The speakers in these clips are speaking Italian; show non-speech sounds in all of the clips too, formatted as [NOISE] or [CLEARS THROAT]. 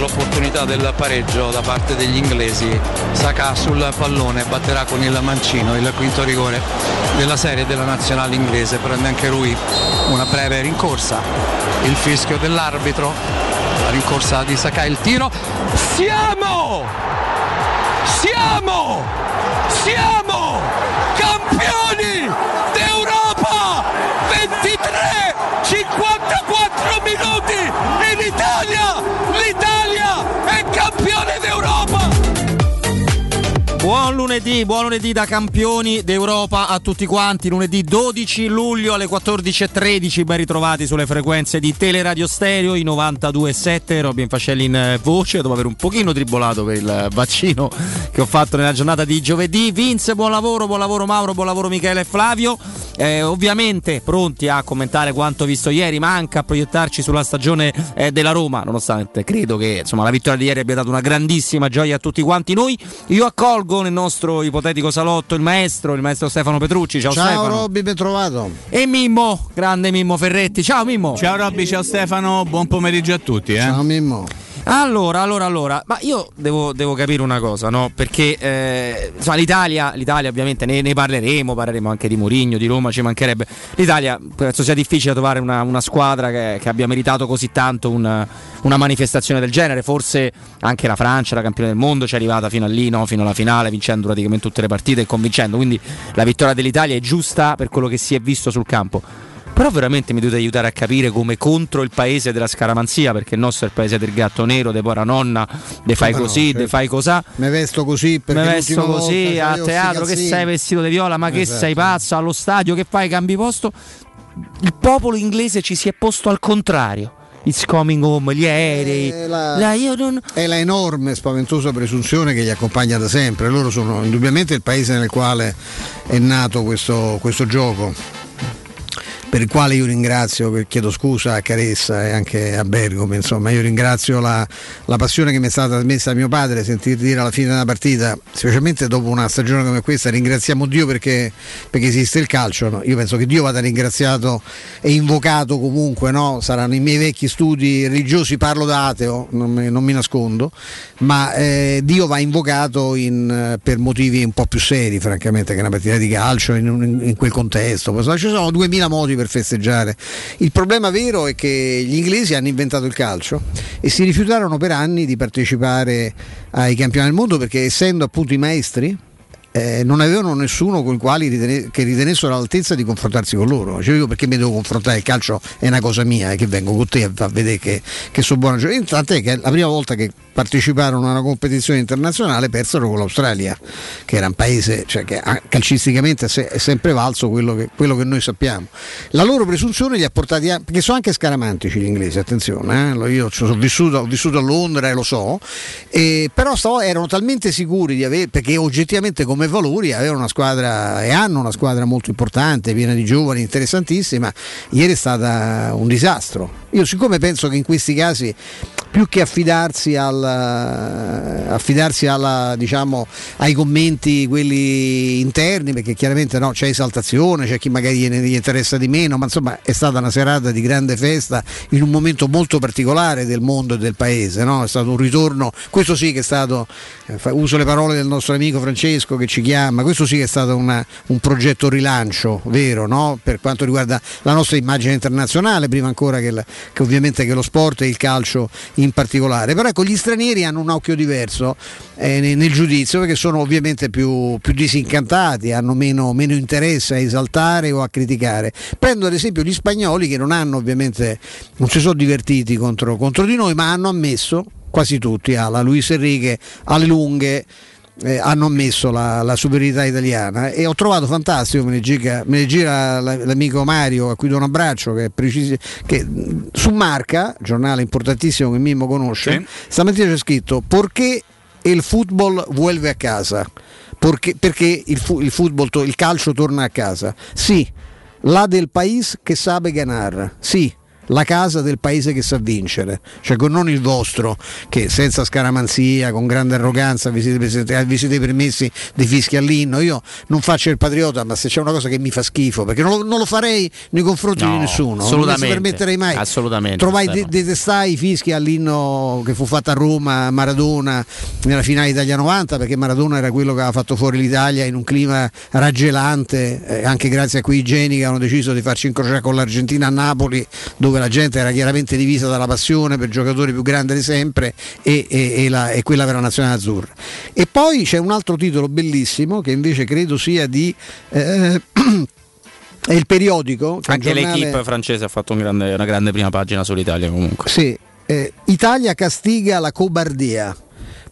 l'opportunità del pareggio da parte degli inglesi. Saka sul pallone batterà con il mancino il quinto rigore della serie della nazionale inglese. Prende anche lui una breve rincorsa. Il fischio dell'arbitro. La rincorsa di Saka, il tiro. Siamo! Siamo! Siamo campioni d'Europa! 23 54 minuti in Italia! L'Italia campione d'Europa! Buon lunedì, buon lunedì da campioni d'Europa a tutti quanti. Lunedì 12 luglio alle 14.13. Ben ritrovati sulle frequenze di Teleradio Stereo, i 92.7. Robin Fascelli in eh, voce dopo aver un pochino tribolato per il vaccino che ho fatto nella giornata di giovedì. Vince, buon lavoro, buon lavoro Mauro, buon lavoro Michele e Flavio. Eh, ovviamente pronti a commentare quanto visto ieri, ma anche a proiettarci sulla stagione eh, della Roma, nonostante credo che insomma, la vittoria di ieri abbia dato una grandissima gioia a tutti quanti noi. Io accolgo nel nostro ipotetico salotto il maestro, il maestro Stefano Petrucci. Ciao, ciao Stefano. Robby, ben trovato. E Mimmo, grande Mimmo Ferretti. Ciao Mimmo. Ciao Robby, ciao Stefano, buon pomeriggio a tutti. Eh? Ciao Mimmo. Allora, allora, allora, ma io devo, devo capire una cosa, no? Perché eh, insomma, l'Italia, l'Italia ovviamente ne, ne, parleremo, parleremo anche di Mourinho, di Roma, ci mancherebbe. L'Italia penso sia difficile trovare una, una squadra che, che, abbia meritato così tanto una, una, manifestazione del genere. Forse anche la Francia, la campione del mondo, ci è arrivata fino a lì, no? fino alla finale, vincendo praticamente tutte le partite e convincendo. Quindi la vittoria dell'Italia è giusta per quello che si è visto sul campo. Però veramente mi dovete aiutare a capire come contro il paese della scaramanzia, perché il nostro è il paese del gatto nero, de pora nonna, de fai così, no, certo. de fai cosà. Mi vesto così perché Mi vesto così a teatro che sei vestito di viola, ma che esatto. sei pazzo allo stadio, che fai cambi posto. Il popolo inglese ci si è posto al contrario. It's coming home, gli aerei. È la, la, non... è la enorme, spaventosa presunzione che li accompagna da sempre. Loro sono indubbiamente il paese nel quale è nato questo, questo gioco per il quale io ringrazio, chiedo scusa a Caressa e anche a Bergamo, insomma, io ringrazio la, la, passione che mi è stata trasmessa da mio padre, sentir dire alla fine della partita, specialmente dopo una stagione come questa, ringraziamo Dio perché, perché esiste il calcio, no? io penso che Dio vada ringraziato e invocato comunque, no? saranno i miei vecchi studi religiosi, parlo da ateo, non mi, non mi nascondo, ma eh, Dio va invocato in, per motivi un po' più seri, francamente, che una partita di calcio in, in, in quel contesto, ci sono duemila modi per festeggiare. Il problema vero è che gli inglesi hanno inventato il calcio e si rifiutarono per anni di partecipare ai campionati del mondo perché essendo appunto i maestri eh, non avevano nessuno con i quali ritene- che ritenessero all'altezza di confrontarsi con loro. Cioè io perché mi devo confrontare? Il calcio è una cosa mia e che vengo con te a vedere che, che sono buono. Cioè, tant'è che la prima volta che parteciparono a una competizione internazionale persero con l'Australia, che era un paese cioè, che calcisticamente è sempre valso quello che, quello che, noi sappiamo. La loro presunzione li ha portati a. perché sono anche scaramantici gli inglesi, attenzione, eh? io vissuto, ho vissuto, a Londra e lo so, e, però erano talmente sicuri di avere, perché oggettivamente come valori avevano una squadra e hanno una squadra molto importante, piena di giovani, interessantissima, ieri è stata un disastro. Io siccome penso che in questi casi più che affidarsi, al, affidarsi alla, diciamo, ai commenti quelli interni, perché chiaramente no, c'è esaltazione, c'è chi magari gli interessa di meno, ma insomma è stata una serata di grande festa in un momento molto particolare del mondo e del paese, no? è stato un ritorno, questo sì che è stato, eh, uso le parole del nostro amico Francesco che ci chiama, questo sì che è stato una, un progetto rilancio vero no? per quanto riguarda la nostra immagine internazionale, prima ancora che, la, che ovviamente che lo sport e il calcio in particolare. Però ecco, gli stranieri hanno un occhio diverso eh, nel, nel, giudizio perché sono ovviamente più, più disincantati, hanno meno, meno, interesse a esaltare o a criticare. Prendo ad esempio gli spagnoli che non hanno ovviamente, non si sono divertiti contro, contro di noi, ma hanno ammesso quasi tutti alla Luis Enrique alle lunghe eh, hanno ammesso la, la, superiorità italiana. E ho trovato fantastico, me ne gira, me ne gira l'amico Mario a cui do un abbraccio che, precisi, che su Marca, giornale importantissimo che Mimmo conosce, sì. stamattina c'è scritto perché il football vuelve a casa, perché, perché il, il, football, il calcio torna a casa. Sì, la del paese che sabe ganar, sì, la casa del paese che sa vincere, cioè con non il vostro che senza scaramanzia, con grande arroganza vi siete, vi siete permessi dei fischi all'inno. Io non faccio il patriota, ma se c'è una cosa che mi fa schifo, perché non lo, non lo farei nei confronti no, di nessuno, non mi permetterei mai. Assolutamente. Trovai de- detestai i fischi all'inno che fu fatto a Roma, Maradona nella finale Italia 90, perché Maradona era quello che aveva fatto fuori l'Italia in un clima raggelante, eh, anche grazie a quei geni che hanno deciso di farci incrociare con l'Argentina a Napoli, dove la gente era chiaramente divisa dalla passione per giocatori più grandi di sempre e, e, e, la, e quella per la nazionale azzurra. E poi c'è un altro titolo bellissimo che invece credo sia di... Eh, [CLEARS THROAT] è il periodico. Anche giornale... l'equipe francese ha fatto un grande, una grande prima pagina sull'Italia comunque. Sì, eh, Italia castiga la cobardia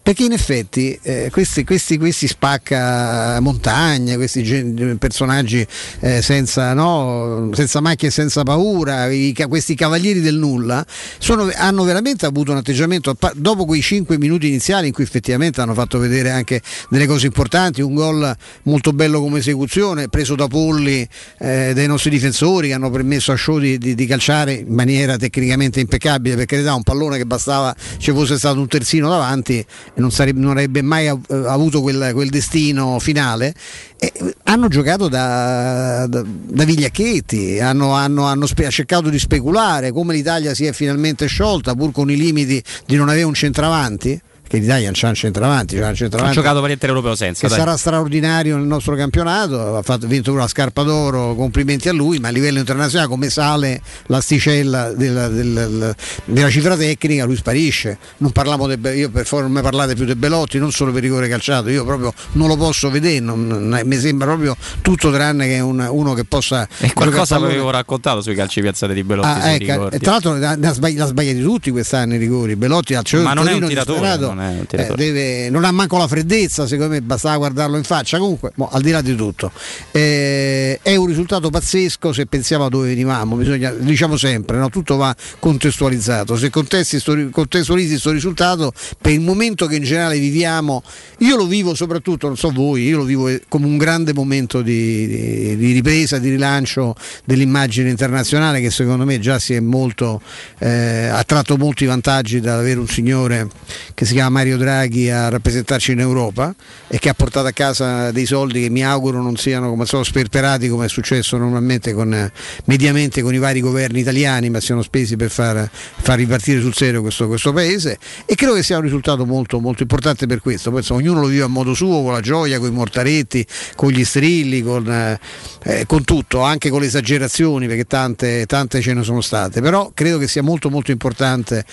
perché in effetti eh, questi, questi, questi spacca montagne, questi gen- personaggi eh, senza, no, senza macchie senza paura, i, questi cavalieri del nulla, sono, hanno veramente avuto un atteggiamento, dopo quei 5 minuti iniziali in cui effettivamente hanno fatto vedere anche delle cose importanti, un gol molto bello come esecuzione, preso da polli eh, dai nostri difensori che hanno permesso a Show di, di, di, calciare in maniera tecnicamente impeccabile, perché carità un pallone che bastava ci fosse stato un terzino davanti non, sarebbe, non avrebbe mai eh, avuto quel, quel destino finale. E hanno giocato da, da, da Vigliacchetti, hanno, hanno, hanno spe- cercato di speculare come l'Italia si è finalmente sciolta pur con i limiti di non avere un centravanti che l'Italia c'ha un centravanti, c'ha un centravanti ha giocato per europeo senza che dai. sarà straordinario nel nostro campionato ha fatto, vinto pure la scarpa d'oro complimenti a lui ma a livello internazionale come sale l'asticella della, della, della cifra tecnica lui sparisce. Non parliamo de, io per mi parlate più di Belotti non solo per rigore calciato io proprio non lo posso vedere non, non, mi sembra proprio tutto tranne che un, uno che possa e qualcosa avevo raccontato sui calci piazzati di Belotti ah, ecco, tra l'altro l'ha sbagliati tutti quest'anno i rigori Belotti ha ma non è un tiratore non, è un eh, deve, non ha manco la freddezza, secondo me bastava guardarlo in faccia. Comunque, boh, al di là di tutto, eh, è un risultato pazzesco se pensiamo a dove venivamo. Bisogna, diciamo sempre, no? tutto va contestualizzato. Se contestualizzi questo risultato per il momento che in generale viviamo, io lo vivo soprattutto, non so voi, io lo vivo come un grande momento di, di, di ripresa, di rilancio dell'immagine internazionale che secondo me già si è molto, eh, ha tratto molti vantaggi dall'avere un signore che si chiama Mario Draghi a rappresentarci in Europa e che ha portato a casa dei soldi che mi auguro non siano come sono sperperati come è successo normalmente con, mediamente con i vari governi italiani ma siano spesi per far, far ripartire sul serio questo, questo, paese. E credo che sia un risultato molto, molto importante per questo. Poi, ognuno lo vive a modo suo con la gioia, con i mortaretti con gli strilli con, eh, con tutto, anche con le esagerazioni perché tante, tante ce ne sono state. Però credo che sia molto molto importante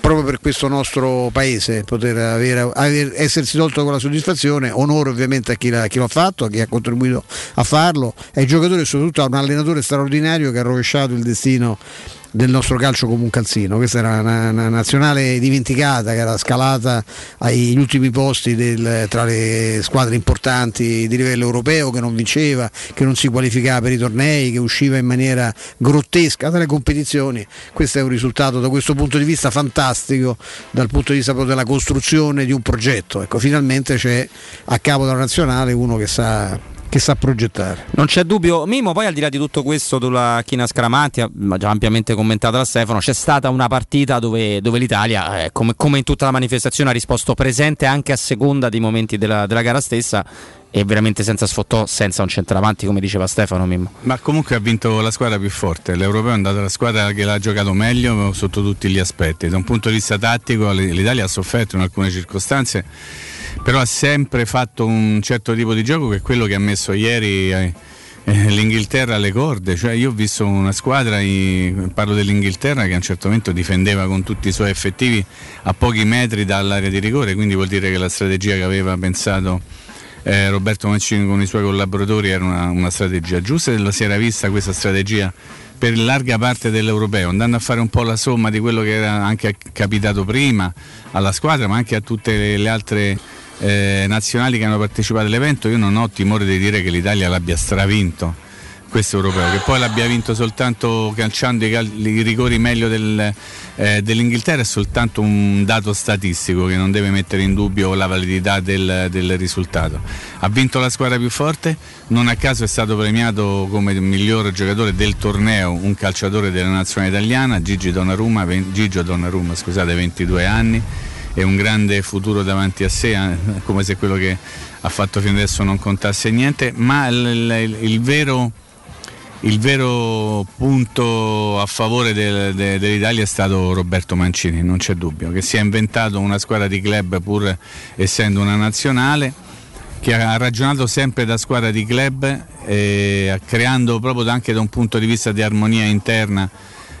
proprio per questo nostro paese poter avere, aver, essersi tolto con la soddisfazione, onore ovviamente a chi, l'ha, chi l'ha fatto, a chi ha contribuito a farlo, ai giocatori e soprattutto a un allenatore straordinario che ha rovesciato il destino del nostro calcio come un calzino. Questa era una, una nazionale dimenticata che era scalata agli ultimi posti del, tra le squadre importanti di livello europeo, che non vinceva, che non si qualificava per i tornei, che usciva in maniera grottesca dalle competizioni. Questo è un risultato da questo punto di vista fantastico, dal punto di vista della costruzione di un progetto. Ecco, finalmente c'è a capo della nazionale uno che sa che sa progettare. Non c'è dubbio, Mimo, poi al di là di tutto questo sulla China Scramanti, già ampiamente commentata da Stefano, c'è stata una partita dove, dove l'Italia, eh, come, come, in tutta la manifestazione, ha risposto presente anche a seconda dei momenti della, della gara stessa e veramente senza sfottò, senza un centravanti come diceva Stefano Mimmo. Ma comunque ha vinto la squadra più forte, l'Europeo è andata la squadra che l'ha giocato meglio sotto tutti gli aspetti, da un punto di vista tattico l'Italia ha sofferto in alcune circostanze però ha sempre fatto un certo tipo di gioco che è quello che ha messo ieri eh, eh, l'Inghilterra alle corde, cioè io ho visto una squadra, parlo dell'Inghilterra che a un certo momento difendeva con tutti i suoi effettivi a pochi metri dall'area di rigore, quindi vuol dire che la strategia che aveva pensato eh, Roberto Mancini con i suoi collaboratori era una, una strategia giusta e la si era vista questa strategia per larga parte dell'europeo, andando a fare un po' la somma di quello che era anche capitato prima alla squadra, ma anche a tutte le altre eh, nazionali che hanno partecipato all'evento, io non ho timore di dire che l'Italia l'abbia stravinto. questo europeo, che poi l'abbia vinto soltanto calciando i, cal- i rigori meglio del, eh, dell'Inghilterra è soltanto un dato statistico che non deve mettere in dubbio la validità del, del, risultato. Ha vinto la squadra più forte, non a caso è stato premiato come miglior giocatore del torneo un calciatore della nazionale italiana, Gigi Donnarumma, Gigio Donnarumma scusate, 22 anni e un grande futuro davanti a sé, eh, come se quello che ha fatto fino adesso non contasse niente, ma il, il, il vero il vero punto a favore del, de, dell'Italia è stato Roberto Mancini, non c'è dubbio, che si è inventato una squadra di club pur essendo una nazionale, che ha ragionato sempre da squadra di club, eh, creando proprio anche da un punto di vista di armonia interna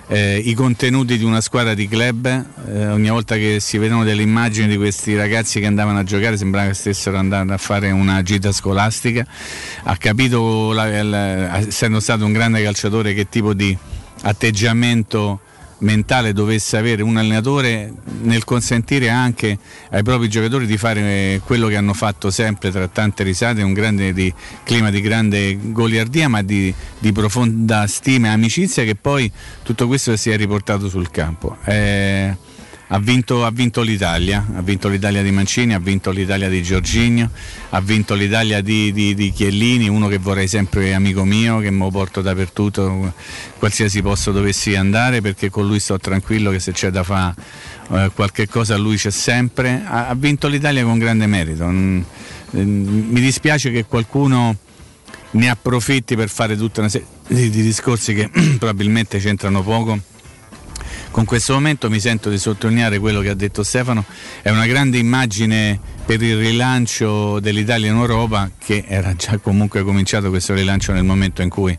eh, i contenuti di una squadra di club, eh, ogni volta che si vedono delle immagini di questi ragazzi che andavano a giocare sembrava che stessero andando a fare una gita scolastica, ha capito, la, la, essendo stato un grande calciatore, che tipo di atteggiamento mentale dovesse avere un allenatore nel consentire anche ai propri giocatori di fare quello che hanno fatto sempre tra tante risate, un grande di, clima di grande goliardia ma di, di, profonda stima e amicizia che poi tutto questo si è riportato sul campo. Eh, ha vinto, ha vinto, l'Italia, ha vinto l'Italia di Mancini, ha vinto l'Italia di Giorginio, ha vinto l'Italia di, di, di, Chiellini, uno che vorrei sempre amico mio, che lo porto dappertutto, qualsiasi posto dovessi andare, perché con lui sto tranquillo che se c'è da fare eh, qualche cosa lui c'è sempre. Ha, ha vinto l'Italia con grande merito. Mm, mm, mi dispiace che qualcuno ne approfitti per fare tutta una serie di discorsi che [CLEARS THROAT] probabilmente c'entrano poco con questo momento mi sento di sottolineare quello che ha detto Stefano, è una grande immagine per il rilancio dell'Italia in Europa che era già comunque cominciato questo rilancio nel momento in cui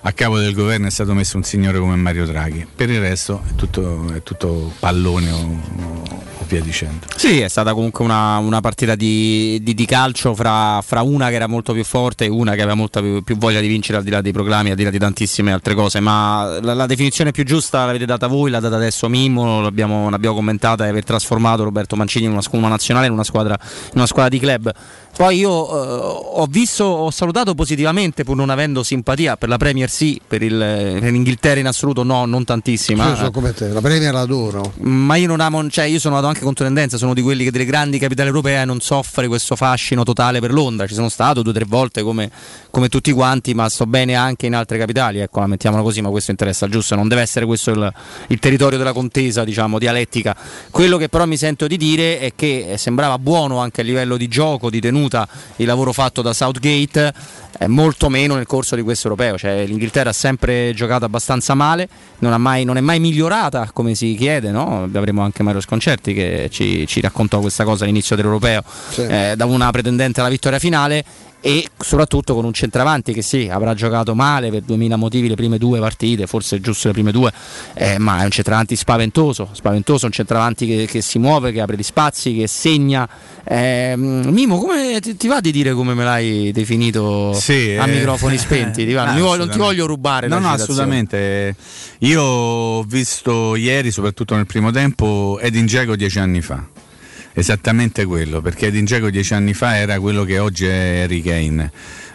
a capo del governo è stato messo un signore come Mario Draghi. Per il resto è tutto, è tutto pallone o, via dicendo. Sì, è stata comunque una, una partita di, di, di calcio fra, fra, una che era molto più forte e una che aveva molta più, più, voglia di vincere al di là dei proclami, al di là di tantissime altre cose. Ma la, la definizione più giusta l'avete data voi, l'ha data adesso Mimmo, l'abbiamo, l'abbiamo commentata e aver trasformato Roberto Mancini in una, una nazionale, in una squadra, in una squadra di club. Poi io eh, ho visto, ho salutato positivamente, pur non avendo simpatia per la Premier sì, per, il, per l'Inghilterra in assoluto no, non tantissima. Io sono come te, la Premier l'adoro. Ma io non amo, cioè io sono andato anche contro tendenza, sono di quelli che delle grandi capitali europee non soffre questo fascino totale per Londra. Ci sono stato due o tre volte come, come, tutti quanti, ma sto bene anche in altre capitali, ecco, la mettiamola così, ma questo interessa giusto, non deve essere questo il, il territorio della contesa, diciamo, dialettica. Quello che però mi sento di dire è che sembrava buono anche a livello di gioco, di tenuta tenuta il lavoro fatto da Southgate, eh, molto meno nel corso di questo europeo. Cioè, L'Inghilterra ha sempre giocato abbastanza male, non, mai, non, è mai migliorata come si chiede. No? Avremo anche Mario Sconcerti che ci, ci raccontò questa cosa all'inizio dell'europeo, sì. eh, da una pretendente alla vittoria finale e soprattutto con un centravanti che sì, avrà giocato male per 2000 motivi le prime due partite, forse giusto le prime due, eh, ma è un centravanti spaventoso, spaventoso, un centravanti che, che, si muove, che apre gli spazi, che segna. Eh, Mimo, come ti, ti, va di dire come me l'hai definito sì, a eh, microfoni spenti? Ti va? [LAUGHS] non, non, ti voglio rubare. No, no, assolutamente. Io ho visto ieri, soprattutto nel primo tempo, Edin Dzeko dieci anni fa esattamente quello, perché Edin Dzeko dieci anni fa era quello che oggi è Harry Kane.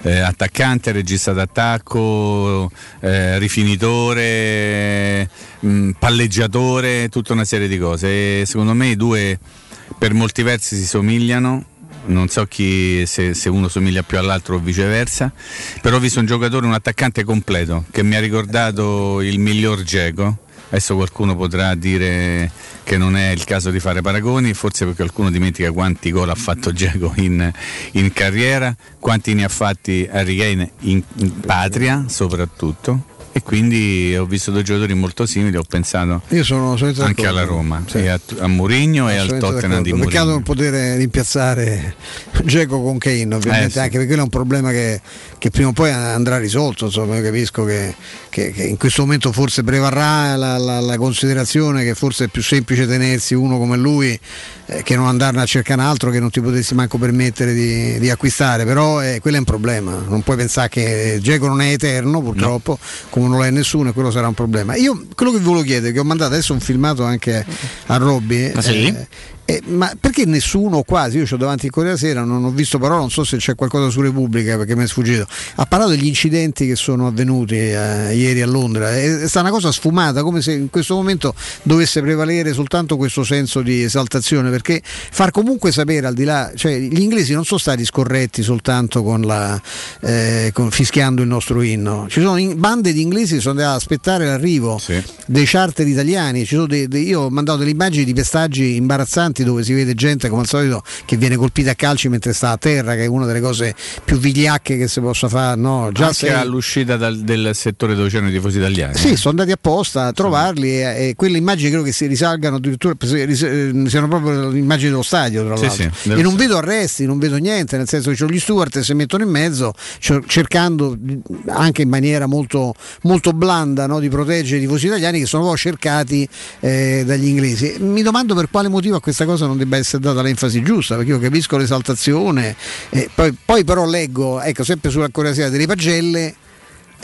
Eh, attaccante, regista d'attacco, eh, rifinitore, mh, mm, palleggiatore, tutta una serie di cose. E secondo me i due per molti versi si somigliano. Non so chi, se, se, uno somiglia più all'altro o viceversa, però ho visto un giocatore, un attaccante completo che mi ha ricordato il miglior Geco Adesso qualcuno potrà dire che non è il caso di fare paragoni, forse perché qualcuno dimentica quanti gol ha fatto Giacomo in, in, carriera, quanti ne ha fatti Harry Kane in, in patria soprattutto e quindi ho visto due giocatori molto simili, ho pensato sono, sono anche alla Roma, sì. a, a Mourinho e al Tottenham di Mourinho. Peccato non poter rimpiazzare Geco con Kane, ovviamente, eh, sì. anche perché quello è un problema che, che, prima o poi andrà risolto, insomma, io capisco che, che, che in questo momento forse prevarrà la, la, la, considerazione che forse è più semplice tenersi uno come lui eh, che non andarne a cercare un altro che non ti potessi manco permettere di, di acquistare, però eh, quello è un problema, non puoi pensare che Geco non è eterno purtroppo, no come non lo è nessuno e quello sarà un problema. Io quello che vi volevo chiedere, che ho mandato adesso un filmato anche a Robby, ah, sì? eh, eh, ma perché nessuno quasi, io ho davanti il Corriere Sera, non ho visto parola, non so se c'è qualcosa su Repubblica perché mi è sfuggito, ha parlato degli incidenti che sono avvenuti eh, ieri a Londra. È stata una cosa sfumata, come se in questo momento dovesse prevalere soltanto questo senso di esaltazione, perché far comunque sapere al di là, cioè gli inglesi non sono stati scorretti soltanto con la, eh, con, fischiando il nostro inno, ci sono in, bande di inglesi che sono andate ad aspettare l'arrivo sì. dei charter italiani, dei, dei, io ho mandato delle immagini di pestaggi imbarazzanti dove si vede gente come al solito che viene colpita a calci mentre sta a terra, che è una delle cose più vigliacche che si possa fare. No? Già Anche sei... all'uscita dal, del settore dove c'erano i tifosi italiani. Sì, sono andati apposta a trovarli sì. e, e, quelle immagini credo che si risalgano addirittura, eh, siano proprio le immagini dello stadio tra l'altro. Sì, e non vedo arresti, non vedo niente, nel senso che gli steward si mettono in mezzo cercando anche in maniera molto, molto blanda no, di proteggere i tifosi italiani che sono poi cercati eh, dagli inglesi. Mi domando per quale motivo a questa cosa non debba essere data l'enfasi giusta, perché io capisco l'esaltazione, eh, poi, poi, però leggo, ecco, sempre sulla Correa delle pagelle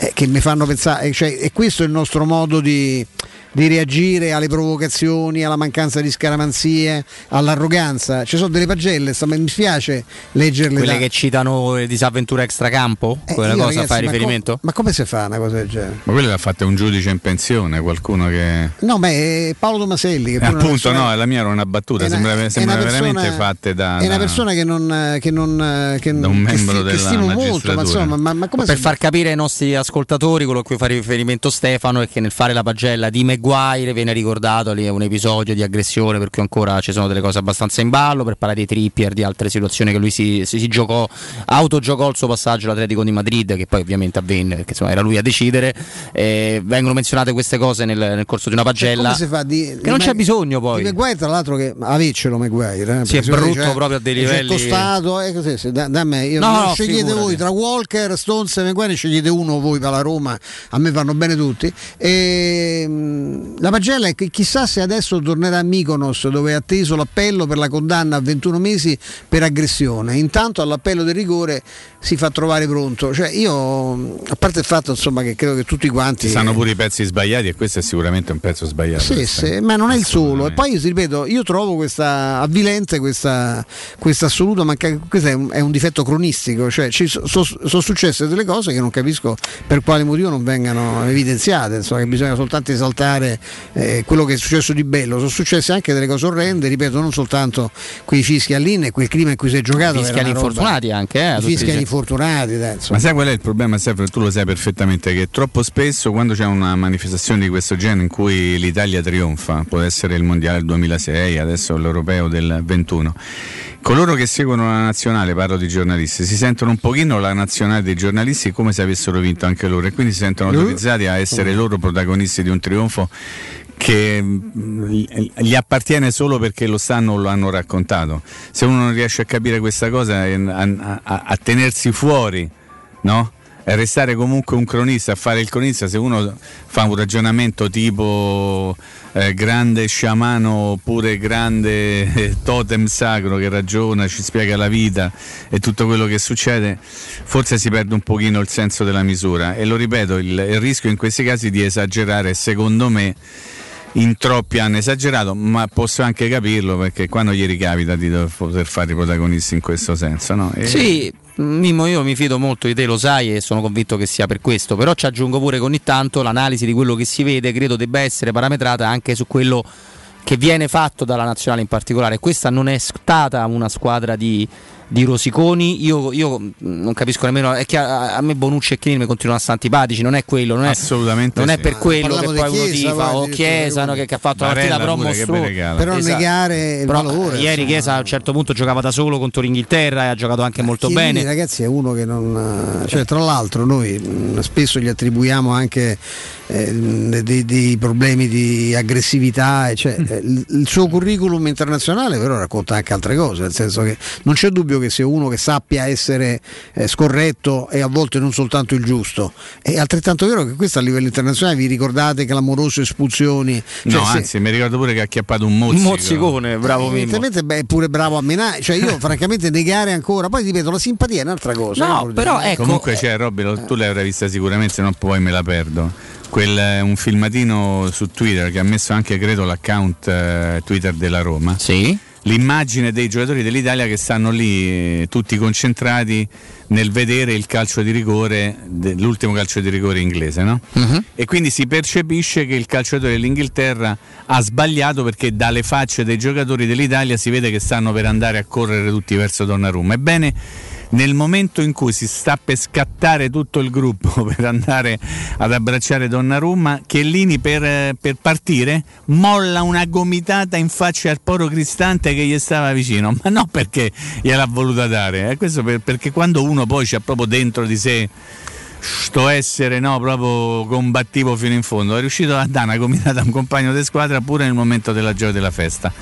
eh, che mi fanno pensare, cioè, e questo è il nostro modo di di reagire alle provocazioni, alla mancanza di scaramanzie, all'arroganza. Ci sono delle pagelle, mi spiace leggerle. Quelle da... che citano le disavventure extracampo? Eh, Quella cosa ragazzi, fai riferimento? Com- ma come si fa una cosa del genere? Ma quelle l'ha fatta un giudice in pensione, qualcuno che. No, ma è Paolo Tomaselli. Che eh, appunto, no, la mia era una battuta, una, sembra, sembra persona, veramente fatte da. È una persona che non. Che non che, da un membro che, della che molto, ma insomma, ma, ma come per far capire ai nostri ascoltatori quello a cui fa riferimento Stefano è che nel fare la pagella di Maguire viene ricordato lì un episodio di aggressione per cui ancora ci sono delle cose abbastanza in ballo per parlare di Trippier, di altre situazioni che lui si, si, si giocò, autogiocò il suo passaggio all'Atletico di Madrid che poi ovviamente avvenne perché insomma era lui a decidere. Eh, vengono menzionate queste cose nel, nel corso di una pagella cioè, di, che non c'è bisogno poi. di Maguire tra l'altro che avecelo Maguire eh, sì, è brutto cioè, proprio a dei livelli costato eh, così, se, da, da, me io, no, no, scegliete voi tra Walker, Stones e Maguire scegliete uno voi per la Roma a me vanno bene tutti. E, ehm, la pagella è che chissà se adesso tornerà a Mykonos dove è atteso l'appello per la condanna a 21 mesi per aggressione. Intanto all'appello del rigore si fa trovare pronto. Cioè io, a parte il fatto insomma, che credo che tutti quanti... Ci sanno pure i pezzi sbagliati e questo è sicuramente un pezzo sbagliato. Sì, sì, ma non è il solo. E poi ripeto, io trovo questa avvilente, questa, questa assoluta mancanza, questo è un, è un, difetto cronistico, cioè ci sono so, so successe delle cose che non capisco per quale motivo non vengano evidenziate, insomma, che bisogna soltanto esaltare eh, quello che è successo di bello. Sono successe anche delle cose orrende, ripeto, non soltanto quei fischi all'in e quel clima in cui si è giocato. Fischi agli infortunati anche, eh, fischi infortunati. Dai, Ma sai qual è il problema, Stefano? Tu lo sai perfettamente che troppo spesso quando c'è una manifestazione di questo genere in cui l'Italia trionfa, può essere il mondiale del 2006, adesso l'europeo del 21 coloro che seguono la nazionale, parlo di giornalisti, si sentono un pochino la nazionale dei giornalisti come se avessero vinto anche loro e quindi si sentono autorizzati a essere loro protagonisti di un trionfo che mm, gli appartiene solo perché lo stanno o lo hanno raccontato. Se uno non riesce a capire questa cosa, a, a, a tenersi fuori, no? Restare comunque un cronista, fare il cronista, se uno fa un ragionamento tipo eh, grande sciamano oppure grande eh, totem sacro che ragiona, ci spiega la vita e tutto quello che succede, forse si perde un pochino il senso della misura. E lo ripeto, il, il rischio in questi casi di esagerare, secondo me, in troppi hanno esagerato, ma posso anche capirlo perché quando gli ricapita di poter fare i protagonisti in questo senso. No? E... Sì, Mimmo, io mi fido molto di te, lo sai, e sono convinto che sia per questo. Però ci aggiungo pure che ogni tanto l'analisi di quello che si vede credo debba essere parametrata anche su quello che viene fatto dalla nazionale in particolare. Questa non è stata una squadra di di Rosiconi. Io, io non capisco nemmeno. È che a, a me Bonucci e Chiellini mi continuano a stare antipatici. Non è quello, non è, Assolutamente non sì. è per quello che poi uno tifa o Chiesa no, che, che, ha fatto la partita però mostruosa. Però esatto. negare il però, valore. Ieri Chiesa a un certo punto giocava da solo contro l'Inghilterra e ha giocato anche molto Chiellini, bene. ragazzi, è uno che non. Cioè, tra l'altro, noi spesso gli attribuiamo anche eh, dei, dei, problemi di aggressività. Cioè, mm. il suo curriculum internazionale, però, racconta anche altre cose. Nel senso che non c'è dubbio che sia uno che sappia essere eh, scorretto e a volte non soltanto il giusto. È altrettanto vero che questo a livello internazionale vi ricordate clamorose espulsioni. Cioè, no, anzi, se... mi ricordo pure che ha acchiappato un mozzico. Un mozzicone, bravo eh, Evidentemente beh, è pure bravo a menare. Cioè, io [LAUGHS] francamente negare ancora. Poi ripeto, la simpatia è un'altra cosa. No, eh, però ecco. Comunque c'è, Robby, tu l'hai vista sicuramente, se no poi me la perdo. Quel, un filmatino su Twitter che ha messo anche credo l'account eh, Twitter della Roma. Sì l'immagine dei giocatori dell'Italia che stanno lì eh, tutti concentrati nel vedere il calcio di rigore, l'ultimo calcio di rigore inglese, no? uh-huh. E quindi si percepisce che il calciatore dell'Inghilterra ha sbagliato perché dalle facce dei giocatori dell'Italia si vede che stanno per andare a correre tutti verso Donnarumma. Ebbene, nel momento in cui si sta per scattare tutto il gruppo [LAUGHS] per andare ad abbracciare Donnarumma, Chiellini per, per partire molla una gomitata in faccia al poro cristante che gli stava vicino, ma non perché gliel'ha voluta dare, eh, questo per, perché quando uno poi c'ha proprio dentro di sé sto essere no, proprio combattivo fino in fondo. È riuscito a dare una combinata a un compagno di squadra pure nel momento della gioia della festa.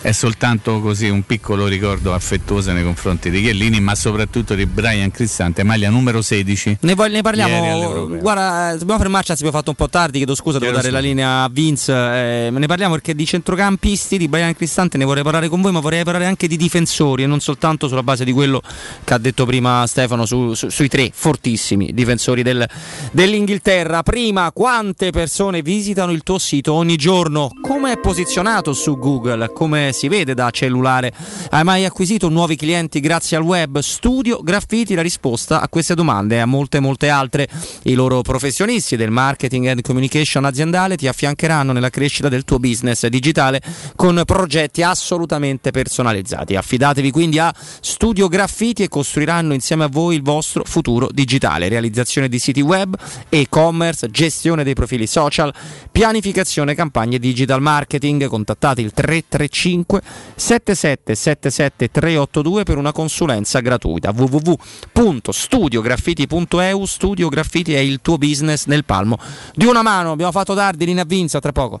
È soltanto così un piccolo ricordo affettuoso nei confronti di Chiellini, ma soprattutto di Brian Cristante, maglia numero 16. Ne, ne parliamo. Guarda, dobbiamo fermarci, abbiamo fatto un po' tardi, chiedo scusa, devo dare la linea a Vince. Eh, ne parliamo perché di centrocampisti di Brian Cristante ne vorrei parlare con voi, ma vorrei parlare anche di difensori e non soltanto sulla base di quello che ha detto prima Stefano su, su, sui tre fortissimi difensori difensori del, dell'Inghilterra. Prima, quante persone visitano il tuo sito ogni giorno? Come è posizionato su Google? Come si vede da cellulare? Hai mai acquisito nuovi clienti grazie al web? Studio Graffiti la risposta a queste domande e a molte molte altre. I loro professionisti del marketing and communication aziendale ti affiancheranno nella crescita del tuo business digitale con progetti assolutamente personalizzati. Affidatevi quindi a Studio Graffiti e costruiranno insieme a voi il vostro futuro digitale. Realizzazione realizzazione di siti web, e-commerce, gestione dei profili social, pianificazione campagne digital marketing. Contattate il 335 7777 382 per una consulenza gratuita. www.studiograffiti.eu Studio Graffiti è il tuo business nel palmo di una mano. Abbiamo fatto tardi, linea Vinza, tra poco.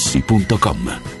artigianamaterassi.com.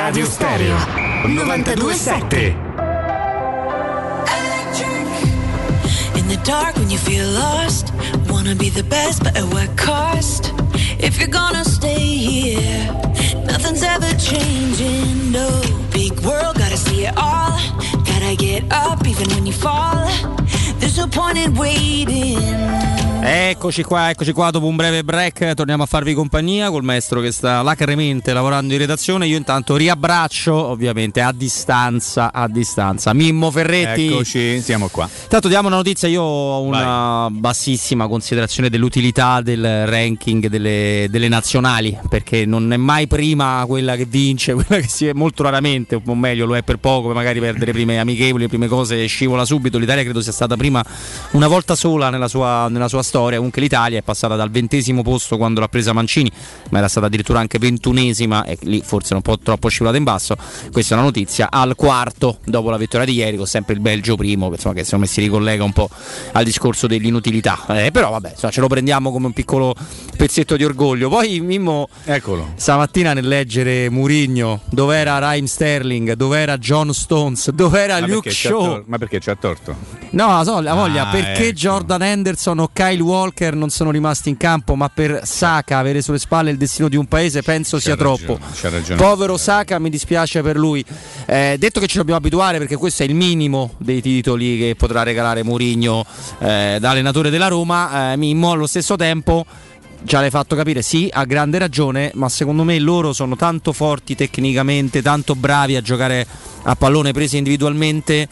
Teleradio Stereo 927 In the dark when you feel lost, wanna be the best, but at what cost? If you're gonna stay here, nothing's ever changing. No big world, gotta see it all. Gotta get up even when you fall. There's no point in waiting. Eccoci qua, eccoci qua dopo un breve break, torniamo a farvi compagnia col maestro che sta lacremente lavorando in redazione. Io intanto riabbraccio, ovviamente a distanza, a distanza. Mimmo Ferretti. Eccoci, siamo qua. Intanto diamo una notizia, io ho una bassissima considerazione dell'utilità del ranking delle, delle nazionali, perché non è mai prima quella che vince, [LAUGHS] quella che si è molto raramente, o meglio lo è per poco, magari perdere le prime amichevoli, le prime cose scivola subito. L'Italia credo sia stata prima una volta sola nella sua, nella sua storia. Comunque l'Italia è passata dal ventesimo posto quando l'ha presa Mancini, ma era stata addirittura anche ventunesima e lì forse un po' troppo scivolata in basso. Questa è una notizia. Al quarto, dopo la vittoria di ieri, con sempre il Belgio primo, che, insomma, che secondo me si ricollega un po' al discorso dell'inutilità. Eh, però vabbè, insomma, ce lo prendiamo come un piccolo pezzetto di orgoglio. Poi Mimmo, Eccolo. stamattina nel leggere Murigno, dov'era Raim Sterling, dov'era John Stones, dov'era Ma Luke Shaw. tor- ma perché c'ha torto? No, la, so- la voglia, Ah, perché ecco. Jordan Henderson o Kyle Walker non sono rimasti in campo, ma per Saka avere sulle spalle il destino di un paese penso sia troppo. C'ha ragione. Povero Saka, mi dispiace per lui. Eh, detto che ci dobbiamo abituare perché questo è il minimo dei titoli che potrà regalare Mourinho eh, da allenatore della Roma, eh, Mimmo allo stesso tempo già l'hai fatto capire, sì, ha grande ragione, ma secondo me loro sono tanto forti tecnicamente, tanto bravi a giocare a pallone presi individualmente.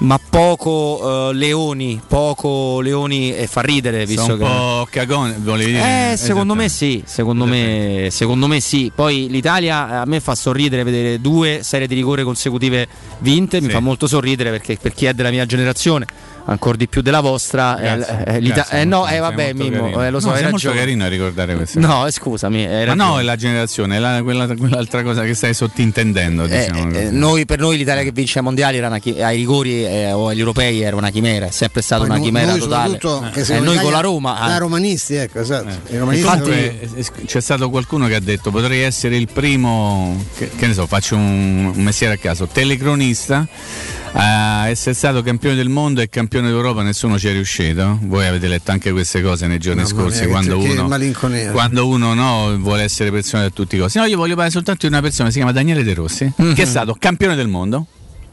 Ma poco eh, Leoni, poco Leoni e fa ridere visto Sono un che po' cagone, volevi dire? eh, secondo me sì, secondo me, secondo me sì. Poi l'Italia a me fa sorridere vedere due serie di rigore consecutive vinte, mi Sì. fa molto sorridere perché per chi è della mia generazione, ancora di più della vostra, eh, Grazie, eh, grazie, eh, no, eh, vabbè, Mimmo, carino. eh, lo so, No, hai sei molto ragione. carino a ricordare queste No, scusami, Ma no, ragione. è la generazione, è la- quella- quell'altra cosa che stai sottintendendo. Eh, Diciamo. eh, noi, per noi l'Italia che vince ai mondiali era una chi- ai rigori eh, o agli europei era una chimera, è sempre stata Poi una noi- chimera noi totale. Eh, noi in con la Roma Da romanisti, ecco, esatto. Romanisti eh, c'è stato qualcuno che ha detto potrei essere il primo, che, che ne so, faccio un, un mestiere a caso, telecronista a essere stato campione del mondo e campione d'Europa, nessuno ci è riuscito. Voi avete letto anche queste cose nei giorni Mamma scorsi mia, che- quando, uno, quando uno no, vuole essere persona a tutti i costi. No, io voglio parlare soltanto di una persona si chiama Daniele De Rossi, Mhm. che è stato campione del mondo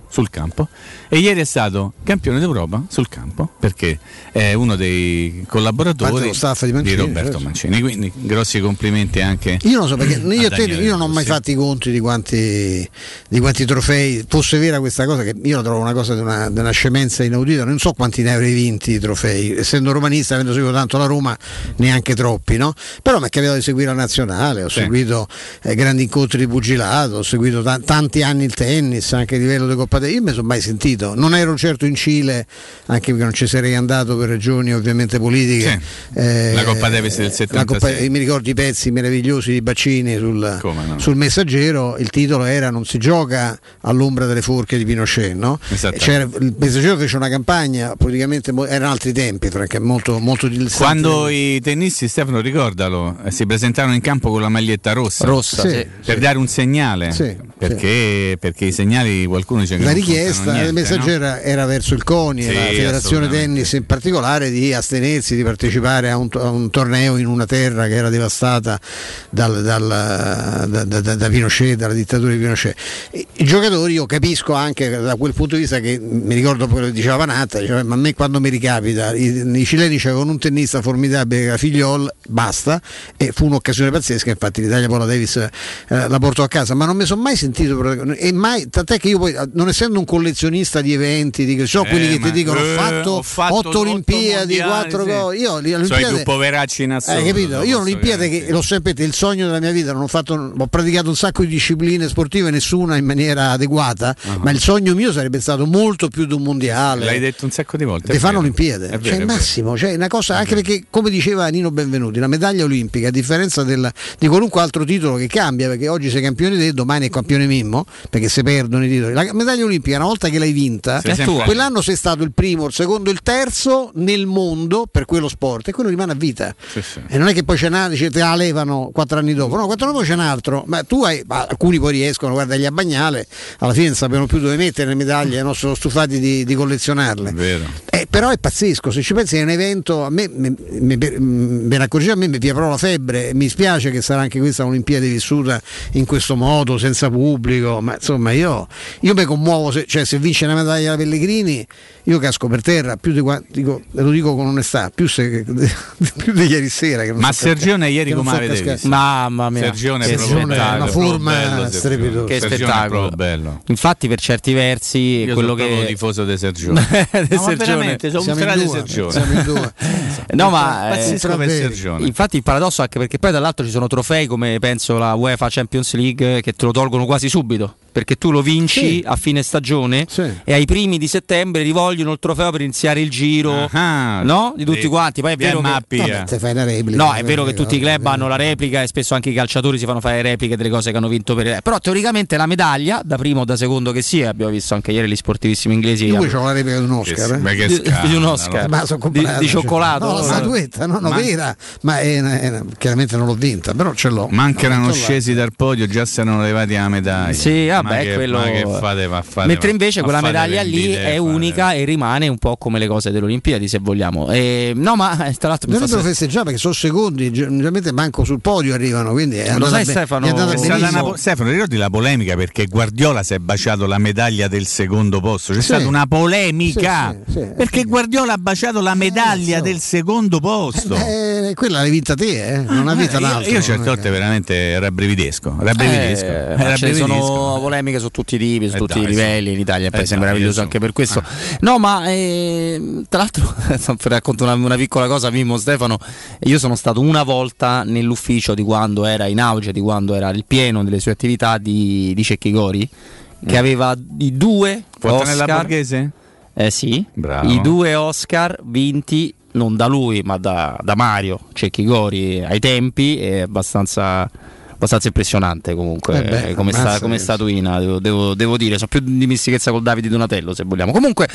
sul campo e ieri è stato campione d'Europa sul campo perché è uno dei collaboratori di Mancini, Roberto certo. Mancini quindi grossi complimenti anche Io non so perché [CLEARS THROAT] io, te- io non ho mai fatto i conti di quanti, di quanti trofei. Fosse vera questa cosa, che io la trovo una cosa di una, di una scemenza inaudita, non so quanti ne avrei vinti i trofei. Essendo romanista, avendo seguito tanto la Roma, neanche troppi, no? Però mi è capitato di seguire la nazionale, ho Sì. seguito eh, grandi incontri di pugilato, ho seguito ta- tanti anni il tennis, anche a livello di Coppa Davis, io mi sono mai sentito, non ero certo in Cile, anche perché non ci sarei andato per ragioni ovviamente politiche. Eh, La Coppa Davis del la Coppa- 76. mi ricordo i pezzi meravigliosi di Baccini sul, no? sul messaggero, il titolo era Non si gioca all'ombra delle forche di Pinochet, no? C'era- il messaggero fece una campagna, politicamente erano altri tempi, francamente, molto, molto. Quando i tennisti, Stefano, ricordalo, eh, si presentarono in campo con la maglietta rossa, Rossa, Sì, sì. per dare un segnale, Sì, perché, perché i segnali qualcuno dice che La richiesta contano del niente, messaggero no? era- verso il CONI e Sì, la Federazione. Tennis in particolare di astenersi di partecipare a un, a un torneo in una terra che era devastata dal, dal- da, da- da- Pinochet, dalla dittatura di Pinochet. I, giocatori io capisco anche da quel punto di vista che mi ricordo quello che diceva Panatta, diceva, ma a me quando mi ricapita, i, i cileni c'erano un tennista formidabile che era Figliol, basta, e fu un'occasione pazzesca, infatti l'Italia poi la Davis eh, la portò a casa, ma non mi sono mai sentito e mai, tant'è che io poi non essendo un collezionista di eventi, di, so Eh, quelli che ti dicono eh, ho fatto, ho fatto otto Olimpiadi, quattro sì. gol, io le Sono i Olimpiadi più poveracci in assoluto. hai capito? lo Io posso Olimpiade che sempre detto, il sogno della mia vita, non ho, fatto, ho praticato un sacco di discipline sportive, nessuna in maniera adeguata, ma il sogno mio sarebbe stato molto più di un mondiale. L'hai detto un sacco di volte. È fanno È cioè vero, il massimo, cioè una cosa anche perché come diceva Nino Benvenuti, la medaglia olimpica a differenza del- di qualunque altro titolo che cambia, perché oggi sei campione te, domani è campione Mimmo, perché se perdono i titoli. La medaglia olimpica una volta che l'hai vinta, Sei quell'anno sei stato il primo, il secondo, il terzo nel mondo per quello sport e quello rimane a vita. Sì, sì. E non è che poi ce n'ha, dice, te la levano quattro anni dopo, no, quattro anni dopo c'è un altro, ma tu hai, ma alcuni poi riescono, guarda gli a Bagnale, alla fine non sapevano più dove mettere le medaglie, non sono stufati di, di collezionarle. Vero. Eh, però è pazzesco, se ci pensi è un evento, a me me, me, me ne accorgevo, a me mi proprio la febbre, mi spiace che sarà anche questa Olimpiade vissuta in questo modo, senza pubblico, ma insomma io, io mi commuovo, se, cioè se vince una medaglia la Pellegrini io casco per terra, più di qua, dico, lo dico con onestà, più, se, [LAUGHS] più di ieri sera. Ma Sergione ieri come so avete visto? Mamma mia, Sergione è Una forma bello, strepitosa. Che spettacolo. bello. Infatti, per certi versi, Io quello che tifoso di Sergione. De [LAUGHS] No, ma Sergione. veramente, sono Siamo in di due, Sergione. siamo in due. [LAUGHS] No, ma eh. Sergione. infatti il paradosso è anche perché poi dall'altro ci sono trofei come penso la UEFA Champions League che te lo tolgono quasi subito. Perché tu lo vinci Sì. a fine stagione Sì. e ai primi di settembre rivogliono il trofeo per iniziare il giro Ah, no? di tutti sì. quanti. Poi è vero che, eh. Vabbè, una replica. No, è vero che Eh, tutti i club vabbè. hanno la replica e spesso anche i calciatori si fanno fare repliche delle cose che hanno vinto per Però teoricamente la medaglia, da primo o da secondo che sia, abbiamo visto anche ieri gli sportivissimi inglesi. Io poi ho la replica di un Oscar. eh. Ma che Di- di un. Oscar. Ma sono Di- di cioccolato? No, la statuetta, no, no, Ma- vera, ma è è chiaramente non l'ho vinta, però ce l'ho. Ma anche erano No, scesi dal podio, già si erano levati la medaglia. Sì, Ma vabbè, che, quello. ma che fate, va, fate, Mentre invece ma quella fate medaglia lì è fate- unica e rimane un po' come le cose delle Olimpiadi, se vogliamo. E, no, ma eh, tra l'altro Dovrebbero se- festeggiare perché sono secondi, generalmente manco sul podio arrivano, quindi è Lo andata sai, be- Stefano, è andata po- Stefano, ricordi la polemica perché Guardiola si è baciato la medaglia del secondo posto? C'è Sì. stata una polemica Sì, sì, sì. perché Guardiola ha baciato la medaglia del secondo posto. Eh, quella l'hai vinta te, eh? non ha vinta Eh, un io, io certe non volte veramente rabbrividesco, rabbrividisco, Eh, eh, ma ce ne rabbrividisco. sono polemiche su tutti i tipi, su Eh, tutti dai, i livelli. In Italia è un Eh, paese dai, meraviglioso io anche per questo. No, ma eh, tra l'altro, [LAUGHS] racconto una, una piccola cosa, Mimmo Stefano. Io sono stato una volta nell'ufficio di quando era in auge, di quando era il pieno delle sue attività di, di Cecchi Gori, che Mm. aveva i due Fontanella Oscar. Borghese? Eh sì, Bravo. i due Oscar vinti non da lui ma da, da Mario Cecchi Gori ai tempi è abbastanza, abbastanza impressionante comunque Eh beh, eh, come, sta- come statuina devo, devo- devo dire sono più di mistichezza col Davide Donatello se vogliamo comunque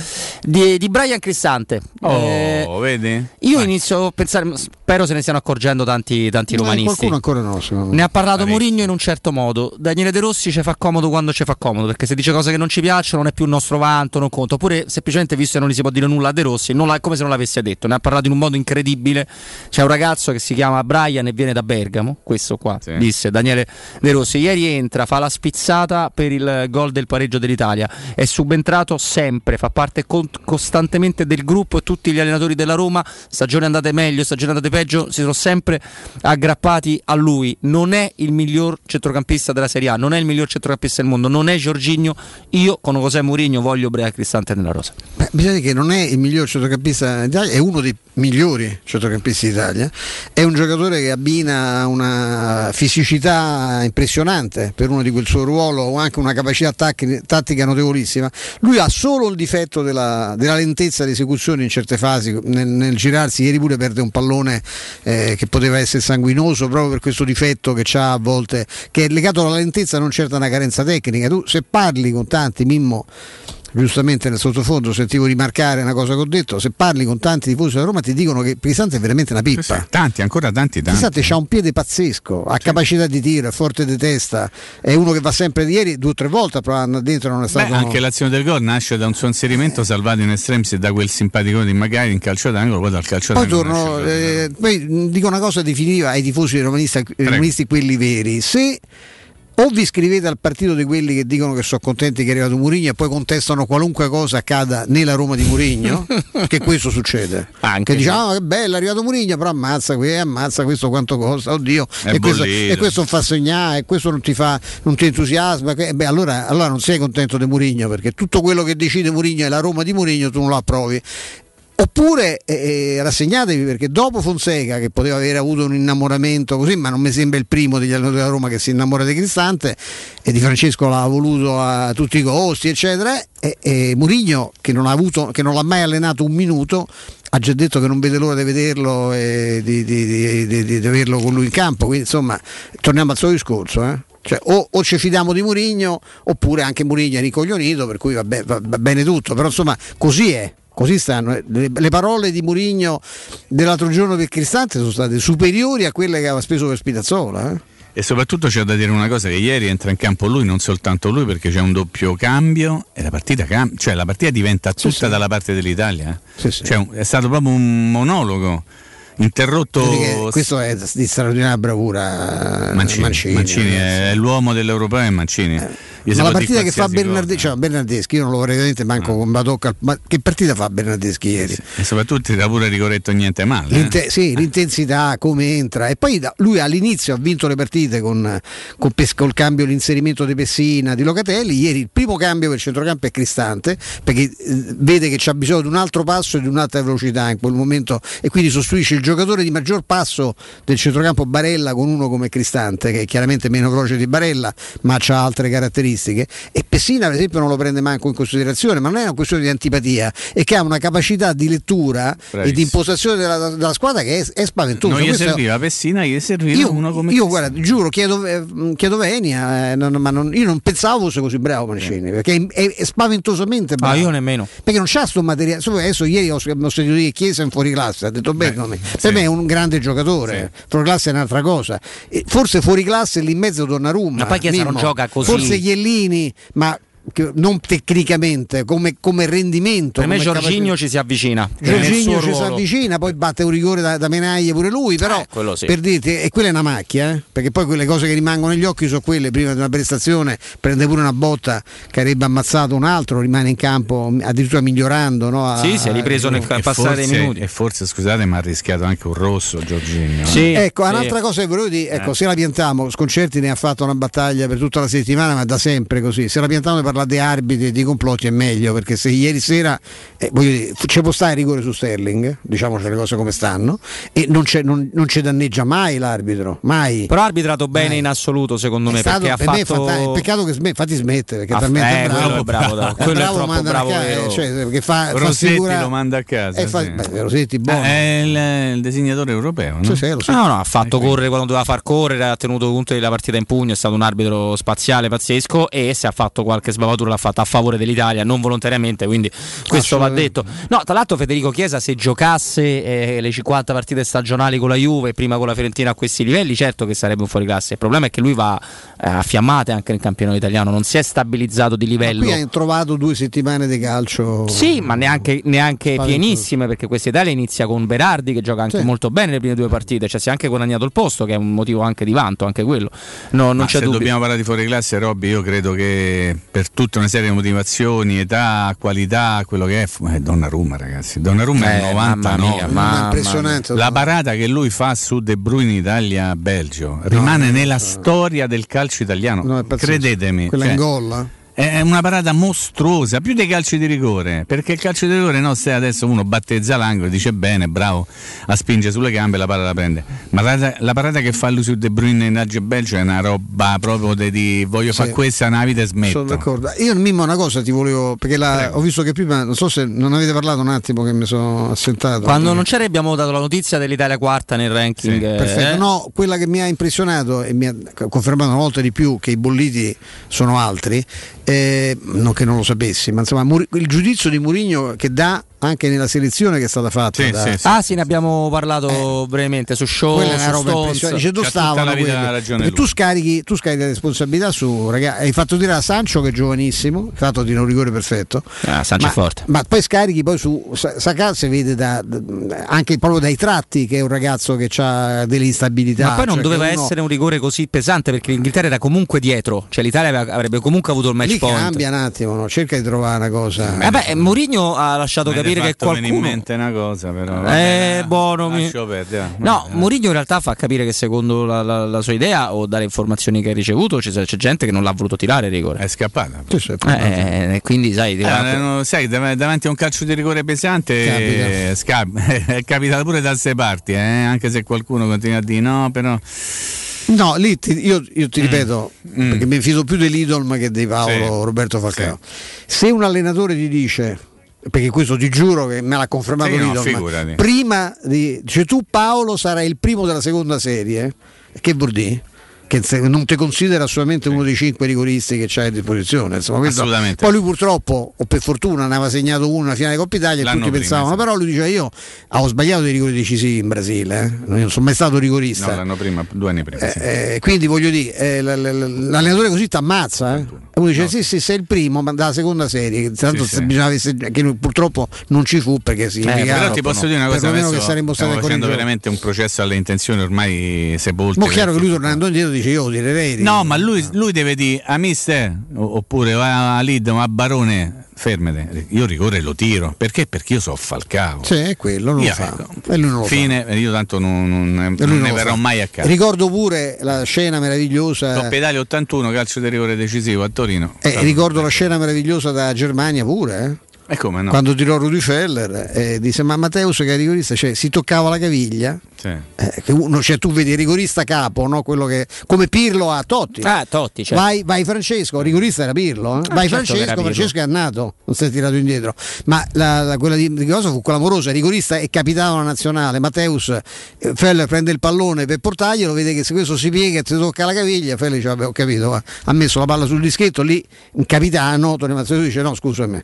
di, di Brian Cristante Oh, eh, vedi? io inizio a pensare spero se ne stiano accorgendo tanti, tanti No, romanisti qualcuno ancora no, secondo me. ne ha parlato. Mourinho in un certo modo. Daniele De Rossi ci fa comodo quando ci fa comodo, perché se dice cose che non ci piacciono non è più il nostro vanto, non conta. Oppure semplicemente visto che non gli si può dire nulla a De Rossi, non l'ha- come se non l'avesse detto. Ne ha parlato in un modo incredibile. C'è un ragazzo che si chiama Brian e viene da Bergamo, questo qua, Sì. disse Daniele De Rossi. Ieri entra, fa la spizzata per il gol del pareggio dell'Italia. È subentrato sempre, fa parte con- costantemente del gruppo e tutti gli allenatori della Roma, stagioni andate meglio, stagioni andate peggio, si sono sempre aggrappati a lui. Non è il miglior centrocampista della Serie A, non è il miglior centrocampista del mondo, non è Giorginio. Io con José Mourinho voglio Brea Cristante nella rosa. Beh, bisogna dire che non è il miglior centrocampista d'Italia, è uno dei migliori centrocampisti d'Italia. È un giocatore che abbina una un'agilità impressionante per uno di quel suo ruolo o anche una capacità tattica notevolissima. Lui ha solo il difetto della, della lentezza di esecuzione in certe fasi, nel, nel girarsi, ieri pure perde un pallone eh, che poteva essere sanguinoso proprio per questo difetto che ha a volte, che è legato alla lentezza, non certo a una carenza tecnica. Tu se parli con tanti, Mimmo giustamente nel sottofondo sentivo rimarcare una cosa che ho detto, se parli con tanti tifosi della Roma ti dicono che Cristante è veramente una pippa. Sì, tanti, ancora tanti, tanti. Cristante ha un piede pazzesco, ha capacità di tiro, è forte di testa, è uno che va sempre di ieri, due o tre volte andare dentro non è stato... Beh, anche l'azione del gol nasce da un suo inserimento salvato in estremis da quel simpatico di Magari in calcio d'angolo, poi dal calcio Poi d'angolo. torno, eh, poi dico una cosa definitiva ai tifosi romanisti, romanisti quelli veri. Se o vi iscrivete al partito di quelli che dicono che sono contenti che è arrivato Murigno e poi contestano qualunque cosa accada nella Roma di Murigno, [LAUGHS] che questo succede. Anche che diciamo "Ah, che bello è arrivato Murigno, però ammazza, que- ammazza questo quanto costa, oddio, È e questo, e questo non fa sognare, e questo non ti fa, non ti entusiasma. que- beh, allora, allora non sei contento di Murigno, perché tutto quello che decide Murigno e la Roma di Murigno tu non lo approvi. Oppure eh, eh, rassegnatevi perché dopo Fonseca, che poteva aver avuto un innamoramento così, ma non mi sembra il primo degli allenatori della Roma che si innamora di Cristante, e di Francesco l'ha voluto a tutti i costi, eccetera. E, e Murigno, che non, avuto, che non l'ha mai allenato un minuto, ha già detto che non vede l'ora di vederlo e di, di- di- di- averlo con lui in campo. Quindi insomma, torniamo al suo discorso. eh. Cioè, o, o ci fidiamo di Murigno oppure anche Murigno è ricoglionito, per cui va, be- va bene tutto. Però insomma, così è. Così stanno. Le, le parole di Murigno dell'altro giorno per Cristante sono state superiori a quelle che aveva speso per Spinazzola. eh. E soprattutto c'è da dire una cosa, che ieri entra in campo lui, non soltanto lui, perché c'è un doppio cambio e la partita cambia, cioè la partita diventa tutta dalla parte dell'Italia. eh. Cioè, un- è stato proprio un monologo interrotto Questo è di straordinaria bravura. eh, Mancini, Mancini, Mancini eh, è l'uomo dell'europeo è Mancini. Se Ma la partita che fa qualsiasi Bernarde- cioè, Bernardeschi, io non lo vorrei veramente manco con Badocca. Ma che partita fa Bernardeschi ieri? cosa. E soprattutto era pure ricorretto niente male. eh. L'inte- sì, l'intensità, come entra. E poi da- lui all'inizio ha vinto le partite con, con Pes- col cambio, l'inserimento di Pessina, di Locatelli. Ieri il primo cambio per il centrocampo è Cristante, perché eh, vede che c'ha bisogno di un altro passo e di un'altra velocità in quel momento e quindi sostituisce il giocatore di maggior passo del centrocampo Barella con uno come Cristante, che è chiaramente meno veloce di Barella, ma ha altre caratteristiche. E Pessina, per esempio, non lo prende manco in considerazione, ma non è una questione di antipatia, è che ha una capacità di lettura e Bravissimo. di impostazione della, della squadra che è, è spaventosa. Non gli Questo- serviva Pessina, gli serviva io, uno come io guarda, giuro, chiedo, eh, chiedo venia, eh, non- ma non- io non pensavo fosse così bravo Mancini, perché è, è- è spaventosamente bravo. Ah, io nemmeno. Perché non c'ha sto materiale. Adesso ieri ho, ho sentito dire Chiesa in fuori classe, ha detto bene, come- per me è un grande giocatore, fuori classe è un'altra cosa. E forse fuori classe lì in mezzo Donnarumma. Ma poi Chiesa non gioca così. Forse Chiellini, ma non tecnicamente, come, come rendimento. Per me Giorginio ci si avvicina. Giorginio ci si avvicina, poi batte un rigore da, da menaglie pure lui, però Eh, quello sì. per dirti, e quella è una macchia, eh? perché poi quelle cose che rimangono negli occhi sono quelle, prima di una prestazione prende pure una botta che avrebbe ammazzato un altro, rimane in campo addirittura migliorando. No? A- Sì, si è ripreso nel E passare dei forse- minuti. E forse, scusate, ma ha rischiato anche un rosso Giorginio. ecco, un'altra cosa che volevo dire, ecco, Eh. se la piantiamo, Sconcerti ne ha fatto una battaglia per tutta la settimana, ma da sempre così. Se la piantiamo di parlare di arbitri e di complotti è meglio, perché se ieri sera eh, voglio dire, ci può stare il rigore su Sterling, diciamoci le cose come stanno, e non, c'è- non- non ci danneggia mai l'arbitro, mai. Però ha arbitrato bene in assoluto, secondo È me, stato- perché per ha me è fatto. fanta- è peccato che sm- fatti smette perché è Ah, talmente eh, bravo. bravo. Quello è bravo, [LAUGHS] troppo ca- eh, cioè, perché fa, fa Rossetti figura- lo manda a casa. eh, fa- sì. beh, Rossetti buono. Ah, è il, il disegnatore europeo, no? Sì, sì, lo so. No, no, ha fatto correre quando doveva far correre, ha tenuto conto della partita in pugno, è stato un arbitro spaziale pazzesco e se ha fatto qualche sbavatura l'ha fatta a favore dell'Italia, non volontariamente, quindi questo va detto. No, tra l'altro Federico Chiesa se giocasse eh, le 50 partite stagionali con la Juve prima con la Fiorentina a questi livelli, certo che sarebbe un fuoriclasse. Il problema è che lui va eh, a fiammate anche nel campionato italiano, non si è stabilizzato di livello. Qui hai trovato due settimane di calcio. Sì, ma neanche, neanche pienissime perché questa Italia inizia con Berardi che gioca anche Sì. molto bene le prime due partite, cioè si è anche guadagnato il posto che è un motivo anche di vanto, anche quello. No, non Ma c'è se dubbio. dobbiamo parlare di fuori classe, Robby, io credo che per tutta una serie di motivazioni, età, qualità, quello che è, è Donnarumma, ragazzi. Donnarumma è Eh, mamma 99. mia, mamma impressionante. La parata che lui fa su De Bruyne Italia-Belgio rimane nella storia del calcio italiano. No, è. Credetemi. Quella cioè, in gol. eh? È una parata mostruosa, più dei calci di rigore, perché il calcio di rigore no, se adesso uno battezza l'angolo, dice bene, bravo, a spinge sulle gambe e la palla la prende. Ma la, la parata che fa lui su De Bruyne in Agge Belgio è una roba proprio di, di voglio Sì. fare questa, una vita e smetto. Sono d'accordo. Io Mimmo una cosa ti volevo, perché la- ho visto che prima, non so se non avete parlato un attimo che mi sono assentato. Quando non c'era abbiamo dato la notizia dell'Italia quarta nel ranking. eh, Perfetto, no, quella che mi ha impressionato e mi ha confermato una volta di più che i bolliti sono altri, eh, non che non lo sapessi, ma insomma Muri- il giudizio di Mourinho che dà anche nella selezione che è stata fatta. da- Ah sì, ne abbiamo parlato brevemente su show, quella è una su roba Stones. impressionante. Dice, dove stavano quelli? Perché tu scarichi, tu scarichi la responsabilità su ragazzi. Hai fatto dire a Sancho che è giovanissimo, l'altro tiene un rigore perfetto. Ah, Sancho ma, è forte. Ma poi scarichi poi su Sa- Saka si vede da- anche proprio dai tratti che è un ragazzo che ha delle instabilità. Ma poi non cioè doveva uno- essere un rigore così pesante perché l'Inghilterra era comunque dietro, cioè l'Italia avrebbe comunque avuto il match Lì point. cambia un attimo, no? cerca di trovare una cosa. Eh beh, Mourinho ha lasciato Mi capire che venire in qualcuno mente una cosa, però. Eh, buono, mi- Lascio perdere, va. No, Mourinho in realtà fa capire che secondo la, la- la sua idea o dalle informazioni che hai ricevuto c'è, c'è gente che non l'ha voluto tirare il rigore. È scappata. Eh, quindi sai, Eh, no, sai, dav- davanti a un calcio di rigore pesante Capita. eh, sca- [LAUGHS] è capitato pure da queste parti, eh, anche se qualcuno continua a dire no, però... No, lì ti- io, io Mm. ti ripeto, perché mi fido più dell'Idolm che di Paolo Sì. Roberto Falcao. Se un allenatore ti dice, perché questo ti giuro che me l'ha confermato Sì, no, l'Idolm, figurati. prima di... Dice tu Paolo sarai il primo della seconda serie, che vuol dire? Che se- non ti considera assolutamente uno dei cinque rigoristi che c'hai a disposizione. Insomma. Poi lui purtroppo, o per fortuna, ne aveva segnato uno una finale Coppa Italia e L'anno tutti prima, pensavano, però lui diceva io ho sbagliato dei rigori decisivi in Brasile, eh. non sono mai stato rigorista. No, l'anno prima, due anni prima. sì. Eh, quindi voglio dire, eh, l'allenatore così ti ammazza. Eh? E uno dice: Sì, sì, sei il primo, ma dalla seconda serie. Tanto Sì, sì. bisognava essere- che lui purtroppo non ci fu perché si Eh, però ti posso dire una cosa, adesso che saremmo stati facendo veramente un processo alle intenzioni ormai sepolte. Ma chiaro che lui tornando indietro dice: Io tirerei. No, ma lui, lui deve dire a mister o- oppure a Lid o a Barone, fermate, io rigore lo tiro. Perché? Perché io so Falcao. Sì, è quello, non Io, lo fa. ecco, E lui non lo fa. Fine, io tanto non, non- non ne verrò fa. mai a casa. Ricordo pure la scena meravigliosa. Italia 81, calcio di rigore decisivo a Torino. eh, ricordo la scena meravigliosa da Germania pure. eh. E come no? Quando tirò Rudy Feller e disse: Ma Matteus, che è rigorista, cioè, si toccava la caviglia. Sì. Eh, uno, cioè, tu vedi il rigorista capo, no? quello che come Pirlo a Totti. Ah, Totti, certo. vai, vai Francesco, rigorista era Pirlo. eh? Ah, vai certo Francesco, Pirlo. Francesco è annato, non si è tirato indietro. Ma la, la- quella di, di cosa fu clamorosa, rigorista è capitano nazionale, Matteus eh, Feller prende il pallone per portarglielo, vede che se questo si piega e ti tocca la caviglia, Feller dice vabbè ho capito, va. ha messo la palla sul dischetto, lì un capitano, Tony Mazzato dice no scusami.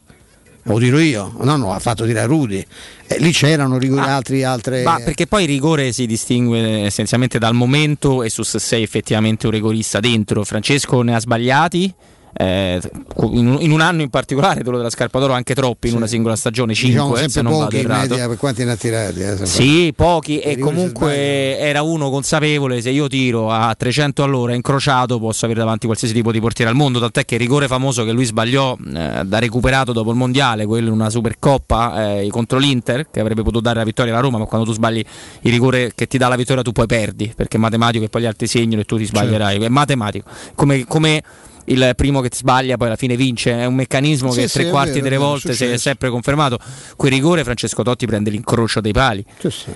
Lo tiro io, no, no, ha fatto tirare Rudy. Eh, lì c'erano rigori, altri, altre. Ma perché poi il rigore si distingue essenzialmente dal momento e su se sei effettivamente un rigorista dentro. Francesco ne ha sbagliati. Eh, in, un, anno in particolare, quello della Scarpa d'Oro, anche troppi in una singola stagione, 5 diciamo se non vado pochi in errato. media per quanti ne ha tirati. eh. Sì, pochi e si comunque era uno consapevole, se io tiro a 300 all'ora incrociato posso avere davanti qualsiasi tipo di portiere al mondo, tant'è che il rigore famoso che lui sbagliò eh, da recuperato dopo il mondiale, quello in una Supercoppa eh, contro l'Inter, che avrebbe potuto dare la vittoria alla Roma, ma quando tu sbagli il rigore che ti dà la vittoria tu poi perdi, perché è matematico che poi gli altri segnano e tu ti sbaglierai, è matematico. Come, come il primo che sbaglia poi alla fine vince, è un meccanismo Sì, che sì, tre è quarti vero, delle è vero, volte si è sempre confermato. Quel rigore Francesco Totti prende l'incrocio dei pali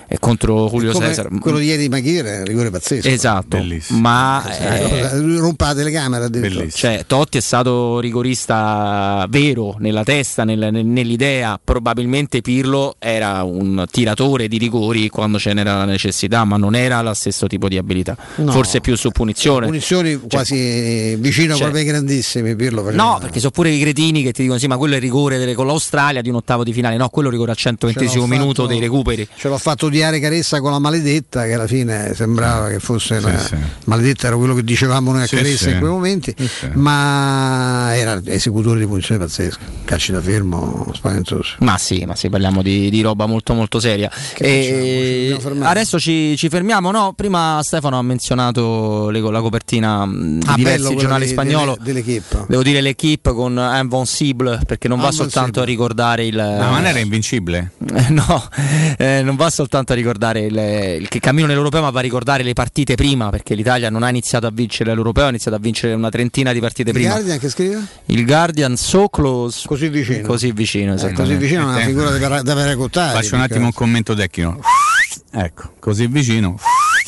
e contro Julio Cesar. quello di ieri di Maghire è un rigore pazzesco. Esatto, ma eh, rompa la telecamera cioè, Totti è stato rigorista vero nella testa, nel- nel- nell'idea. Probabilmente Pirlo era un tiratore di rigori quando ce n'era la necessità, ma non era lo stesso tipo di abilità. No. Forse più su punizione. Punizioni quasi vicino cioè- proprio ai grandissimi. Pirlo. No, perché sono pure i cretini che ti dicono: sì, ma quello è il rigore delle- con l'Australia di un ottavo di finale. No, quello è il rigore al 120 Ce l'ho minuto fatto- dei recuperi. Ce l'ho fatto odiare Caressa con la maledetta, che alla fine sembrava che fosse la maledetta, era quello che dicevamo noi a Sì, Caressa sì. in quei momenti, ma era esecutore di punizione pazzesco, calci da fermo spaventoso. Ma sì, ma sì, parliamo di, di roba molto molto seria. E adesso ci, ci fermiamo, no? Prima Stefano ha menzionato le- la copertina mh, di Ah, diversi quello giornali spagnoli. Spagnolo. dell'equipe. Devo dire l'equipe con Invincible perché non va soltanto a ricordare il. No, ma non era invincibile? Eh, [LAUGHS] No, eh, non va soltanto a ricordare il, il cammino nell'europeo, ma va a ricordare le partite prima, perché l'Italia non ha iniziato a vincere l'europeo, ha iniziato a vincere una trentina di partite Il prima. Guardian che scrive? Il Guardian so close. Così vicino. Così vicino, Così esattamente. vicino è una figura da per- da. Faccio un attimo un commento tecnico. Ecco, così vicino.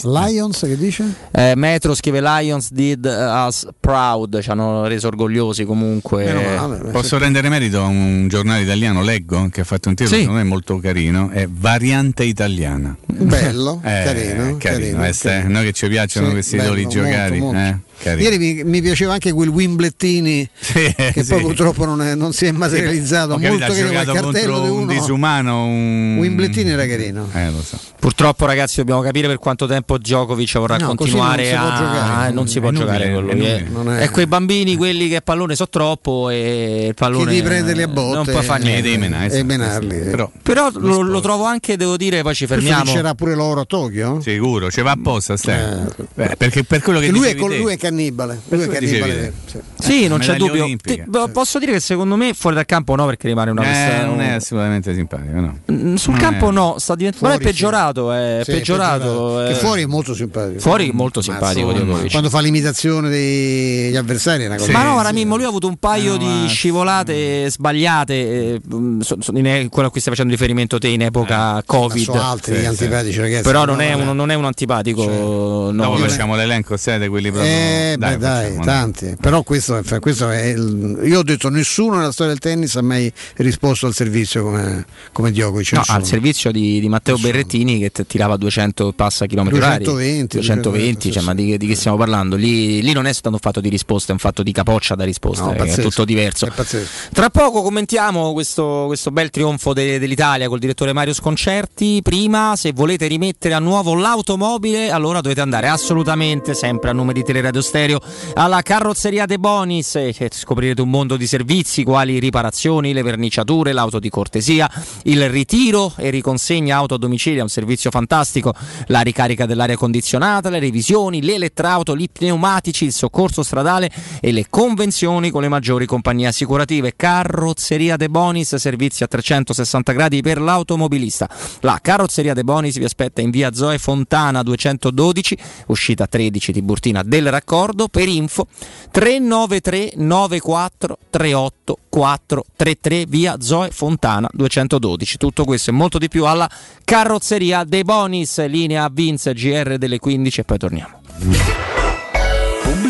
Lions che dice? Eh, Metro scrive Lions did us proud, ci hanno reso orgogliosi comunque. Posso rendere merito a un giornale italiano, leggo, che ha fatto un titolo Sì. secondo me molto carino, è Variante Italiana. Bello, [LAUGHS] Eh, carino, carino, eh, se- carino. Noi che ci piacciono Sì, questi bello, titoli giocati. molto, molto. Eh, carino. Ieri mi, mi piaceva anche quel Wimblettini [LAUGHS] che sì. poi purtroppo non, è- non si è materializzato. Ho capito, molto carino, giocato cartello di un uno. disumano. Un... Wimblettini era carino. Eh, lo so. Purtroppo, ragazzi, dobbiamo capire per quanto tempo Djokovic vorrà No, continuare non si può a. giocare. Ah, non si può È giocare inutile, con è lui. inutile. eh. Non è- E quei bambini, quelli che a pallone so troppo, e il pallone. Chi ti prende le botte Non può fare e- niente. devi menare, e sì, menarli. sì, sì. Però, Però lo, lo trovo anche, devo dire, poi ci fermiamo. vincerà pure l'oro a Tokyo? sicuro, ci va apposta, Stefano. Beh, perché per quello che lui, è, te- lui è cannibale. Lui è che cannibale. sì. Sì, non c'è dubbio. Ti- Posso dire che secondo me fuori dal campo no, perché rimane una Eh, questa- non è assolutamente simpatico, no. Mm, Sul Non campo è- no, sta diventando. Ma è peggiorato, è Sì, peggiorato. Che eh. fuori è molto simpatico. Fuori molto simpatico. Quando fa l'imitazione degli avversari è una cosa. ma no. Ramimmo, lui ha avuto un paio No, di ma- scivolate sbagliate, eh, mm, quello a cui stai facendo riferimento te in epoca Covid. Ma so altri Sì, antipatici, ragazzi. Però No, non è, no, uno, non è un antipatico. no. Facciamo l'elenco, siete quelli proprio. Eh, beh, dai, facciamo, tanti. Però questo, è- questo è il- io ho detto nessuno nella storia del tennis ha mai risposto al servizio come, come Djokovic. No, nessuno. al servizio di, di Matteo Berrettini che t- tirava 200 passa chilometri orari 220, 220 cioè, sì, ma di, di che stiamo parlando? Lì, lì non è stato un fatto di risposta, è un fatto di capoccia da risposta, No, è pazzesco. tutto diverso. È. Tra poco commentiamo questo, questo bel trionfo de- dell'Italia col direttore Mario Sconcerti. Prima, se volete rimettere a nuovo l'automobile, allora dovete andare assolutamente, sempre a nome di Teleradio Stereo, alla carrozzeria De Bonis e e scoprirete un mondo di servizi quali riparazioni, le verniciature, l'auto di cortesia, il ritiro e riconsegna auto a domicilio, è un servizio fantastico, la ricarica dell'aria condizionata, le revisioni, le elettrauto, i pneumatici, il soccorso stradale e le convenzioni con le maggiori compagnie assicurative. Carrozzeria De Bonis, servizi a 360 gradi per l'automobilista. La carrozzeria De Bonis vi aspetta in via Zoe Fontana 212, uscita 13 Tiburtina del raccordo. Per info 393 94 38 433 via Zoe Fontana 212. Tutto questo e molto di più alla carrozzeria De Bonis, linea Vince GR delle 15 e poi torniamo.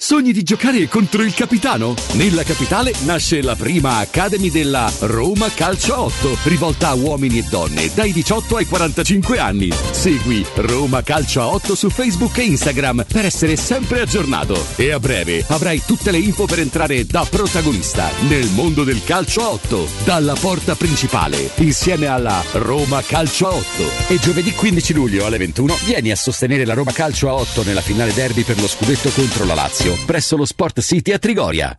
Sogni di giocare contro il capitano? Nella capitale nasce la prima Academy della Roma Calcio 8, rivolta a uomini e donne dai 18 ai 45 anni. Segui Roma Calcio 8 su Facebook e Instagram per essere sempre aggiornato. E a breve avrai tutte le info per entrare da protagonista nel mondo del calcio a 8, dalla porta principale, insieme alla Roma Calcio a 8. E giovedì 15 luglio alle 21 vieni a sostenere la Roma Calcio a 8 nella finale derby per lo scudetto contro la Lazio presso lo Sport City a Trigoria.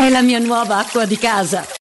È la mia nuova acqua di casa.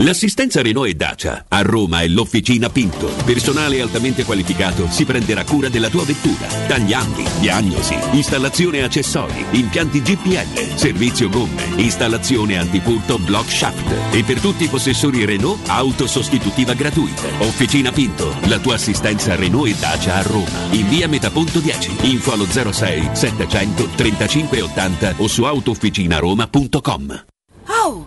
L'assistenza Renault e Dacia a Roma è l'Officina Pinto. Personale altamente qualificato si prenderà cura della tua vettura. Tagliandi, diagnosi, installazione accessori, impianti GPL, servizio gomme, installazione antipurto block shaft. E per tutti i possessori Renault, auto sostitutiva gratuita. Officina Pinto, la tua assistenza Renault e Dacia a Roma. In via Metaponto 10. Info allo 06 700 35 80 o su autofficinaroma.com. Oh,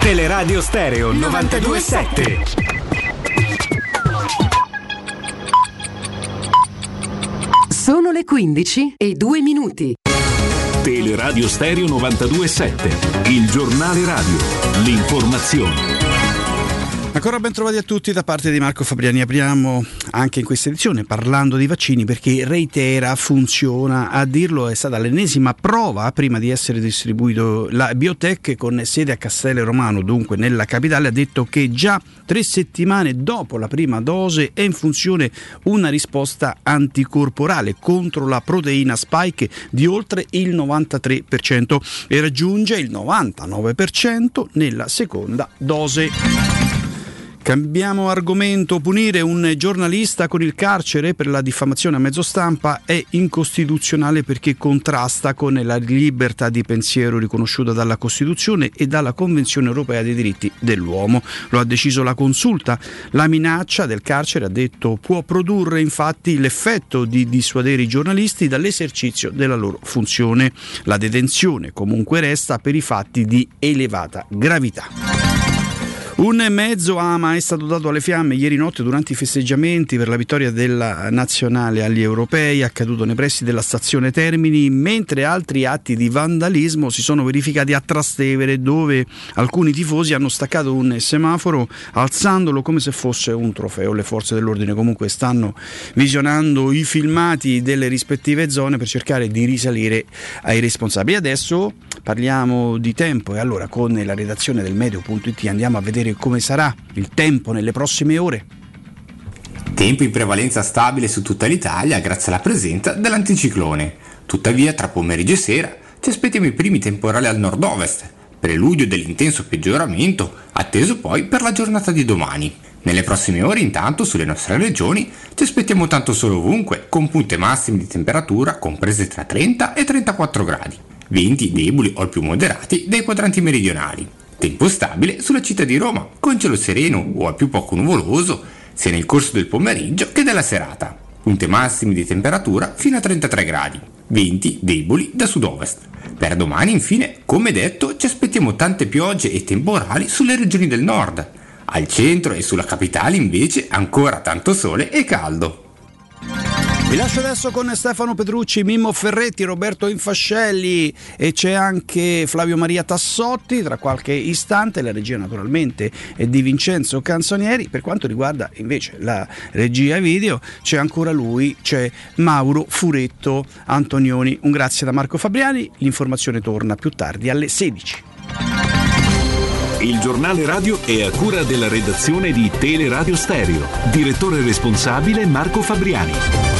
Teleradio Stereo 927. Sono le 15 e 2 minuti. Teleradio Stereo 927, il giornale radio, l'informazione. Ancora ben trovati a tutti da parte di Marco Fabriani. Apriamo anche in questa edizione parlando di vaccini perché reitera, funziona. A dirlo è stata l'ennesima prova prima di essere distribuito la biotech con sede a Castello Romano, dunque nella capitale, ha detto che già tre settimane dopo la prima dose è in funzione una risposta anticorporale contro la proteina spike di oltre il 93% e raggiunge il 99% nella seconda dose. Cambiamo argomento. Punire un giornalista con il carcere per la diffamazione a mezzo stampa è incostituzionale perché contrasta con la libertà di pensiero riconosciuta dalla Costituzione e dalla Convenzione europea dei diritti dell'uomo. Lo ha deciso la consulta. La minaccia del carcere, ha detto, può produrre infatti l'effetto di dissuadere i giornalisti dall'esercizio della loro funzione. La detenzione comunque resta per i fatti di elevata gravità. Un mezzo ama è stato dato alle fiamme ieri notte durante i festeggiamenti per la vittoria della nazionale agli europei, accaduto nei pressi della stazione Termini, mentre altri atti di vandalismo si sono verificati a Trastevere dove alcuni tifosi hanno staccato un semaforo alzandolo come se fosse un trofeo. Le forze dell'ordine comunque stanno visionando i filmati delle rispettive zone per cercare di risalire ai responsabili. Adesso parliamo di tempo e allora con la redazione del medio.it andiamo a vedere come sarà il tempo nelle prossime ore. Tempo in prevalenza stabile su tutta l'Italia grazie alla presenza dell'anticiclone. Tuttavia, tra pomeriggio e sera ci aspettiamo i primi temporali al nord-ovest, preludio dell'intenso peggioramento, atteso poi per la giornata di domani. Nelle prossime ore, intanto, sulle nostre regioni ci aspettiamo tanto solo ovunque, con punte massime di temperatura comprese tra 30 e 34 gradi. Venti deboli o più moderati dai quadranti meridionali. Tempo stabile sulla città di Roma, con cielo sereno o a più poco nuvoloso, sia nel corso del pomeriggio che della serata. Punte massime di temperatura fino a 33 gradi. Venti deboli da sud-ovest. Per domani, infine, come detto, ci aspettiamo tante piogge e temporali sulle regioni del nord. Al centro e sulla capitale invece ancora tanto sole e caldo. Vi lascio adesso con Stefano Petrucci, Mimmo Ferretti, Roberto Infascelli e c'è anche Flavio Maria Tassotti. Tra qualche istante la regia naturalmente è di Vincenzo Canzonieri. Per quanto riguarda invece la regia video c'è ancora lui, c'è Mauro Furetto Antonioni. Un grazie da Marco Fabriani, l'informazione torna più tardi alle 16. Il giornale radio è a cura della redazione di Teleradio Stereo. Direttore responsabile Marco Fabriani.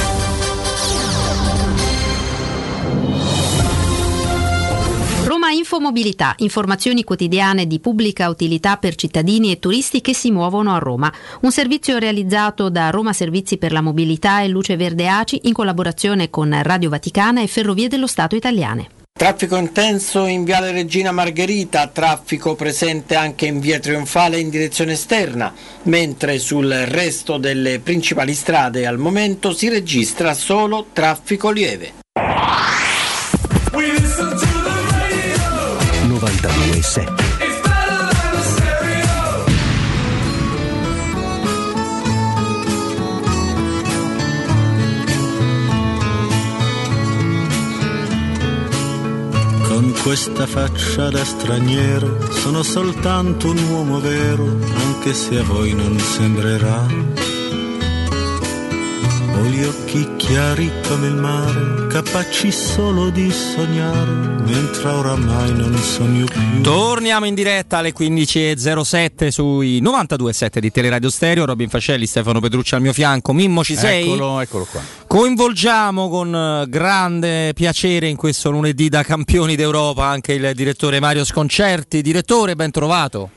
Infomobilità, informazioni quotidiane di pubblica utilità per cittadini e turisti che si muovono a Roma. Un servizio realizzato da Roma Servizi per la Mobilità e Luce Verde ACI in collaborazione con Radio Vaticana e Ferrovie dello Stato italiane. Traffico intenso in Viale Regina Margherita, traffico presente anche in Via Trionfale in direzione esterna, mentre sul resto delle principali strade al momento si registra solo traffico lieve. 92.7 Con questa faccia da straniero sono soltanto un uomo vero, anche se a voi non sembrerà. Ho gli occhi chiari come il mare, capaci solo di sognare, mentre oramai non sogno più. Torniamo in diretta alle 15.07 sui 92.7 di Teleradio Stereo. Robin Fascelli, Stefano Petrucci al mio fianco. Mimmo, ci sei? Eccolo, eccolo qua. Coinvolgiamo con eh, grande piacere in questo lunedì da campioni d'Europa anche il direttore Mario Sconcerti. Direttore, ben trovato.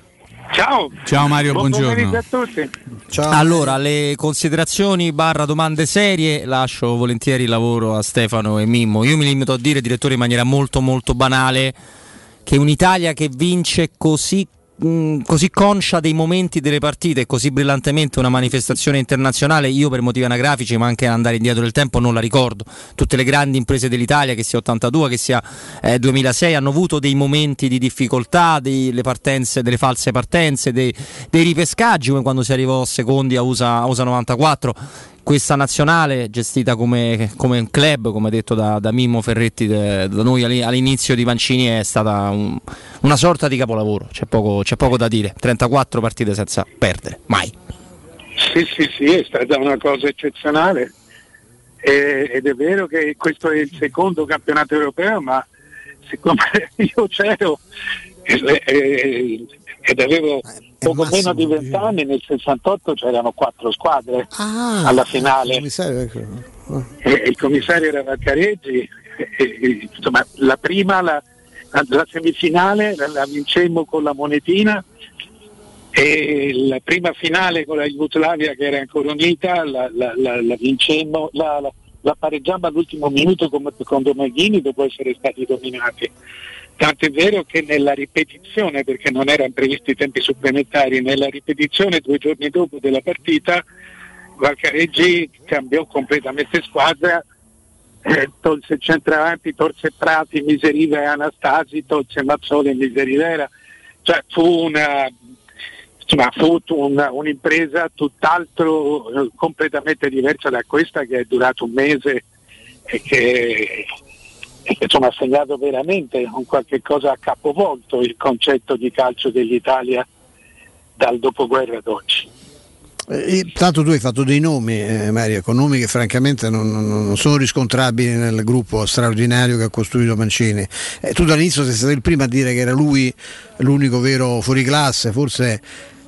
Ciao. Ciao Mario, Buon buongiorno. a tutti. Allora, le considerazioni barra domande serie lascio volentieri il lavoro a Stefano e Mimmo. Io mi limito a dire, direttore, in maniera molto molto banale, che un'Italia che vince così, mh, così conscia dei momenti delle partite e così brillantemente una manifestazione internazionale, io per motivi anagrafici, ma anche andare indietro del tempo, non la ricordo. Tutte le grandi imprese dell'Italia, che sia 82, che sia eh, 2006, hanno avuto dei momenti di difficoltà, delle partenze, delle false partenze, dei, dei ripescaggi, come quando si arrivò secondi a USA, a USA 94 questa nazionale gestita come, come un club, come detto da, da Mimmo Ferretti, de- da noi all'i- all'inizio di Mancini, è stata un- una sorta di capolavoro, c'è poco, c'è poco da dire, 34 partite senza perdere, mai. Sì, sì, sì, è stata una cosa eccezionale. E- ed è vero che questo è il secondo campionato europeo, ma siccome [LAUGHS] io c'ero ed avevo poco meno di vent'anni, nel 68 c'erano quattro squadre alla finale. E il commissario era Vaccareggi, insomma la prima, la, la- semifinale la, la vincemmo con la monetina e la prima finale con la Jugoslavia che era ancora unita la, la- vincemmo, la, la- la pareggiammo all'ultimo minuto con, con Domaghini dopo essere stati dominati. Tant'è vero che nella ripetizione, perché non erano previsti tempi supplementari, nella ripetizione due giorni dopo della partita Valcareggi cambiò completamente squadra, eh, tolse centravanti, tolse Prati, Miseriva e Anastasi, tolse Mazzoli e Miserivera. Cioè fu una, insomma, fu una- un'impresa tutt'altro eh, completamente diversa da questa che è durata un mese e che, insomma, ha segnato veramente un qualche cosa a capovolto il concetto di calcio dell'Italia dal dopoguerra ad oggi. Eh, tanto tu hai fatto dei nomi, eh, Mario, con nomi che francamente non, non- non sono riscontrabili nel gruppo straordinario che ha costruito Mancini. Eh, tu dall'inizio sei stato il primo a dire che era lui l'unico vero fuoriclasse, forse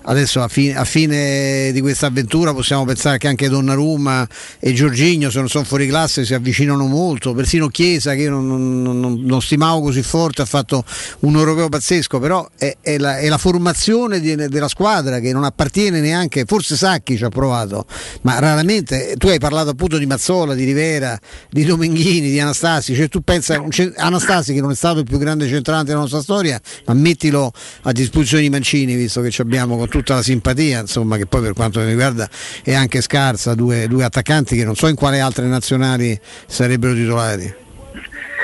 adesso a fine, a fine di questa avventura possiamo pensare che anche Donnarumma e Giorginio se non sono fuori classe si avvicinano molto, persino Chiesa che io non, non- non- stimavo così forte ha fatto un europeo pazzesco, però è, è la, è la formazione di- della squadra che non appartiene neanche, forse Sacchi ci ha provato, ma raramente tu hai parlato appunto di Mazzola, di Rivera, di Domenghini, di Anastasi, cioè tu pensa ce- Anastasi che non è stato il più grande centrante della nostra storia, ma mettilo a disposizione di Mancini visto che ci abbiamo con tutta la simpatia, insomma, che poi per quanto mi riguarda è anche scarsa, due, due attaccanti che non so in quale altre nazionali sarebbero titolari.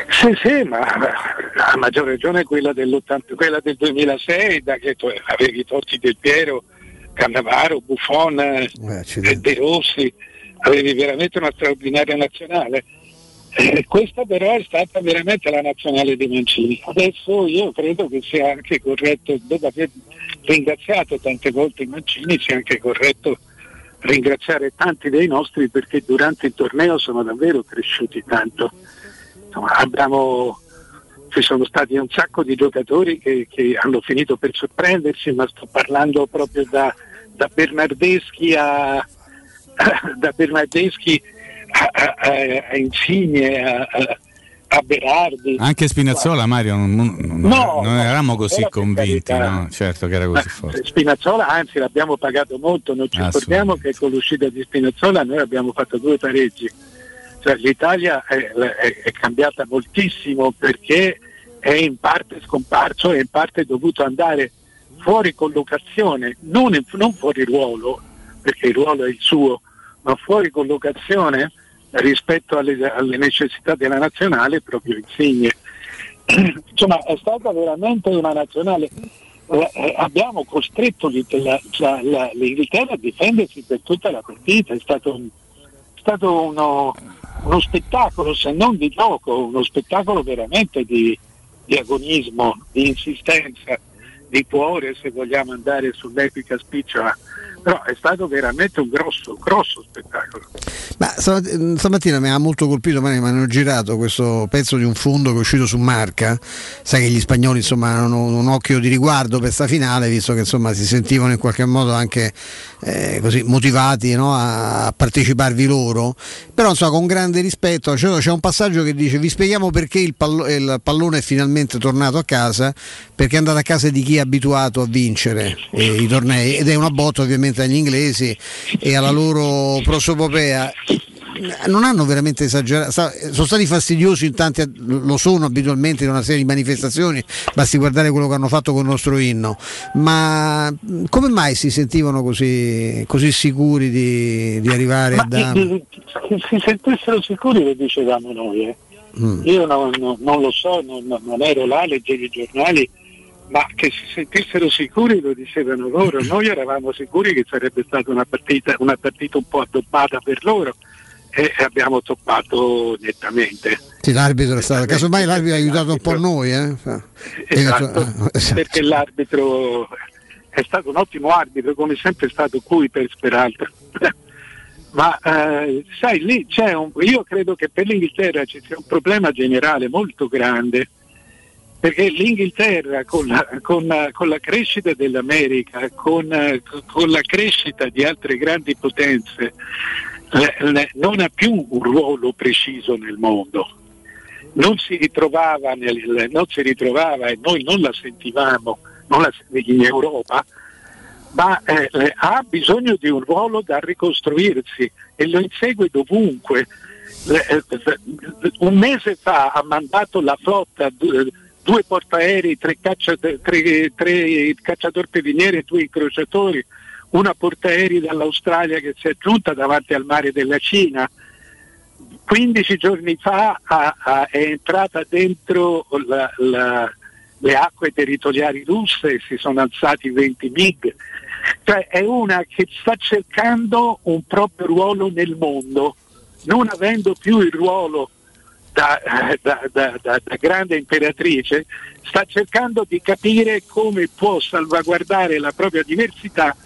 Sì, sì, ma a maggior ragione quella, dell'80 quella del 2006, da che avevi i torti del Piero, Cannavaro, Buffon, eh, De Rossi, avevi veramente una straordinaria nazionale. Eh, questa però è stata veramente la nazionale di Mancini. Adesso io credo che sia anche corretto, dopo aver ringraziato tante volte Mancini, sia anche corretto ringraziare tanti dei nostri perché durante il torneo sono davvero cresciuti tanto. Insomma, abbiamo, ci sono stati un sacco di giocatori che, che hanno finito per sorprendersi, ma sto parlando proprio da, da Bernardeschi a, [LAUGHS] da Bernardeschi a, a, a, Insigne, a, a, Berardi. Anche Spinazzola, Mario, non, non- No, non eravamo così convinti, no? Certo che era così forte. Spinazzola anzi l'abbiamo pagato molto, non ci ricordiamo che con l'uscita di Spinazzola noi abbiamo fatto due pareggi. Cioè, L'Italia è, è- è cambiata moltissimo perché è in parte scomparso e in parte dovuto andare fuori collocazione, non, in- non fuori ruolo, perché il ruolo è il suo, ma fuori collocazione rispetto alle, alle necessità della nazionale proprio insigne. Insomma è stata veramente una nazionale. eh, eh, abbiamo costretto la- la- la- l'Inghilterra a difendersi per tutta la partita, è stato, è stato uno, uno spettacolo, se non di gioco, uno spettacolo veramente di, di agonismo, di insistenza, di cuore se vogliamo andare sull'epica spicciola. Però è stato veramente un grosso, grosso spettacolo. Ma stamat- stamattina mi ha molto colpito, mi hanno girato questo pezzo di un fondo che è uscito su Marca. Sai che gli spagnoli insomma hanno un occhio di riguardo per sta finale, visto che insomma si sentivano in qualche modo anche eh, così motivati no, a, parteciparvi loro. Però insomma con grande rispetto c'è, c'è un passaggio che dice vi spieghiamo perché il, pallo- il pallone è finalmente tornato a casa, perché è andato a casa di chi è abituato a vincere eh, i tornei ed è una botta ovviamente agli inglesi e alla loro prosopopea non hanno veramente esagerato, sta- sono stati fastidiosi in tanti, lo sono abitualmente in una serie di manifestazioni, basti guardare quello che hanno fatto con il nostro inno, ma come mai si sentivano così, così sicuri di, di arrivare Ma a da... che che si sentissero sicuri lo dicevamo noi. eh. Mm. Io non, non- non lo so, non, non ero là, leggevo i giornali, ma che si sentissero sicuri lo dicevano loro. [CLEARS THROAT] Noi eravamo sicuri che sarebbe stata una partita, una partita un po' addobbata per loro e abbiamo toppato nettamente. Sì, l'arbitro è stato, casomai l'arbitro ha aiutato un po' noi, eh? Esatto, perché l'arbitro è stato un ottimo arbitro, come sempre è stato qui per Speralta. [LAUGHS] Ma eh, sai, lì c'è un. Io credo che per l'Inghilterra ci sia un problema generale molto grande, perché l'Inghilterra con la, con la- con la crescita dell'America, con, eh, con la crescita di altre grandi potenze, non ha più un ruolo preciso nel mondo non si ritrovava, nel- non si ritrovava e noi non la sentivamo non la- in Europa, ma eh, ha bisogno di un ruolo da ricostruirsi e lo insegue dovunque. Eh, un mese fa ha mandato la flotta, du- due portaerei, tre, caccia- tre, tre cacciatorpediniere e due incrociatori, una portaerei dall'Australia che si è giunta davanti al mare della Cina. 15 giorni fa ha- ha- è entrata dentro la- la- le acque territoriali russe si sono alzati 20 MiG. Cioè è una che sta cercando un proprio ruolo nel mondo, non avendo più il ruolo da, da- da- da- grande imperatrice, sta cercando di capire come può salvaguardare la propria diversità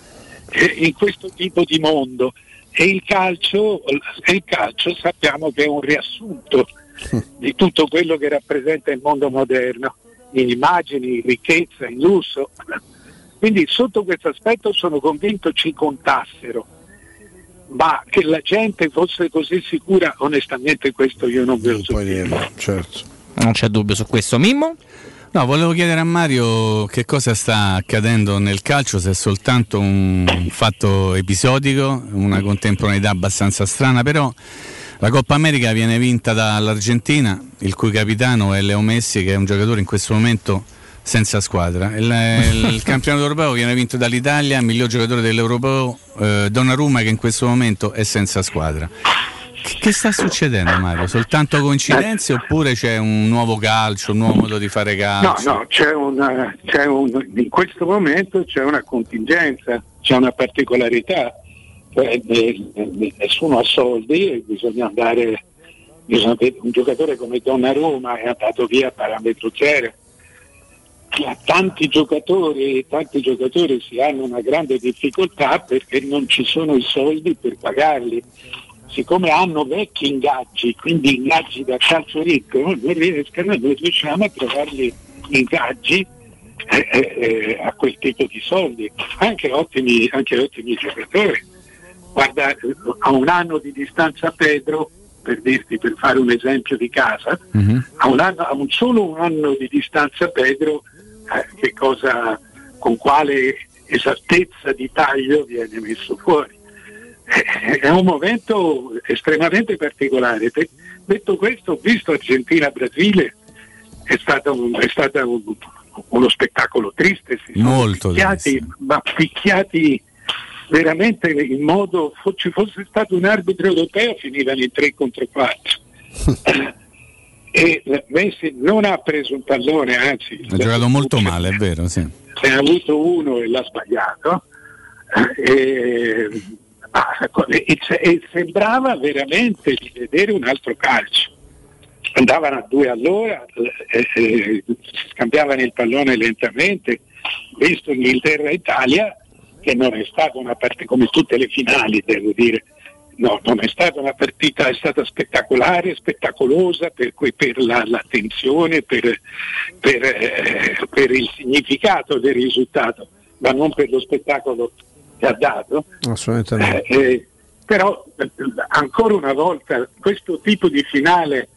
in questo tipo di mondo. E il calcio, e il calcio sappiamo che è un riassunto [LAUGHS] di tutto quello che rappresenta il mondo moderno, in immagini, in ricchezza, in lusso. Quindi sotto questo aspetto sono convinto ci contassero, ma che la gente fosse così sicura, onestamente questo io non ve lo so certo. Non c'è dubbio su questo. Mimmo? No, volevo chiedere a Mario che cosa sta accadendo nel calcio, se è soltanto un fatto episodico, una contemporaneità abbastanza strana, però la Coppa America viene vinta dall'Argentina, il cui capitano è Leo Messi, che è un giocatore in questo momento senza squadra. Il, il [LAUGHS] campionato europeo viene vinto dall'Italia, il miglior giocatore dell'Europeo, eh, Donnarumma, che in questo momento è senza squadra. Che sta succedendo Mario? Soltanto coincidenze oppure c'è un nuovo calcio, un nuovo modo di fare No, calcio? no, c'è una, c'è un, in questo momento c'è una contingenza, c'è una particolarità. Cioè, eh, eh, nessuno ha soldi e bisogna andare, bisogna- un giocatore come Donnarumma è andato via a parametro zero. Tanti giocatori, tanti giocatori si hanno una grande difficoltà perché non ci sono i soldi per pagarli. Siccome hanno vecchi ingaggi, quindi ingaggi da calcio ricco, non riescono, non riusciamo a trovargli ingaggi eh, eh, eh, a quel tipo di soldi, anche ottimi, anche ottimi giocatori. Guarda, a un anno di distanza Pedro, per dirti, per fare un esempio di casa, a, un anno- a un solo un anno di distanza Pedro, eh, che cosa, con quale esattezza di taglio viene messo fuori. [LAUGHS] È un momento estremamente particolare. Detto questo, visto Argentina-Brasile, è stato, un- è stato un- uno spettacolo triste, si Molto picchiati, ma picchiati veramente in modo, ci fosse stato un arbitro europeo finivano in 3 contro 4. [LAUGHS] e Messi non ha preso un pallone, anzi Ha giocato molto male, è vero, sì. ne ha avuto uno e l'ha sbagliato. E, ma- e- e sembrava veramente di vedere un altro calcio. Andavano a due all'ora, eh, eh, scambiavano il pallone lentamente, visto Inghilterra-Italia, che non è stata una partita come tutte le finali, devo dire. No, non è stata una partita, è stata spettacolare, spettacolosa per, que- per la, l'attenzione, per, per, eh, per il significato del risultato, ma non per lo spettacolo che ha dato. Assolutamente. Eh, eh, però eh, ancora una volta questo tipo di finale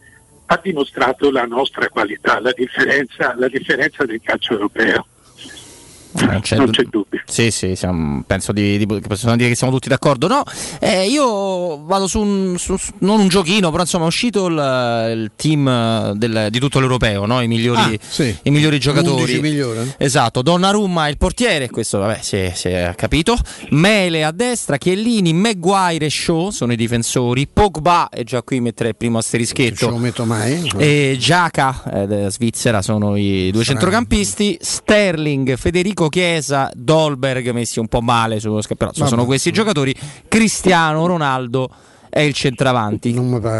ha dimostrato la nostra qualità, la differenza, la differenza del calcio europeo. Non c'è, Non c'è dubbio. Sì, sì, siamo- penso di, di- possiamo dire che siamo tutti d'accordo. No, eh, io vado su, un, su- su- non un giochino, però insomma è uscito il, il team del- di tutto l'europeo, no? I, migliori, Ah, sì. i migliori giocatori. 11 migliori, eh? Esatto, Donnarumma è il portiere, questo vabbè si è, si è capito. Mele a destra, Chiellini, Maguire e Shaw sono i difensori. Pogba, e già qui mettere il primo asterischetto. Non lo metto mai. E Giaca eh, Svizzera sono i due Strano. centrocampisti. Sterling, Federico Chiesa, Dolberg messi un po' male sullo schermo, però insomma, Vabbè. sono questi giocatori. Cristiano Ronaldo è il centravanti.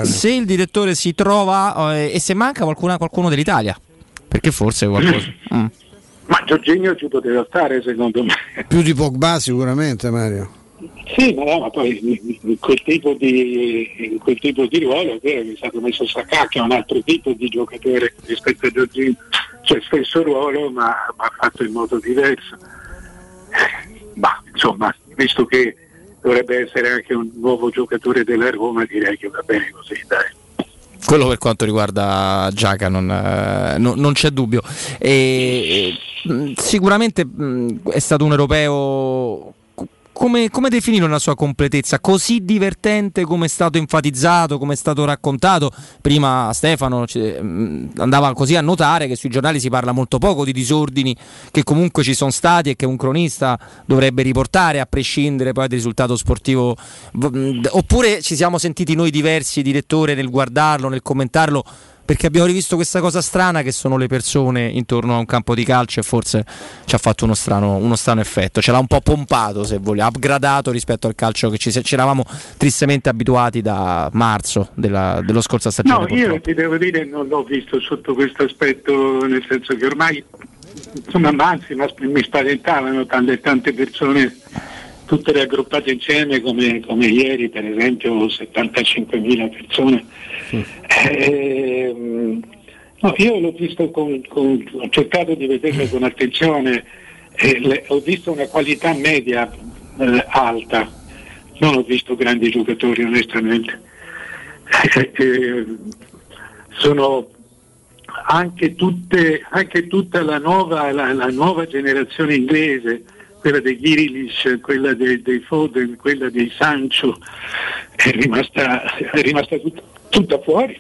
Se il direttore si trova eh, e se manca qualcuna- qualcuno dell'Italia, perché forse qualcosa. Mm. Ma Giorginio ci poteva stare secondo me. Più di Pogba sicuramente Mario. Sì, ma, no, ma poi in- quel tipo di, in quel tipo di ruolo è vero che è stato messo Sacca che è un altro tipo di giocatore rispetto a Giorgino, cioè stesso ruolo ma, ma fatto in modo diverso. Ma insomma, visto che dovrebbe essere anche un nuovo giocatore della Roma, direi che va bene così, dai. Quello per quanto riguarda Giaca non, eh, no- non c'è dubbio. E, sicuramente mh, è stato un europeo. Co- Come, come definirlo nella sua completezza? Così divertente come è stato enfatizzato, come è stato raccontato. Prima Stefano mh, andava così a notare che sui giornali si parla molto poco di disordini che comunque ci sono stati e che un cronista dovrebbe riportare a prescindere poi dal risultato sportivo. Mh, Oppure ci siamo sentiti noi diversi, direttore, nel guardarlo, nel commentarlo, perché abbiamo rivisto questa cosa strana che sono le persone intorno a un campo di calcio e forse ci ha fatto uno strano, uno strano effetto. Ce l'ha un po' pompato, se vogliamo, upgradato rispetto al calcio che ci, ci eravamo tristemente abituati da marzo della- dello scorsa stagione. No, purtroppo. io ti devo dire non l'ho visto sotto questo aspetto, nel senso che ormai, insomma, ma anzi mi spaventavano tante, tante persone, tutte raggruppate insieme come, come ieri, per esempio 75.000 persone. Ehm, no, io l'ho visto con, con- ho cercato di vederlo con attenzione, e le- ho visto una qualità media eh, alta, non ho visto grandi giocatori onestamente. Eh, sono anche, tutte, anche tutta la nuova, la, la nuova generazione inglese, quella dei Grealish, quella dei, dei Foden, quella dei Sancho, è rimasta, è rimasta tut- tutta fuori.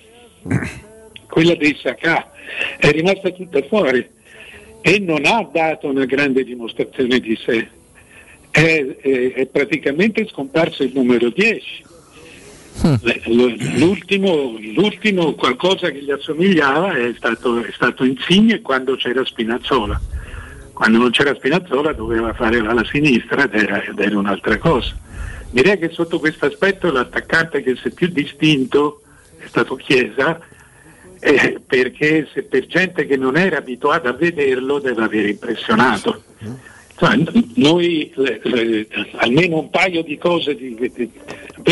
Quella dei Saka è rimasta tutta fuori e non ha dato una grande dimostrazione di sé. È, è- è praticamente scomparso il numero 10. L- L'ultimo, l'ultimo qualcosa che gli assomigliava è stato, è stato Insigne quando c'era Spinazzola. Quando non c'era Spinazzola doveva fare l'ala sinistra ed era, ed era un'altra cosa. Direi che sotto questo aspetto l'attaccante che si è più distinto è stato Chiesa, eh, perché se per gente che non era abituata a vederlo deve aver impressionato. N- noi le- le- almeno un paio di cose di, di-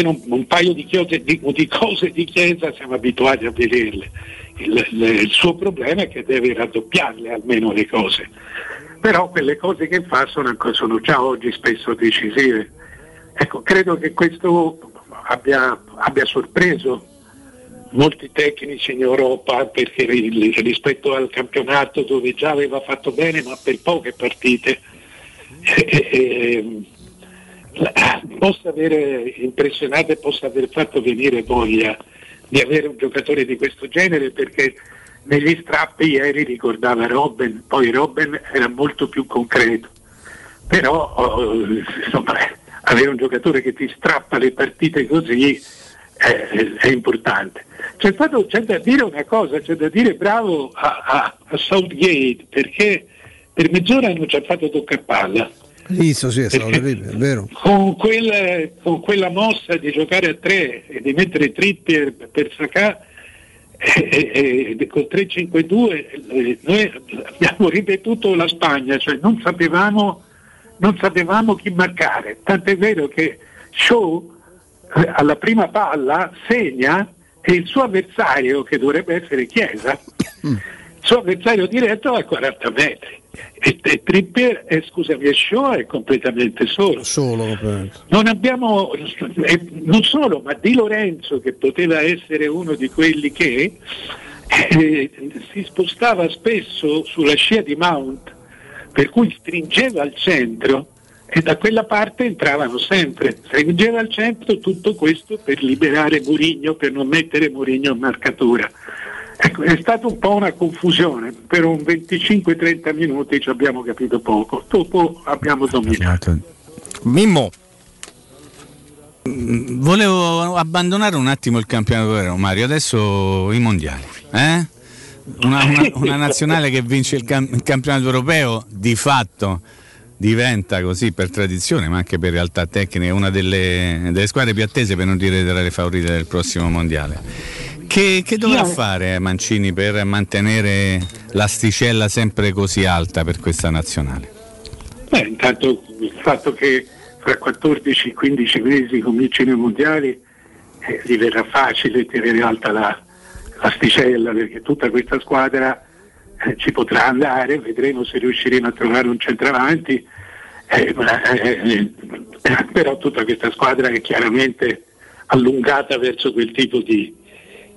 un, un paio di, chiose- di- cose di chiesa siamo abituati a vederle. Il, il- il suo problema è che deve raddoppiarle almeno le cose. Però quelle cose che fa sono, sono già oggi spesso decisive. Ecco, credo che questo abbia, abbia sorpreso molti tecnici in Europa perché ri- rispetto al campionato dove già aveva fatto bene ma per poche partite eh, possa aver impressionato e possa aver fatto venire voglia di avere un giocatore di questo genere perché negli strappi ieri ricordava Robben, poi Robben era molto più concreto, però oh, insomma, avere un giocatore che ti strappa le partite così è, è importante. C'è, stato, c'è da dire una cosa, c'è da dire bravo a, a- a Southgate perché per mezz'ora hanno già fatto tocca palla. Visto, sì, è stato terribile, è vero. Con, quel- con quella mossa di giocare a tre e di mettere Trippier per Sacà eh, eh, col 3-5-2 eh, noi abbiamo ripetuto la Spagna, cioè non sapevamo, non sapevamo chi marcare, tant'è vero che Shaw eh, alla prima palla segna e il suo avversario, che dovrebbe essere Chiesa, il suo avversario diretto va a 40 metri. E, e Trippier, eh, scusami, e Shaw è completamente solo. Solo. Non abbiamo, eh, non solo, ma Di Lorenzo che poteva essere uno di quelli che eh, si spostava spesso sulla scia di Mount, per cui stringeva al centro e da quella parte entravano sempre. Stringeva al centro tutto questo per liberare Murigno, per non mettere Murigno in marcatura. Ecco, è stata un po' una confusione, per un 25-30 minuti ci abbiamo capito poco, dopo abbiamo dominato. Mimmo. Mm, Volevo abbandonare un attimo il campionato europeo, Mario. Adesso i mondiali. eh? Una, una- [LAUGHS] una nazionale che vince il, cam- il campionato europeo di fatto diventa così per tradizione, ma anche per realtà tecniche, una delle, delle squadre più attese, per non dire tra le favorite del prossimo mondiale. Che, che dovrà Io- fare Mancini per mantenere l'asticella sempre così alta per questa nazionale? Beh, intanto il fatto che fra 14-15 mesi cominciano i mondiali eh, gli verrà facile tenere alta la, l'asticella perché tutta questa squadra eh, ci potrà andare, vedremo se riusciremo a trovare un centravanti, eh, ma, eh, eh, però tutta questa squadra è chiaramente allungata verso quel tipo di,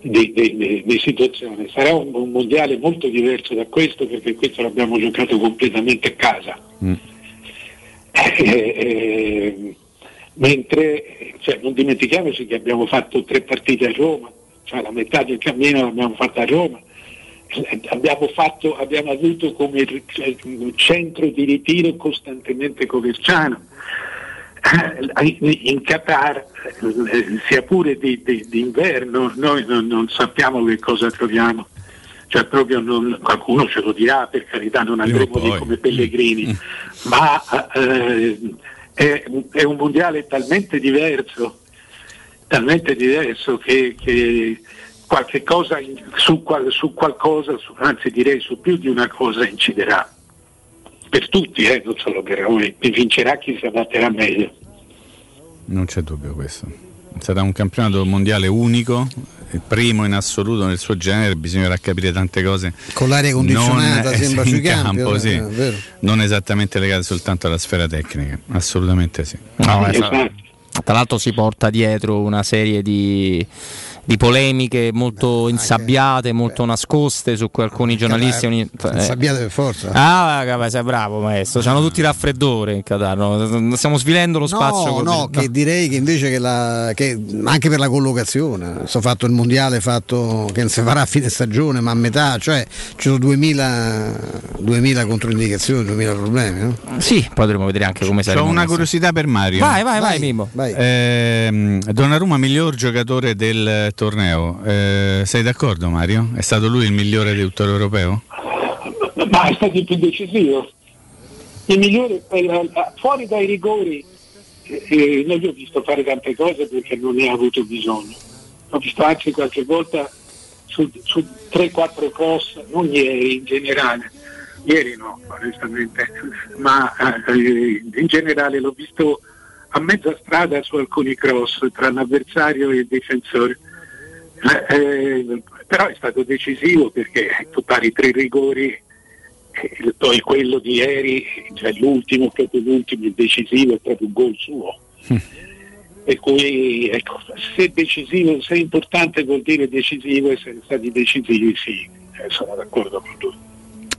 di, di- di- di situazione. Sarà un, un mondiale molto diverso da questo perché questo l'abbiamo giocato completamente a casa. Eh, eh, mentre cioè, non dimentichiamoci che abbiamo fatto tre partite a Roma, cioè la metà del cammino l'abbiamo fatta a Roma. Eh, Abbiamo, fatto, abbiamo avuto come centro di ritiro costantemente Coverciano. Eh, In Qatar, sia pure di, di- d'inverno, noi non, non sappiamo che cosa troviamo. Cioè proprio non- qualcuno ce lo dirà, per carità, non andremo lì come pellegrini, ma eh, è, è un mondiale talmente diverso, talmente diverso che, che qualche cosa su, su qualcosa, su- anzi direi su più di una cosa inciderà. Per tutti, eh, non solo per noi, e vincerà chi si adatterà meglio. Non c'è dubbio questo. Sarà un campionato mondiale unico, il primo in assoluto nel suo genere, bisognerà capire tante cose. Con l'aria condizionata non- sembra [LAUGHS] sui campi, campo, eh, sì. non esattamente legate soltanto alla sfera tecnica, assolutamente sì. No, tra- Tra l'altro si porta dietro una serie di, di polemiche molto insabbiate, molto nascoste su cui alcuni giornalisti. ogni- eh. Sabbiate per forza. Ah, vabbè, sei bravo maestro, c'hanno tutti raffreddore in Qatar, no? stiamo svilendo lo spazio. No, no, che direi che invece che, la, che anche per la collocazione, sto fatto il mondiale fatto che non si farà a fine stagione, ma a metà, cioè ci sono 2000, 2000 controindicazioni, 2000 problemi. No? Sì, potremmo vedere anche come Ho saremo una messi. curiosità per Mario. Vai, vai, vai, Mimmo. Ehm, Donnarumma miglior giocatore del torneo. Eh, sei d'accordo Mario? È stato lui il migliore di tutto l'europeo? ma è stato il più decisivo. Il migliore, eh, eh, fuori dai rigori, eh, eh, non gli ho visto fare tante cose perché non ne ha avuto bisogno. Ho visto anche qualche volta su, su 3-4 cross, non ieri in generale, ieri no, onestamente, ma eh, in generale l'ho visto a mezza strada su alcuni cross tra l'avversario e il difensore. Eh, eh, però è stato decisivo perché tu pari tre rigori e poi quello di ieri, cioè l'ultimo, proprio l'ultimo, il decisivo, è proprio un gol suo. Per cui ecco, se decisivo, se importante vuol dire decisivo e se stati decisivi sì, eh, sono d'accordo con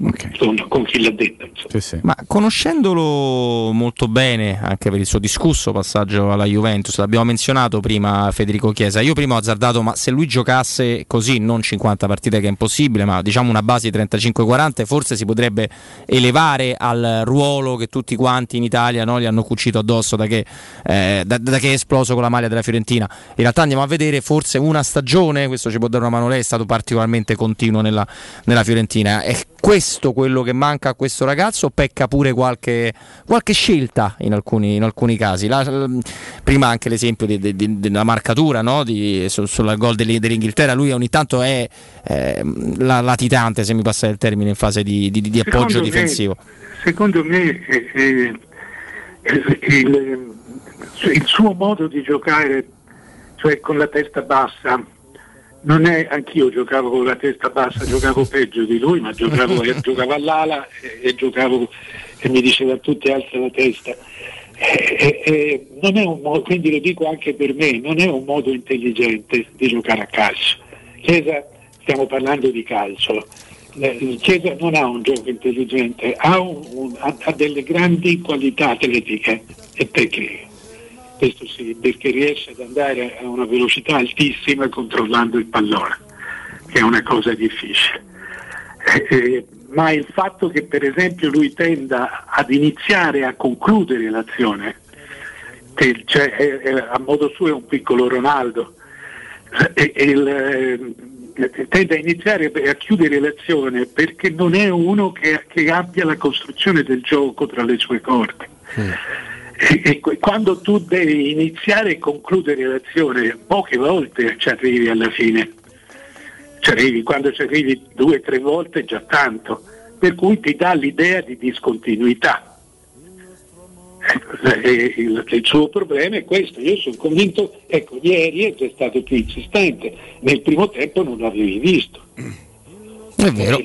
lui. Con, con chi l'ha detto. insomma. Ma conoscendolo molto bene, anche per il suo discusso passaggio alla Juventus, l'abbiamo menzionato prima Federico Chiesa, io prima ho azzardato, ma se lui giocasse così, non 50 partite che è impossibile, ma diciamo una base di 35-40, forse si potrebbe elevare al ruolo che tutti quanti in Italia no, gli hanno cucito addosso da che, eh, da- da che è esploso con la maglia della Fiorentina. In realtà andiamo a vedere forse una stagione, questo ci può dare una mano lei, è stato particolarmente continuo nella, nella Fiorentina. È questo quello che manca a questo ragazzo o pecca pure qualche, qualche scelta in alcuni, in alcuni casi? La- prima anche l'esempio di- di- di- della marcatura no? sul, sul gol dell'I- dell'Inghilterra, lui ogni tanto è eh, la- latitante, se mi passa il termine, in fase di, appoggio me- difensivo. Secondo me eh, eh, il, il- il suo modo di giocare, cioè con la testa bassa, non è, anch'io giocavo con la testa bassa, giocavo peggio di lui, ma giocavo, [LAUGHS] eh, giocavo all'ala e, e giocavo e mi diceva a tutti alza la testa. Eh, eh, non è un modo, quindi lo dico anche per me, non è un modo intelligente di giocare a calcio. Chiesa, stiamo parlando di calcio. Chiesa non ha un gioco intelligente, ha, un- un- ha- ha delle grandi qualità atletiche e tecniche. Questo sì, perché riesce ad andare a una velocità altissima controllando il pallone, che è una cosa difficile. Eh, eh, ma il fatto che per esempio lui tenda ad iniziare a concludere l'azione, che, cioè, è- è- a modo suo è un piccolo Ronaldo, e- e il, eh, tende a iniziare a chiudere l'azione perché non è uno che, che abbia la costruzione del gioco tra le sue corde. E, e quando tu devi iniziare e concludere l'azione, poche volte ci arrivi alla fine. Ci arrivi, quando ci arrivi due o tre volte già tanto, per cui ti dà l'idea di discontinuità. Ecco, e il, il suo problema è questo, io sono convinto, ecco, ieri è già stato più insistente, nel primo tempo non l'avevi visto. È vero.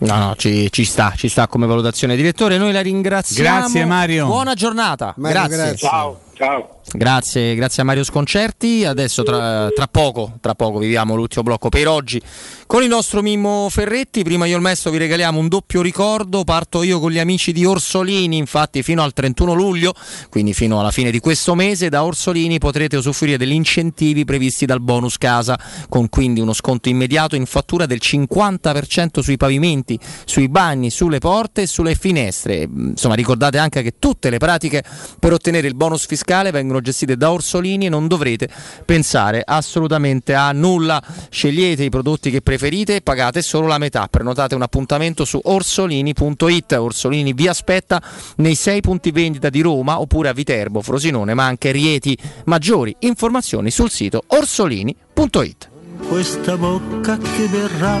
No, no, ci, ci sta, ci sta come valutazione. Direttore, noi la ringraziamo. Grazie, Mario. Buona giornata. Mario, grazie. grazie. Ciao, ciao. Grazie, grazie a Mario Sconcerti. Adesso tra, tra poco, tra poco viviamo l'ultimo blocco per oggi con il nostro Mimmo Ferretti. Prima io e il Mesto vi regaliamo un doppio ricordo. Parto io con gli amici di Orsolini, infatti fino al 31 luglio, quindi fino alla fine di questo mese, da Orsolini potrete usufruire degli incentivi previsti dal bonus casa, con quindi uno sconto immediato in fattura del 50% sui pavimenti, sui bagni, sulle porte e sulle finestre. Insomma, ricordate anche che tutte le pratiche per ottenere il bonus fiscale vengono gestite da Orsolini e non dovrete pensare assolutamente a nulla. Scegliete i prodotti che preferite e pagate solo la metà. Prenotate un appuntamento su orsolini.it. Orsolini vi aspetta nei sei punti vendita di Roma oppure a Viterbo, Frosinone, ma anche Rieti. Maggiori informazioni sul sito orsolini.it. Questa bocca che verrà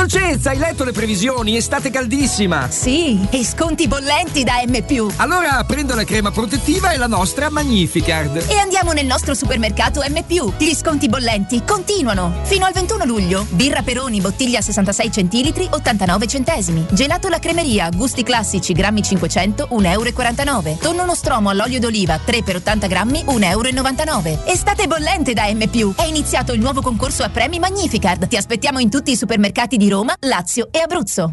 Dolcezza, hai letto le previsioni? Estate caldissima! Sì, e sconti bollenti da M. Allora prendo la crema protettiva e la nostra Magnificard. E andiamo nel nostro supermercato M. Gli sconti bollenti continuano. Fino al 21 luglio. Birra Peroni, bottiglia 66 centilitri, 89 centesimi. Gelato la cremeria, gusti classici, grammi 500, 1,49 euro. Tonno nostromo all'olio d'oliva, 3 per 80 grammi, 1,99 euro. Estate bollente da M. È iniziato il nuovo concorso a premi Magnificard. Ti aspettiamo in tutti i supermercati di Roma, Lazio e Abruzzo.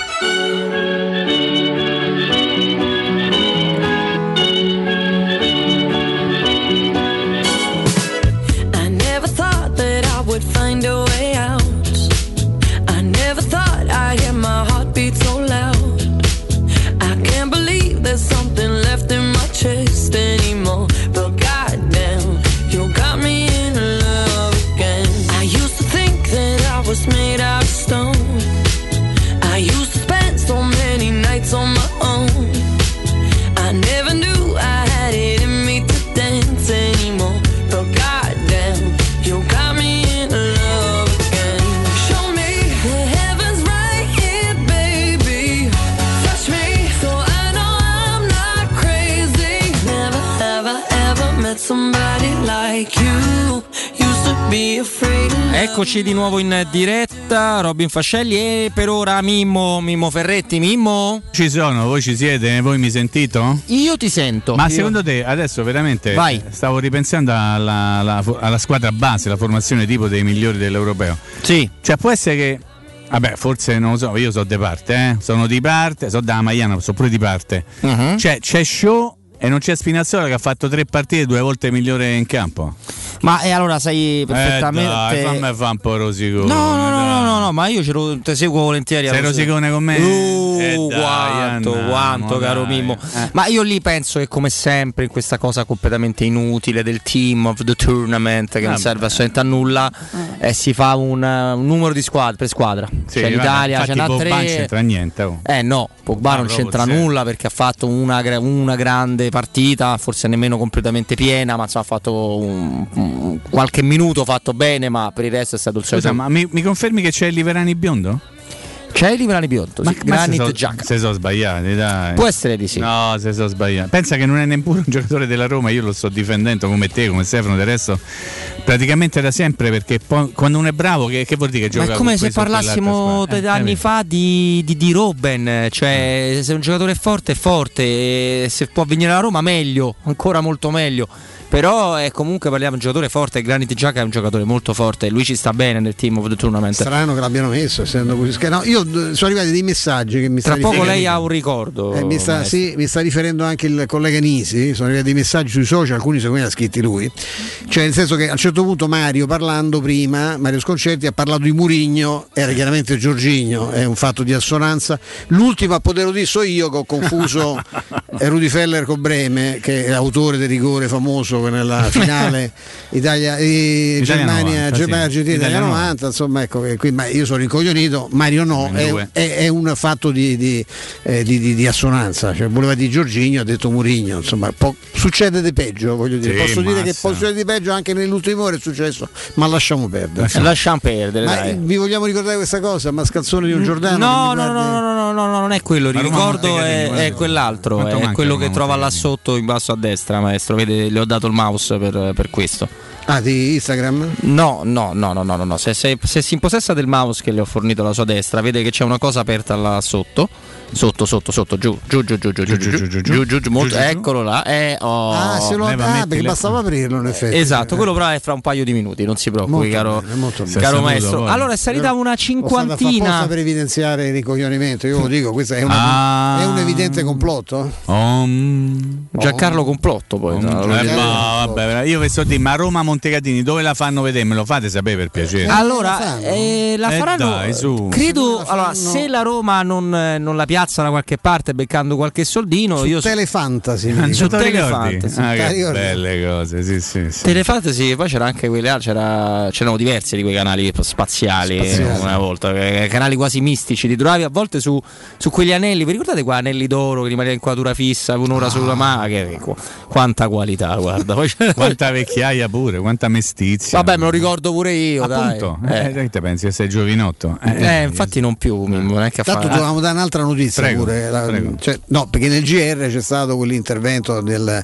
Eccoci di nuovo in diretta, Robin Fascelli e per ora Mimmo, Mimmo Ferretti, Mimmo? Ci sono, voi ci siete? Voi mi sentito? Io ti sento. Ma Io- secondo te adesso veramente Vai. eh, stavo ripensando alla, alla- alla squadra base, la formazione tipo dei migliori dell'europeo. Sì. Cioè può essere che Vabbè, forse non lo so, io sono di parte, eh? Sono di parte, so da Maiano, sono pure di parte. Mhm. Cioè, c'è show e non c'è Spinazzola che ha fatto tre partite due volte migliore in campo. Ma e allora sai Eh perfettamente. dai, fammi fa un po' rosicone. No, no, no, no, no, no, ma io te seguo volentieri. Sei allo- rosicone con me? Uh, Eh, dai, quanto, andiamo, quanto, caro. Mimmo. Eh. Ma io lì penso che, come sempre, in questa cosa completamente inutile del team of the tournament, che non serve assolutamente a nulla, eh, si fa un, un numero di squadre per squadra. Sì, cioè l'Italia ce n'ha Pogba non tre. c'entra niente. oh. Eh no, Pogba Ah, non c'entra nulla perché ha fatto una grande partita, forse nemmeno completamente piena, ma insomma, ha fatto un- un- qualche minuto fatto bene, ma per il resto è stato il solito. Scusa, ma mi, mi confermi che c'è il Liverani biondo? C'è il Liverani Bionto, sì, Granit Xhaka. Se sono sbagliati, dai. Può essere di sì. No, se sono sbagliati. Pensa che non è neppure un giocatore della Roma, io lo sto difendendo come te, come Stefano, del resto praticamente da sempre perché poi, quando uno è bravo che, che vuol dire che Ma gioca è come se parlassimo? Eh, anni fa di, di, di Robben, cioè se un giocatore è forte è forte, se può venire alla Roma meglio, ancora molto meglio. Però è comunque parliamo di un giocatore forte, Granit Xhaka è un giocatore molto forte, lui ci sta bene nel team of the tournament. Strano che l'abbiano messo, essendo così no, io eh, sono arrivati dei messaggi che mi Tra poco lei ha un ricordo. Eh, mi, sta, sì, mi sta riferendo anche il collega Nisi, sono arrivati dei messaggi sui social, alcuni secondo me li ha scritti lui. Cioè, nel senso che a un certo punto Mario parlando prima, Mario Sconcerti ha parlato di Murigno, era chiaramente Giorgigno, è un fatto di assonanza. L'ultimo a poterlo dire so io che ho confuso [LAUGHS] eh, Rudy Feller con Breme, che è autore del rigore famoso nella finale [LAUGHS] Italia, eh, Italia Germania, 90, Germania sì. Argentina Italia Italia 90, insomma ecco che qui ma io sono incoglionito, Mario no, è, è- è un fatto di, di, eh, di- di- di assonanza, cioè, voleva di Giorginio, ha detto Murigno, insomma po- succede di peggio, voglio dire, Sì, posso dire che massa. può succedere di peggio anche nell'ultimo ore è successo, ma lasciamo perdere. Eh, Lasciamo perdere, Ma dai. vi vogliamo ricordare questa cosa? Mascalzone di un Giordano? No, no, no, guardi- no, no, no, no, no, non è quello, il Ma ricordo è, è quell'altro, quanto è quello che trova là sotto in basso a destra, maestro. Vede, le ho dato il mouse per, per questo. Ah, di Instagram? No, no, no, no, no, no, no. Se, se- se si impossessa del mouse che le ho fornito alla sua destra, vede che c'è una cosa aperta là sotto. Sotto, sotto, sotto, giù, giù, giù, giù, giù, giù, giù, giù, giù, giù, giù, molto- giù, giù. eccolo là. Eh, oh. Ah, se lo ah, perché bastava aprirlo in effetti. Esatto, quello però è fra un paio di minuti, non si preoccupi, caro, caro maestro. Allora è salita una cinquantina. per evidenziare il ricoglionimento, io lo dico, questo è, Ah. un evidente complotto? Om. Giancarlo Complotto poi. Eh, vabbè, io vi sto a dire, ma Roma Montegatini dove la fanno vedere? Me lo fate sapere per piacere. Allora, la eh, Eh, faranno. Credo. Allora, se la Roma non, eh, non la piazza da qualche parte beccando qualche soldino, Su io Telefantasy. [LAUGHS] lo ricordi? Telefantasy. Ah, ricordi? belle cose, sì, sì, sì. Telefantasy, poi c'era anche quelle c'era, c'erano diversi di quei canali spaziali, Spaziali. una volta, eh, canali quasi mistici, ti trovavi a volte su, su quegli anelli, vi ricordate quei anelli d'oro che rimaneva in quadratura fissa, un'ora sulla mano, che, qu- quanta qualità, guarda. Quanta [LAUGHS] vecchiaia pure. quanta mestizia. Vabbè, me lo ricordo pure io, Appunto, dai. eh, te pensi che sei giovinotto? Eh, infatti non più, non è che Tanto dovevamo dare un'altra notizia Prego, pure. La- cioè, no, perché nel GR c'è stato quell'intervento del-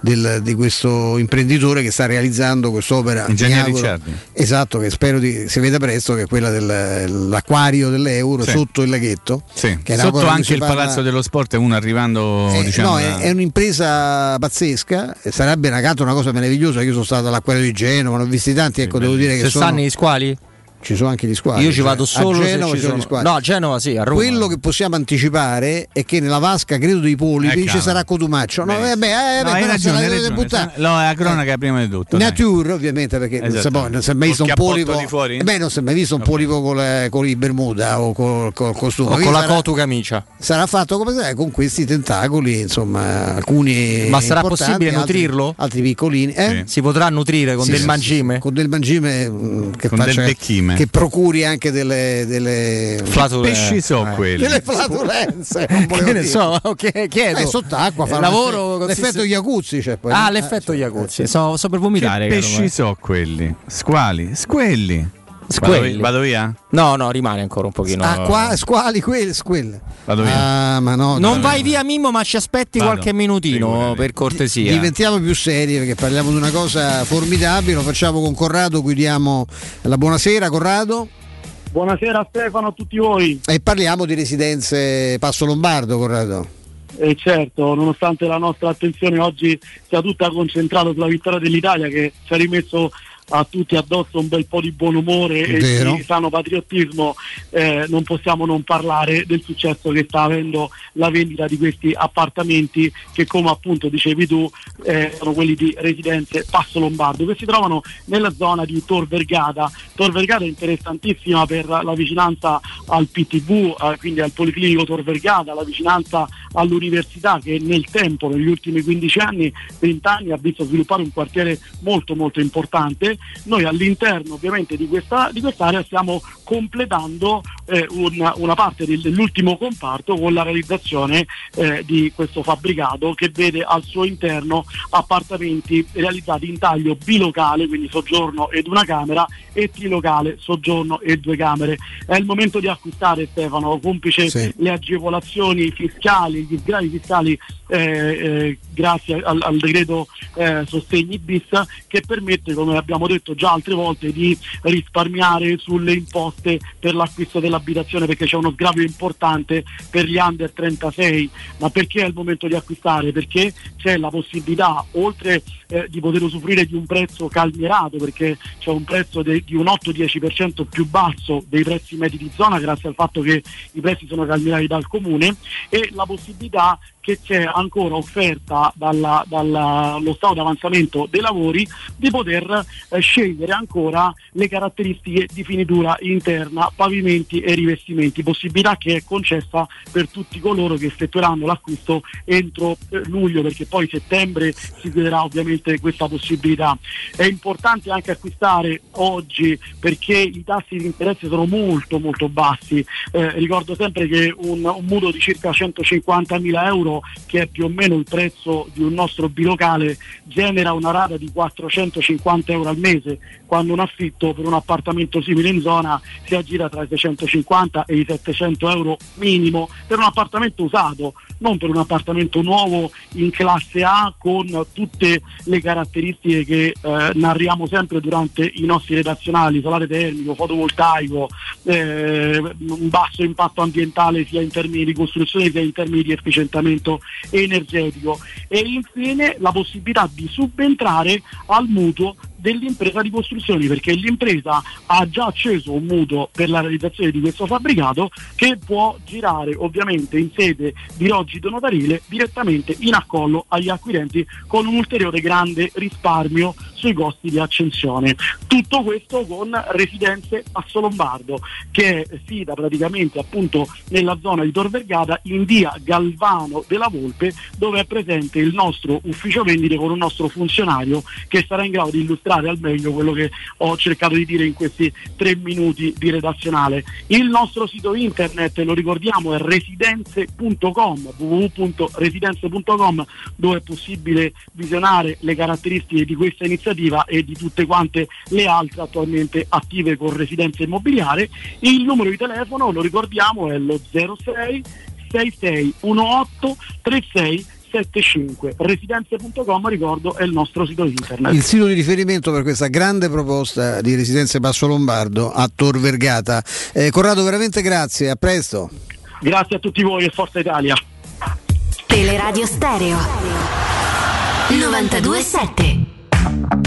del- di questo imprenditore che sta realizzando quest'opera. auguro- Ricciardi. Esatto, che spero di, si veda presto, che è quella dell'acquario dell'euro Sì. sotto il laghetto. Sì. È Sotto anche il parla- Palazzo dello Sport, uno arrivando Eh, diciamo, no, è, da- è un'impresa pazzesca, e sarebbe una, una cosa meravigliosa. Io sono stato all'acquario di Genova, ne ho visti tanti, ecco, devo dire che Se sono, stanno gli squali? Ci sono anche gli squali. Io ci cioè, vado solo a se Genova ci ci sono sono-. No, a Genova sì, a Roma. Quello che possiamo anticipare è che nella vasca, credo dei polipi, Eh, ci sarà Cotumaccio. No, Beh, eh, beh, eh, no, beh, se ragione, la dovete buttare. No, è la cronaca prima di tutto. dai. Nature ovviamente perché non si, Esatto. non si è mai visto un polipo di fuori? Eh beh non si è mai visto un polipo con, le- con i Bermuda o col, col costume O Quindi con la sarà- cotu camicia. sarà fatto come sai, con questi tentacoli insomma alcuni Ma sarà possibile altri- nutrirlo? altri piccolini eh? Si potrà nutrire con Sì, del sì, mangime? sì, con del mangime mm, che, Con del faccia- becchime. che procuri anche delle, delle Flatulenze. Pesci so Eh. quelli. delle flatulenze [LAUGHS] Che ne dire. so, ok, chiedo. Eh, sott'acqua Eh, fa lavoro l'effetto- Iacuzzi c'è poi Ah, Eh, l'effetto cioè, Iacuzzi. So, so per vomitare. Che pesci eh. so quelli? Squali? Squelli. Squelli. Vado, via? No, no, rimane ancora un pochino. Ah, qua, squali, quelli, squelle. Vado via. Ah, ma no. Non no. vai via Mimmo, ma ci aspetti Vado. qualche minutino Figurati. per cortesia. Diventiamo più seri perché parliamo di una cosa formidabile, lo facciamo con Corrado, qui diamo la buonasera Corrado Buonasera Stefano a tutti voi. e parliamo di residenze Passo Lombardo Corrado. E certo, nonostante la nostra attenzione oggi sia tutta concentrata sulla vittoria dell'Italia che ci ha rimesso a tutti addosso un bel po' di buon umore e Vero. di sano patriottismo, eh, non possiamo non parlare del successo che sta avendo la vendita di questi appartamenti che come appunto dicevi tu eh, sono quelli di residenze Passo Lombardo che si trovano nella zona di Tor Vergata. Tor Vergata è interessantissima per la vicinanza al PTV, eh, quindi al Policlinico Tor Vergata, la vicinanza all'università che nel tempo, negli ultimi 15 anni, 20 anni ha visto sviluppare un quartiere molto molto importante. Noi all'interno ovviamente di, questa, di quest'area stiamo completando eh, un- una parte del- dell'ultimo comparto con la realizzazione eh, di questo fabbricato che vede al suo interno appartamenti realizzati in taglio bilocale, quindi soggiorno ed una camera, e trilocale, soggiorno e due camere. È il momento di acquistare Stefano, complice Sì. le agevolazioni fiscali, gli sgravi fiscali eh, eh, grazie al, al decreto eh, sostegni bis che permette, come abbiamo detto già altre volte, di risparmiare sulle imposte per l'acquisto dell'abitazione perché c'è uno sgravio importante per gli under 36. Ma perché è il momento di acquistare? Perché c'è la possibilità, oltre eh, di poter usufruire di un prezzo calmierato, perché c'è un prezzo de- di un 8-10% più basso dei prezzi medi di zona grazie al fatto che i prezzi sono calmierati dal comune e la possibilità che c'è ancora offerta dalla- dallo stato di avanzamento dei lavori di poter eh, scegliere ancora le caratteristiche di finitura interna, pavimenti e rivestimenti, possibilità che è concessa per tutti coloro che effettueranno l'acquisto entro eh, luglio perché poi settembre si chiuderà ovviamente questa possibilità. È importante anche acquistare oggi perché i tassi di interesse sono molto molto bassi. Eh, ricordo sempre che un, un mutuo di circa 150 mila euro che è più o meno il prezzo di un nostro bilocale genera una rata di 450 euro al mese quando un affitto per un appartamento simile in zona si aggira tra i 650 e i 700 euro minimo per un appartamento usato non per un appartamento nuovo in classe A con tutte le caratteristiche che eh, narriamo sempre durante i nostri redazionali, solare termico, fotovoltaico, eh, un basso impatto ambientale sia in termini di costruzione sia in termini di efficientamento energetico. E infine la possibilità di subentrare al mutuo dell'impresa di costruzioni perché l'impresa ha già acceso un mutuo per la realizzazione di questo fabbricato che può girare ovviamente in sede di rogito notarile direttamente in accollo agli acquirenti con un ulteriore grande risparmio sui costi di accensione. Tutto questo con residenze a Solombardo che è sita praticamente appunto nella zona di Tor Vergata in via Galvano della Volpe dove è presente il nostro ufficio vendite con un nostro funzionario che sarà in grado di illustrare illustrare al meglio quello che ho cercato di dire in questi tre minuti di redazionale. Il nostro sito internet, lo ricordiamo, è residenze.com, www.residenze.com dove è possibile visionare le caratteristiche di questa iniziativa e di tutte quante le altre attualmente attive con residenza immobiliare. Il numero di telefono, lo ricordiamo, è lo 06 6618 36 75 residenze.com ricordo è il nostro sito internet. Il sito di riferimento per questa grande proposta di residenze Passo Lombardo a Tor Vergata. Eh, Corrado, veramente grazie, a presto. grazie a tutti voi e Forza Italia. Teleradio Stereo. 927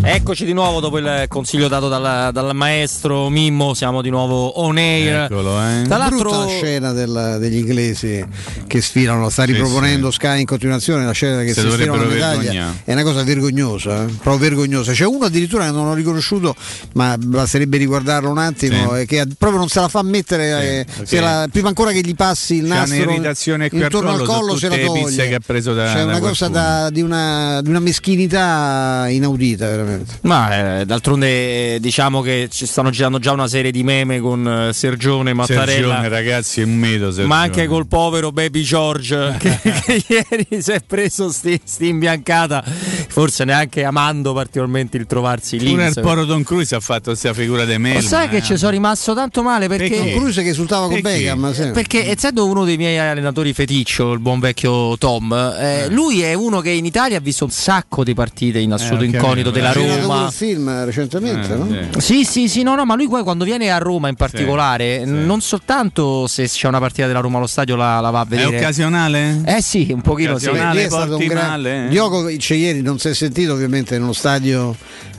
Eccoci di nuovo dopo il consiglio dato dal, dal maestro Mimmo, siamo di nuovo on air. Eccolo, eh. Tra l'altro Brutta la scena del- degli inglesi che sfilano, sta riproponendo Sky in continuazione la scena che Si si, sfilano medaglia. vergognare. È una cosa vergognosa, eh, proprio vergognosa. C'è uno addirittura che non ho riconosciuto, ma basterebbe riguardarlo un attimo, Sì. e che proprio non se la fa mettere, eh, se la- prima ancora che gli passi il nastro intorno al collo se la toglie. che ha preso da- C'è da una cosa qualcuno. da- di, una, di una meschinità inaudita, veramente. Ma eh, d'altronde diciamo che ci stanno girando già una serie di meme con eh, Sergione, Mattarella. Sergione, ragazzi, è un mito. Sergione. Ma anche col povero Baby George [LAUGHS] che, che ieri si è preso sti, sti imbiancata, forse neanche amando particolarmente il trovarsi lì. Pure il poro Tom Cruise ha fatto questa figura di Lo Melma. sai che eh. ci sono rimasto tanto male perché, Perché? Tom Cruise che esultava con? Beckham, sì. perché essendo uno dei miei allenatori feticcio, il buon vecchio Tom, eh, lui è uno che in Italia ha visto un sacco di partite in assoluto Eh, incognito della Stato Roma. un film recentemente, Eh, no? Sì, sì. sì, sì, no, no, ma lui poi quando viene a Roma in particolare, non soltanto se c'è una partita della Roma allo stadio la, la va a È vedere. occasionale? Eh sì, un pochino sì. Occasionale. È un porti gran... male, eh. Djokovic ieri non si è sentito ovviamente nello stadio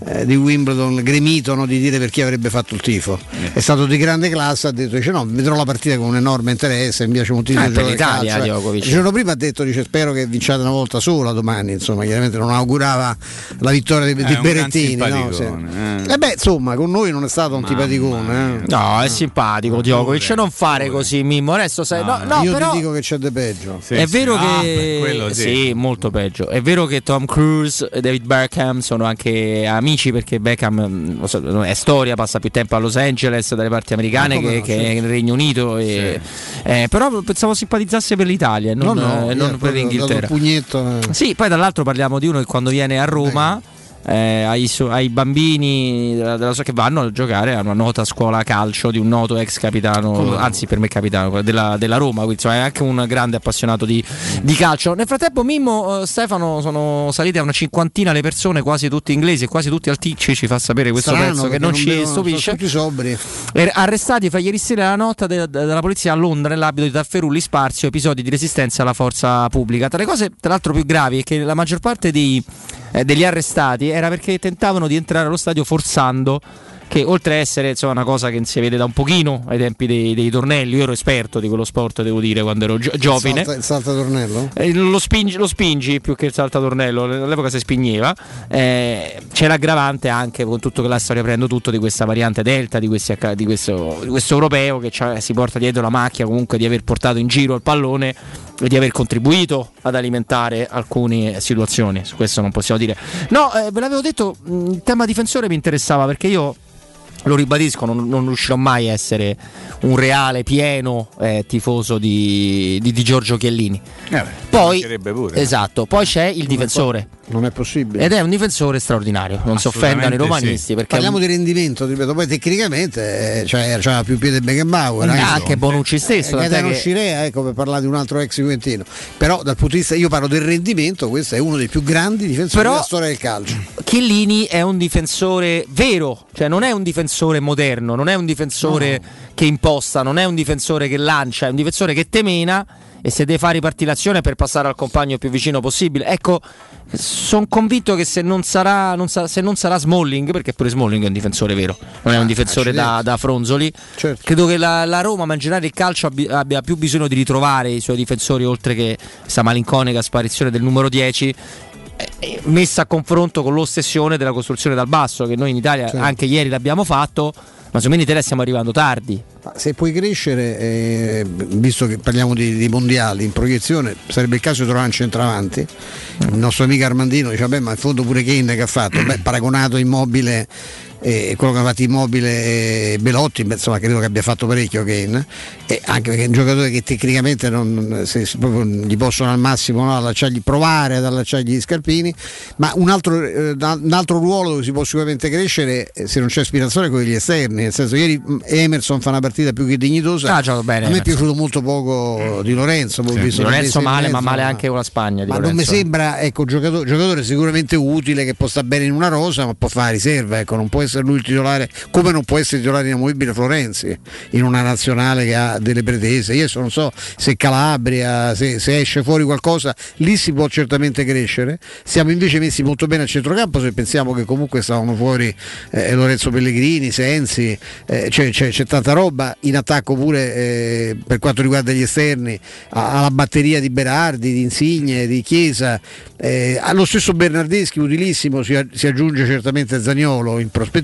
eh, di Wimbledon gremito no, di dire per chi avrebbe fatto il tifo Eh. è stato di grande classe ha detto dice no vedrò la partita con un enorme interesse mi piace moltissimo Eh, per l'Italia, eh. Djokovic. il giorno prima ha detto dice spero che vinciate una volta sola domani insomma chiaramente non augurava la vittoria di, di È un gran Berettini no? Sì. simpaticone, eh. Eh beh insomma con noi non è stato un tipaticone eh. No, è simpatico Djokovic, non fare così Mimmo. Adesso sai, no, no, io però ti dico che c'è di peggio Sì, è sì. vero Ah, che per quello sì. molto peggio. È vero che Tom Cruise e David Beckham sono anche amici perché Beckham mm, so, è storia, passa più tempo a Los Angeles dalle parti americane che, no, che certo. nel Regno Unito e- eh, però pensavo simpatizzasse per l'Italia e non, no no eh, non per l'Inghilterra. il pugnetto eh. Sì, poi dall'altro parliamo di uno che quando viene a Roma eh, ai, su- ai bambini della, della sua- che vanno a giocare a una nota scuola calcio di un noto ex capitano, Come anzi per me capitano della, della Roma, quindi insomma, è anche un grande appassionato di, di calcio. Nel frattempo Mimmo, eh, Stefano sono salite a una cinquantina le persone, quasi tutti inglesi e quasi tutti alticci, ci fa sapere questo Strano, pezzo che perché non ci bevono, stupisce. Er- arrestati fra ieri sera la notte de- de- dalla polizia a Londra nell'abito di tafferulli sparsi o episodi di resistenza alla forza pubblica. Tra le cose, tra l'altro, più gravi è che la maggior parte dei- degli arrestati era perché tentavano di entrare allo stadio forzando. Che oltre a essere insomma, una cosa che si vede da un pochino ai tempi dei, dei tornelli, io ero esperto di quello sport, devo dire, quando ero gio- giovine. il salta, il saltatornello Eh, lo, spingi, lo spingi più che il saltatornello, all'epoca si spigneva. Eh, c'è l'aggravante anche con tutto che la sta riaprendo tutto di questa variante Delta, di, questi di questo, di questo europeo che si porta dietro la macchia comunque di aver portato in giro il pallone e di aver contribuito ad alimentare alcune situazioni. Su questo non possiamo dire. No, eh, ve l'avevo detto, il tema difensore mi interessava perché io lo ribadisco, non, non riuscirò mai a essere un reale, pieno eh, tifoso di, di- di Giorgio Chiellini. Poi, mancherebbe pure. esatto, poi c'è il difensore. Non è possibile. Ed è un difensore straordinario. Non si offendano i romanisti. Perché Parliamo di rendimento, ripeto, poi tecnicamente eh, cioè, c'ha più piede Beckenbauer. Eh, anche, anche Bonucci stesso, Eh, Gaetano che- Scirea, ecco per parlare di un altro ex juventino. Però dal punto di vista, io parlo del rendimento, questo è uno dei più grandi difensori Però- della storia del calcio. Chiellini è un difensore vero, cioè non è un difensore moderno, non è un difensore che imposta, non è un difensore che lancia, è un difensore che temena e se deve fare ripartire l'azione per passare al compagno più vicino possibile. Ecco, sono convinto che se non, sarà, non sa- se non sarà Smalling, perché pure Smalling è un difensore vero, non è un difensore da, da fronzoli, credo che la, la Roma, ma in generale il calcio abbi- abbia più bisogno di ritrovare i suoi difensori oltre che questa malinconica sparizione del numero 10 eh, messa a confronto con l'ossessione della costruzione dal basso che noi in Italia anche ieri l'abbiamo fatto Ma secondo me in Italia stiamo arrivando tardi. Se puoi crescere, eh, visto che parliamo di, di mondiali in proiezione, sarebbe il caso di trovare un centravanti. Il nostro amico Armandino dice: Beh, ma in fondo pure Kane che ha fatto? Beh, paragonato immobile e quello che ha fatto immobile e Belotti, insomma credo che abbia fatto parecchio Kane, e anche perché è un giocatore che tecnicamente non, se, se proprio gli possono al massimo no, allacciargli, provare ad allacciargli gli scarpini, ma un altro, eh, un altro ruolo dove si può sicuramente crescere eh, se non c'è aspirazione è quello degli esterni, nel senso ieri Emerson fa una partita più che dignitosa, Ah, bene, a me è piaciuto molto poco di Lorenzo, visto Di Lorenzo male, ma mezzo, male anche con la Spagna. Di ma non mi Lorenzo. sembra ecco, giocatore, giocatore sicuramente utile che può stare bene in una rosa, ma può fare riserva, ecco, non può essere lui il titolare, come non può essere titolare inamovibile Florenzi in una nazionale che ha delle pretese. Io non so se Calabria, se, se esce fuori qualcosa, lì si può certamente crescere. Siamo invece messi molto bene a centrocampo se pensiamo che comunque stavano fuori eh, Lorenzo Pellegrini, Sensi, eh, c'è, c'è- c'è tanta roba in attacco pure eh, per quanto riguarda gli esterni, a- alla batteria di Berardi, di Insigne, di Chiesa, eh, allo stesso Bernardeschi utilissimo si, si aggiunge certamente Zagnolo in prospettiva.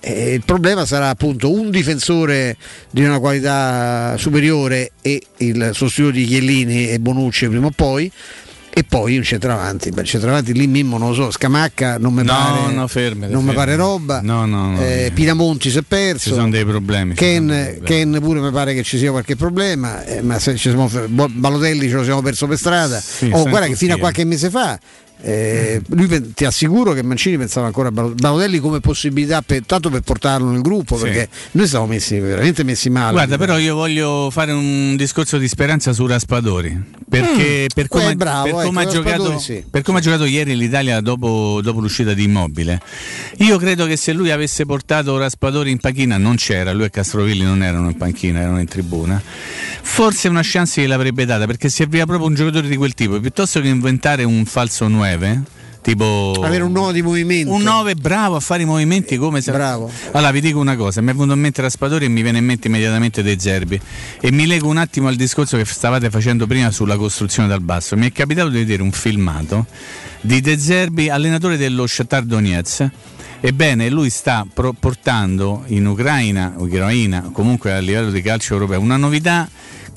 Eh, il problema sarà appunto un difensore di una qualità superiore e il sostituto di Chiellini e Bonucci prima o poi. E poi un centravanti, Beh, il centravanti lì Mimmo non lo so, Scamacca non mi No, pare, no, fermate, non mi fermate. pare roba, No, no, no. Eh, Pinamonti si è perso, Ci sono dei problemi. sono dei Ken, problemi. Ken pure mi pare che ci sia qualche problema, eh, ma se ci siamo, Balotelli ce lo siamo perso per strada. Sì, oh, guarda che fino a eh. qualche mese fa. Eh, lui ti assicuro che Mancini pensava ancora a Balo- Balotelli come possibilità per, tanto per portarlo nel gruppo Sì. perché noi siamo messi veramente messi male Guarda, però io voglio fare un discorso di speranza su Raspadori. Perché Mm, per come, bravo, per come ecco, ha giocato, sì. per come ha giocato ieri l'Italia dopo, dopo l'uscita di Immobile, io credo che se lui avesse portato Raspadori in panchina, non c'era, lui e Castrovilli non erano in panchina, erano in tribuna, forse una chance gliel'avrebbe data perché serviva proprio un giocatore di quel tipo, piuttosto che inventare un falso 9. Tipo avere un nuovo di movimento un 9 bravo a fare i movimenti come se. Bravo. Allora vi dico una cosa: mi è venuto in mente Raspadori e mi viene in mente immediatamente De Zerbi. E mi leggo un attimo al discorso che stavate facendo prima sulla costruzione dal basso. Mi è capitato di vedere un filmato di De Zerbi, allenatore dello Shakhtar Donetsk. Ebbene, lui sta portando in Ucraina, Ucraina, comunque a livello di calcio europeo, una novità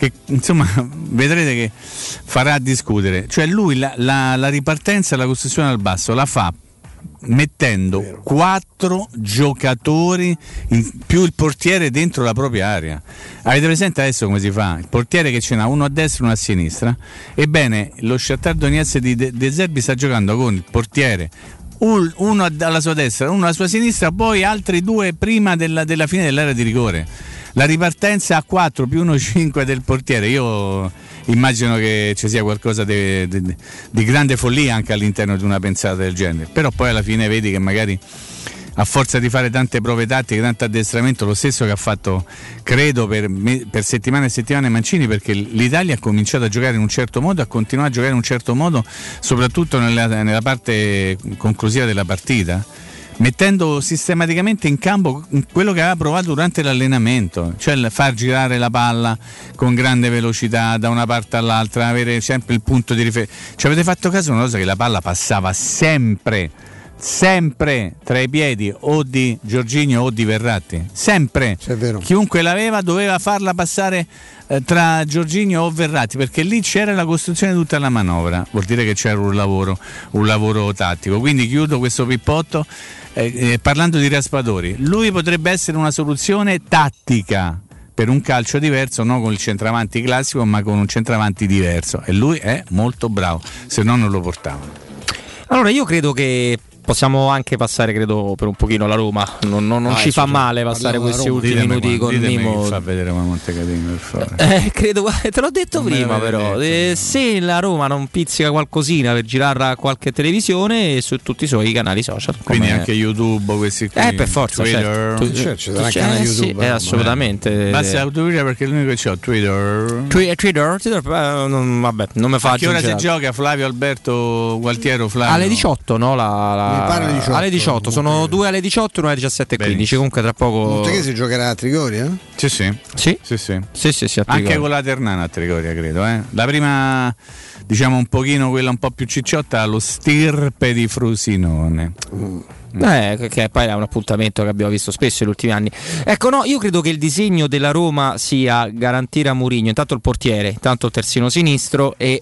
che insomma [LAUGHS] vedrete che farà discutere. Cioè lui la, la- la ripartenza e la costruzione dal basso la fa mettendo quattro giocatori in- più il portiere dentro la propria area. Avete presente adesso come si fa? Il portiere che ce n'ha uno a destra e uno a sinistra. Ebbene, lo Shakhtar Donetsk di De, De Zerbi sta giocando con il portiere un- uno alla sua destra, uno alla sua sinistra, poi altri due prima della, della fine dell'area di rigore. La ripartenza a 4 più 1-5 del portiere, io immagino che ci sia qualcosa di, di- di grande follia anche all'interno di una pensata del genere, però poi alla fine vedi che magari a forza di fare tante prove tattiche, tanto addestramento, lo stesso che ha fatto, credo, per, per settimane e settimane Mancini, perché l'Italia ha cominciato a giocare in un certo modo, ha continuato a giocare in un certo modo, soprattutto nella, nella parte conclusiva della partita, mettendo sistematicamente in campo quello che aveva provato durante l'allenamento, cioè far girare la palla con grande velocità da una parte all'altra, avere sempre il punto di riferimento. Ci avete fatto caso una cosa che la palla passava sempre sempre tra i piedi o di Giorginio o di Verratti, sempre. Chiunque l'aveva doveva farla passare eh, tra Giorginio o Verratti, perché lì c'era la costruzione di tutta la manovra, vuol dire che c'era un lavoro, un lavoro tattico. Quindi chiudo questo pippotto eh, eh, parlando di Raspadori. Lui potrebbe essere una soluzione tattica per un calcio diverso, non con il centravanti classico, ma con un centravanti diverso. E lui è molto bravo, se no non lo portavano. Allora io credo che possiamo anche passare credo per un pochino la Roma, non, non- non Ah, ci fa male passare questi Roma. ultimi minuti con che fa vedere una Montecatini per favore. Eh, credo, te l'ho detto Non prima però, detto, eh, se la Roma non pizzica qualcosina per girarla a qualche televisione e su tutti i suoi canali social. Quindi come- anche YouTube, questi qui. Eh, per forza, Twitter. certo. Tu- Certo, ci sarà tu- canale eh, sì, YouTube, eh, no? assolutamente. Basta Twitter perché è l'unico che ho Twitter. Twi- Twitter, Twitter, eh, non, vabbè, non mi fa A che ora si gioca Flavio Alberto Gualtiero Flavio? Alle 18, no? La, la- alle 18. Alle 18, sono due alle 18 e una alle 17.15. Comunque tra poco. Monteghe si giocherà a Trigoria? Sì, sì. Sì, sì, sì. sì, sì, sì, a Anche con la Ternana a Trigoria, credo. Eh. La prima, diciamo un pochino quella un po' più cicciotta, lo stirpe di Frusinone. Eh, che poi è un appuntamento che abbiamo visto spesso negli ultimi anni. Ecco, no, io credo che il disegno della Roma sia garantire a Mourinho intanto il portiere, intanto il terzino sinistro e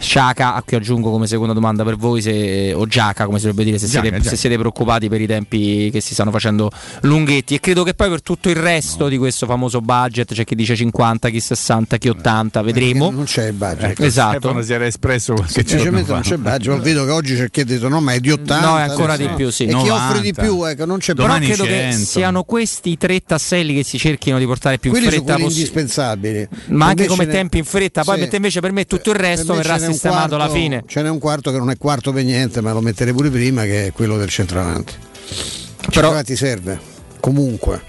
Sciaca, a cui aggiungo come seconda domanda per voi, se, o Giaca come si dovrebbe dire, se, Giaca, siete, Giaca. se siete preoccupati per i tempi che si stanno facendo lunghetti. E credo che poi per tutto il resto di questo famoso budget c'è chi dice 50, chi 60, chi 80, vedremo. Non c'è il budget. Ecco, esatto. Stefano si era espresso qualche Semplicemente non c'è budget, [LAUGHS] ma vedo che oggi c'è chi ha detto no, ma è di 80. No, è ancora adesso di più, sì. E chi 90. offre di più, ecco, non c'è Però budget. credo che siano questi tre tasselli che si cerchino di portare più quelli in fretta possibile. indispensabili. Ma anche come ne- tempi in fretta, poi Sì. mentre invece per me tutto il resto Per me verrà sistemato alla quarto- fine. Ce n'è un quarto che non è quarto per niente, ma lo metterei pure prima, che è quello del centravanti. Il centravanti serve, comunque.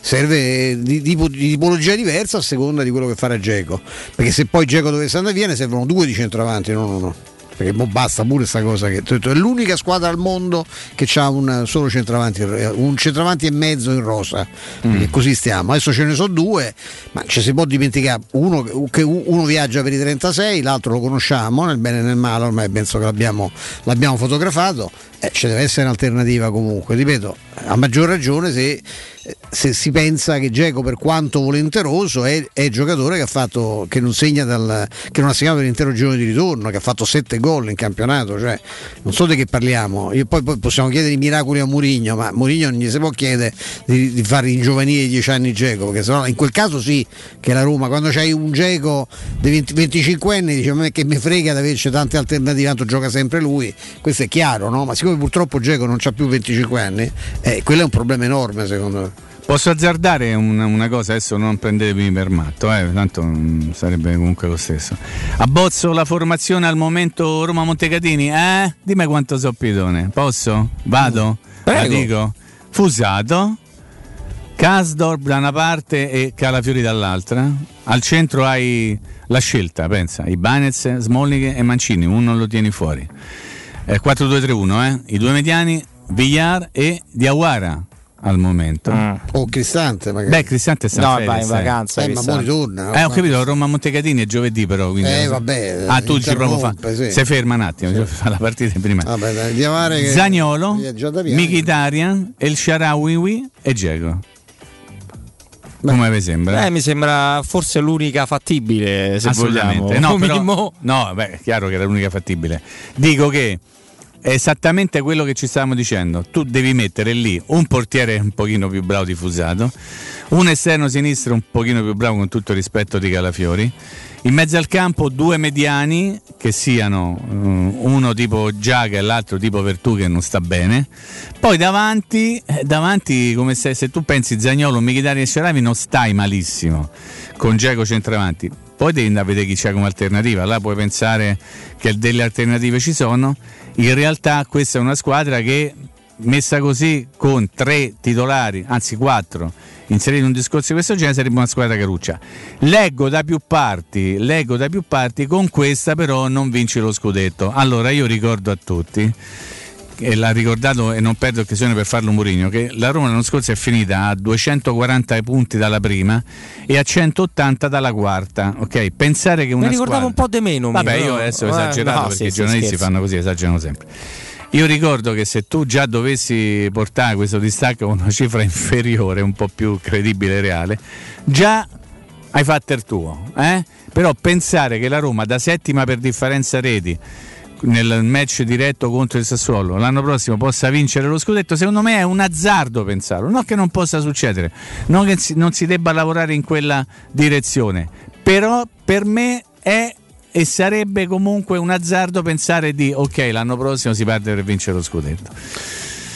Serve di, di- di tipologia diversa a seconda di quello che farà Geco. Perché se poi Geco dovesse andare via ne servono due di centravanti, non uno. Perché mo basta pure questa cosa che è l'unica squadra al mondo che ha un solo centravanti, un centravanti e mezzo in rosa. Perché così stiamo. Adesso ce ne sono due, ma ci si può dimenticare uno che uno viaggia per i 36, l'altro lo conosciamo nel bene e nel male, ormai penso che l'abbiamo, l'abbiamo fotografato. Eh, ci deve essere un'alternativa comunque, ripeto, a maggior ragione se, se si pensa che Geco per quanto volenteroso è, è giocatore che, fatto, che non dal, che non ha segnato l'intero girone di ritorno, che ha fatto 7 gol in campionato, cioè, non so di che parliamo, Io poi, poi possiamo chiedere i miracoli a Murigno, ma Murigno non gli si può chiedere di, di fare ringiovanire i 10 anni Geco, perché sennò in quel caso sì che la Roma, quando c'hai un Geco di 20 25 anni dice a che mi frega di averci tante alternative, tanto gioca sempre lui, questo è chiaro, no? ma siccome purtroppo Geco non ha più 25 anni, eh, quello è un problema enorme secondo me. Posso azzardare una, una cosa, adesso non prendetemi per matto, eh, tanto mm, sarebbe comunque lo stesso. Abbozzo la formazione al momento Roma Montecatini, eh? Dimmi quanto so pitone. Posso? Vado? La Prego. dico? Fusato, Kasdorp da una parte e Calafiori dall'altra. Al centro hai la scelta, pensa, Ibanez, Smalling e Mancini, uno lo tieni fuori. Eh, 4-2-3-1, eh? I due mediani, Villar e Diawara al momento. O Cristante magari. Beh, Cristante sta No, a Fedez, va in eh. vacanza, Eh, ma poi ritorna. Eh, ho capito, Roma Montecatini è giovedì però. Quindi Eh, vabbè, Ah, tu dici proprio fa, sì. sei ferma un attimo, cioè, [LAUGHS] fa la partita prima. Vabbè, dai, Diavare che- Zagnolo. Mkhitaryan, El Sharawi e Dzeko. Come vi sembra? Eh, mi sembra forse l'unica fattibile, se vogliamo. Assolutamente. No, [LAUGHS] però- no, beh, è chiaro che era l'unica fattibile. Dico che è esattamente quello che ci stavamo dicendo. Tu devi mettere lì un portiere un pochino più bravo di Fusato, un esterno sinistro un pochino più bravo con tutto il rispetto di Calafiori. In mezzo al campo due mediani che siano eh, uno tipo Giaga e l'altro tipo Vertù che non sta bene. Poi davanti, eh, davanti come se, se tu pensi Zagnolo, Mkhitaryan e Sharavi non stai malissimo con Giacomo centravanti. Poi devi andare a vedere chi c'è come alternativa. Là puoi pensare che delle alternative ci sono. In realtà questa è una squadra che messa così con tre titolari, anzi quattro, inseriti in un discorso di questo genere sarebbe una squadra caruccia. Leggo da più parti, leggo da più parti, con questa però non vinci lo scudetto. Allora io ricordo a tutti e l'ha ricordato e non perdo occasione per farlo Mourinho che la Roma l'anno scorso è finita a 240 punti dalla prima e a 180 dalla quarta ok pensare che una Mi ricordavo squadra- un po' di meno. vabbè però. io adesso ho Eh, esagerato no, perché sì, i giornalisti scherzo. fanno così esagerano sempre io ricordo che se tu già dovessi portare questo distacco con una cifra inferiore un po' più credibile e reale già hai fatto il tuo eh? però pensare che la Roma da settima per differenza reti nel match diretto contro il Sassuolo. L'anno prossimo possa vincere lo scudetto, secondo me è un azzardo pensarlo, non che non possa succedere, non che non si debba lavorare in quella direzione, però per me è e sarebbe comunque un azzardo pensare di ok l'anno prossimo si parte per vincere lo scudetto.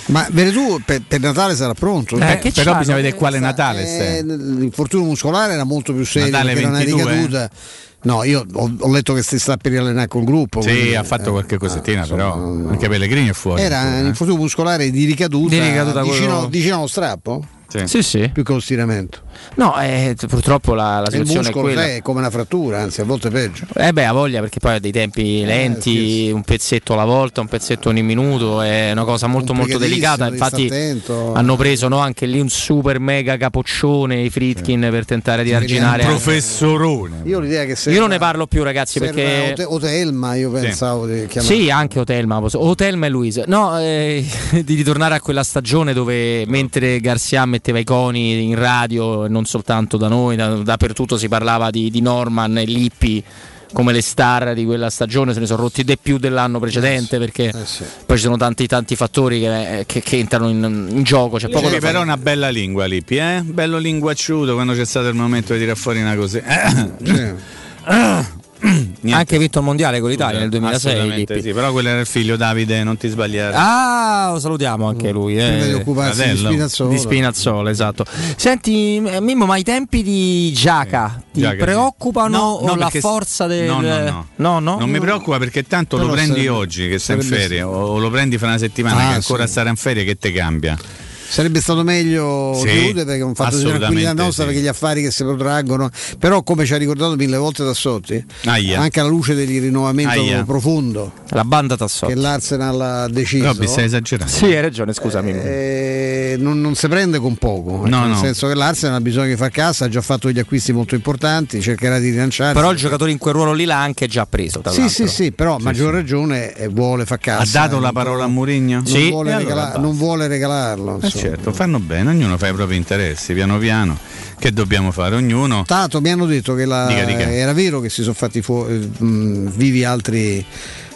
Ma Veretù per, per Natale sarà pronto? Eh, che però bisogna vedere quale Natale Eh, l'infortunio muscolare era molto più serio Natale perché era una 22, ricaduta. No, io ho, ho letto che si sta per riallenare col gruppo. Sì, quindi, ha fatto eh, qualche cosettina, insomma, però anche Pellegrini è fuori. Era un eh. infortunio muscolare di ricaduta, Di ricaduta, vicino, quello- vicino allo strappo? Sì, sì. più che lo stiramento. No, eh, purtroppo la, la il situazione è quella. è come una frattura, anzi a volte peggio. Eh beh, ha voglia perché poi ha dei tempi lenti, un pezzetto alla volta, un pezzetto ogni minuto, è una cosa molto molto delicata. Infatti hanno preso no, anche lì un super mega capoccione, i Fritkin, per tentare di arginare. anche- Professorone. Io l'idea che Io non ne parlo più ragazzi serve perché... Ote- Otelma, io pensavo di chiamare. Sì, anche Otelma, Otelma e Luisa. No, eh, [LAUGHS] di ritornare a quella stagione dove mentre Garcia metteva i coni in radio, e non soltanto da noi, da- dappertutto si parlava di, di Norman e Lippi come le star di quella stagione, se ne sono rotti di più dell'anno precedente perché poi ci sono tanti tanti fattori che, che- che entrano in, in gioco. C'è poco da però fare. una bella lingua Lippi, eh? Bello linguacciuto quando c'è stato il momento di tirare fuori una cosa. [COUGHS] Niente. Anche vinto il mondiale con l'Italia nel 2006. Assolutamente Lippi. sì, però quello era il figlio Davide, non ti sbagliare. Ah, lo salutiamo anche lui. eh. Di occuparsi di. Spinazzola. Di Spinazzola, esatto. Senti, eh, Mimmo, ma i tempi di Giaca ti Giaca, sì. preoccupano No, o no, la forza del... No, no, no. No, no? Non mi preoccupa perché tanto lo prendi sarebbe- oggi che sei in ferie o lo prendi fra una settimana Ah, che ancora sì. stare in ferie che te cambia. Sarebbe stato meglio Sì, chiudere perché un fatto di tranquillità nostra sì. perché gli affari che si protraggono, però come ci ha ricordato mille volte Tassotti, Aia. anche alla luce del rinnovamento Aia. profondo La banda Tassotti. che l'Arsenal ha deciso. Robby, stai esagerando. Sì, hai ragione, scusami. eh, non, non si prende con poco, No, nel no. senso che l'Arsenal ha bisogno di far cassa, ha già fatto degli acquisti molto importanti, cercherà di rilanciarsi. Però il giocatore in quel ruolo lì l'ha anche già preso. Tra Sì, sì, sì, però a maggior ragione eh, vuole far Ha cassa. dato la parola a Murigno? Non, vuole, regala- non vuole regalarlo. Eh insomma. Certo, fanno bene, ognuno fa i propri interessi, piano piano. Che dobbiamo fare? Ognuno. Tato, mi hanno detto che la- Dica, dica. era vero che si sono fatti fu- eh, vivi altri.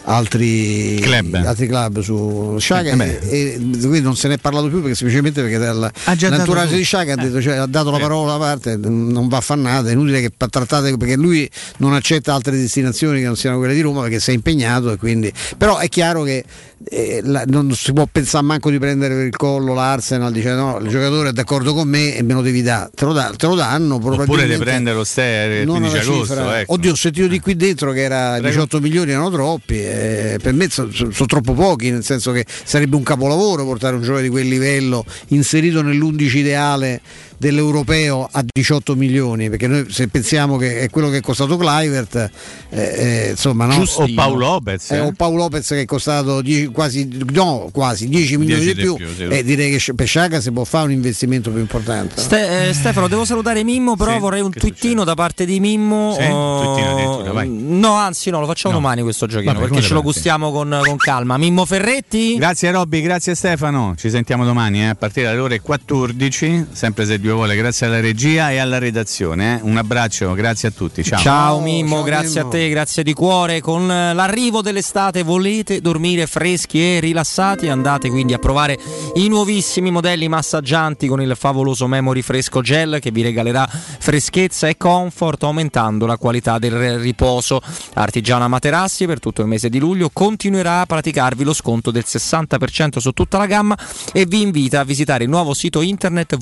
Altri Club. altri club su Sciaga Eh, e, e non se ne è parlato più perché semplicemente perché dal, l'entourage di Sciaga ha, detto, cioè, ha dato la Sì. parola da parte non va a fare nada è inutile che trattate perché lui non accetta altre destinazioni che non siano quelle di Roma perché si è impegnato e quindi però è chiaro che eh, la- non si può pensare manco di prendere per il collo l'Arsenal dice no il giocatore è d'accordo con me e me lo devi dare te lo, da- te lo danno Oppure probabilmente di prendere lo Ste il non 15 alla agosto. ecco. Oddio, ho sentito di qui dentro che era Prego. 18 milioni erano troppi. eh, per me sono troppo pochi, nel senso che sarebbe un capolavoro portare un giocatore di quel livello inserito nell'11 ideale dell'europeo a 18 milioni. Perché noi se pensiamo che è quello che è costato Clivert, eh, eh, insomma, no? O Paolo Lopez. Eh, eh. o Paolo Lopez che è costato 10 quasi, no, quasi 10 milioni 10 di di più, più, sì. eh, direi che per Sciaga si può fare un investimento più importante. Ste- eh, Stefano, devo salutare Mimmo, però Sì, vorrei un twittino da parte di Mimmo. Sì? oh, addirittura, vai. No, anzi, no, lo facciamo No. domani questo giochino Vabbè, perché ce lo gustiamo con, con calma. Mimmo Ferretti? Grazie Robby, grazie Stefano. Ci sentiamo domani eh, a partire dalle ore 14, sempre se Dio vuole, grazie alla regia e alla redazione. eh. Un abbraccio, grazie a tutti. Ciao. Ciao Mimmo, ciao grazie Mimmo. a te, grazie di cuore. Con eh, l'arrivo dell'estate volete dormire freschi e rilassati? Andate quindi a provare i nuovissimi modelli massaggianti con il favoloso Memory Fresco Gel che vi regalerà freschezza e comfort aumentando la qualità del riposo. Artigiana Materassi per tutto il mese di luglio continuerà a praticarvi lo sconto del 60% su tutta la gamma e vi invita a visitare il nuovo sito internet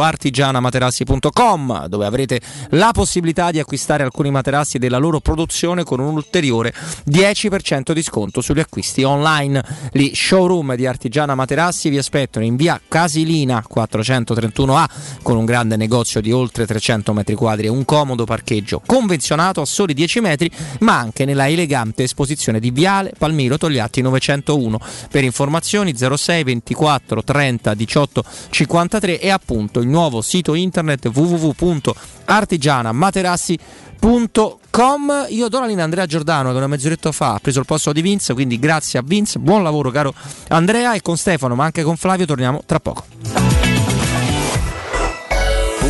www.artigianamaterassi.com dove avrete la possibilità di acquistare alcuni materassi della loro produzione con un ulteriore 10% di sconto sugli acquisti online. Gli showroom di Artigiana Materassi vi aspettano in via Casilina 431A con un grande negozio di oltre 300 metri quadri e un comodo parcheggio convenzionato a soli 10 metri, ma anche nella elegante esposizione di Viale Palmiro Togliatti 901. Per informazioni 06 24 30 18 53 e appunto il nuovo sito internet www.artigianamaterassi.com io do la linea a Andrea Giordano che una mezz'oretta fa ha preso il posto di Vince quindi grazie a Vince buon lavoro caro Andrea e con Stefano ma anche con Flavio torniamo tra poco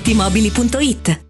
paolettimobili.it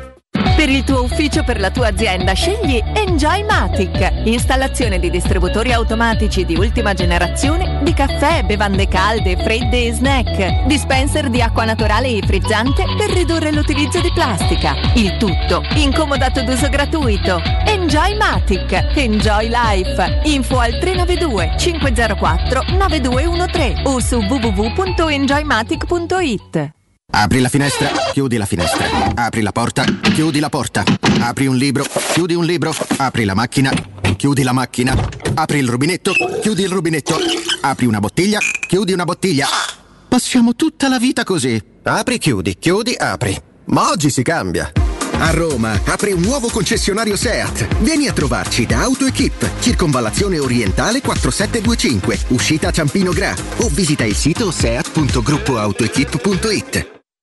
Per il tuo ufficio, per la tua azienda, scegli Enjoy Matic. Installazione di distributori automatici di ultima generazione di caffè, bevande calde, fredde e snack. Dispenser di acqua naturale e frizzante per ridurre l'utilizzo di plastica. Il tutto incomodato d'uso gratuito. Enjoy Matic. Enjoy Life. Info al 392 504 9213 o su www.enjoymatic.it. Apri la finestra, chiudi la finestra. Apri la porta, chiudi la porta. Apri un libro, chiudi un libro. Apri la macchina, chiudi la macchina. Apri il rubinetto, chiudi il rubinetto. Apri una bottiglia, chiudi una bottiglia. Passiamo tutta la vita così. Apri, chiudi, chiudi, apri. Ma oggi si cambia. A Roma apre un nuovo concessionario SEAT. Vieni a trovarci da AutoEquip, circonvallazione orientale 4725, uscita Ciampino Gra o visita il sito seat.gruppoautoequip.it.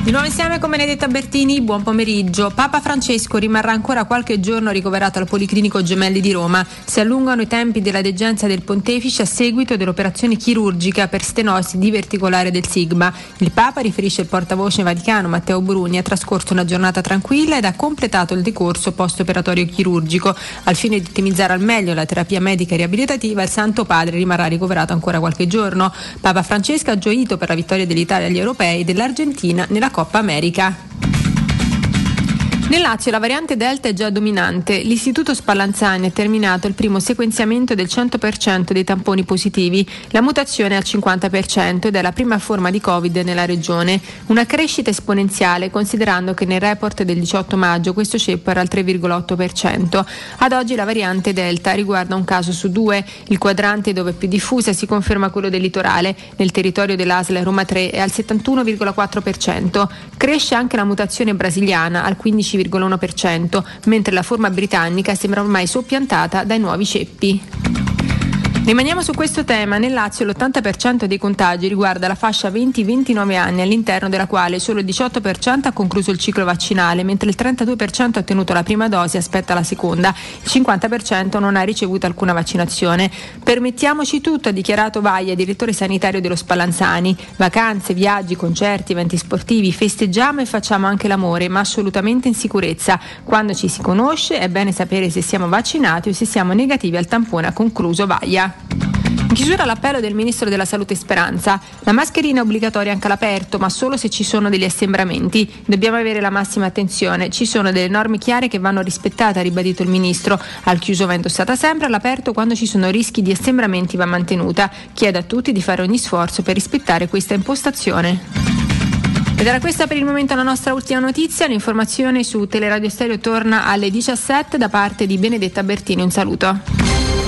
Di nuovo insieme con Benedetta Bertini, buon pomeriggio. Papa Francesco rimarrà ancora qualche giorno ricoverato al Policlinico Gemelli di Roma. Si allungano i tempi della degenza del pontefice a seguito dell'operazione chirurgica per stenosi diverticolare del sigma. Il Papa, riferisce il portavoce vaticano Matteo Bruni, ha trascorso una giornata tranquilla ed ha completato il decorso post-operatorio chirurgico. Al fine di ottimizzare al meglio la terapia medica e riabilitativa, il Santo Padre rimarrà ricoverato ancora qualche giorno. Papa Francesco ha gioito per la vittoria dell'Italia agli europei e dell'Argentina nella Coppa America. Nel Lazio la variante Delta è già dominante. L'Istituto Spallanzani ha terminato il primo sequenziamento del 100% dei tamponi positivi. La mutazione è al 50% ed è la prima forma di Covid nella regione. Una crescita esponenziale considerando che nel report del 18 maggio questo ceppo era al 3,8%. Ad oggi la variante Delta riguarda un caso su due. Il quadrante dove è più diffusa si conferma quello del litorale. Nel territorio dell'ASL Roma 3 è al 71,4%. Cresce anche la mutazione brasiliana al 15,1%, mentre la forma britannica sembra ormai soppiantata dai nuovi ceppi. Rimaniamo su questo tema. Nel Lazio l'80% dei contagi riguarda la fascia 20-29 anni, all'interno della quale solo il 18% ha concluso il ciclo vaccinale, mentre il 32% ha ottenuto la prima dose e aspetta la seconda. Il 50% non ha ricevuto alcuna vaccinazione. Permettiamoci tutto, ha dichiarato Vaia, direttore sanitario dello Spallanzani. Vacanze, viaggi, concerti, eventi sportivi, festeggiamo e facciamo anche l'amore, ma assolutamente in sicurezza. Quando ci si conosce è bene sapere se siamo vaccinati o se siamo negativi al tampone, ha concluso Vaia. In chiusura l'appello del Ministro della Salute Speranza. La mascherina è obbligatoria anche all'aperto, ma solo se ci sono degli assembramenti. Dobbiamo avere la massima attenzione. Ci sono delle norme chiare che vanno rispettate, ha ribadito il Ministro. Al chiuso va indossata sempre, all'aperto quando ci sono rischi di assembramenti va mantenuta. Chiede a tutti di fare ogni sforzo per rispettare questa impostazione. Ed era questa per il momento la nostra ultima notizia. L'informazione su Teleradio Stereo torna alle 17 da parte di Benedetta Bertini. Un saluto.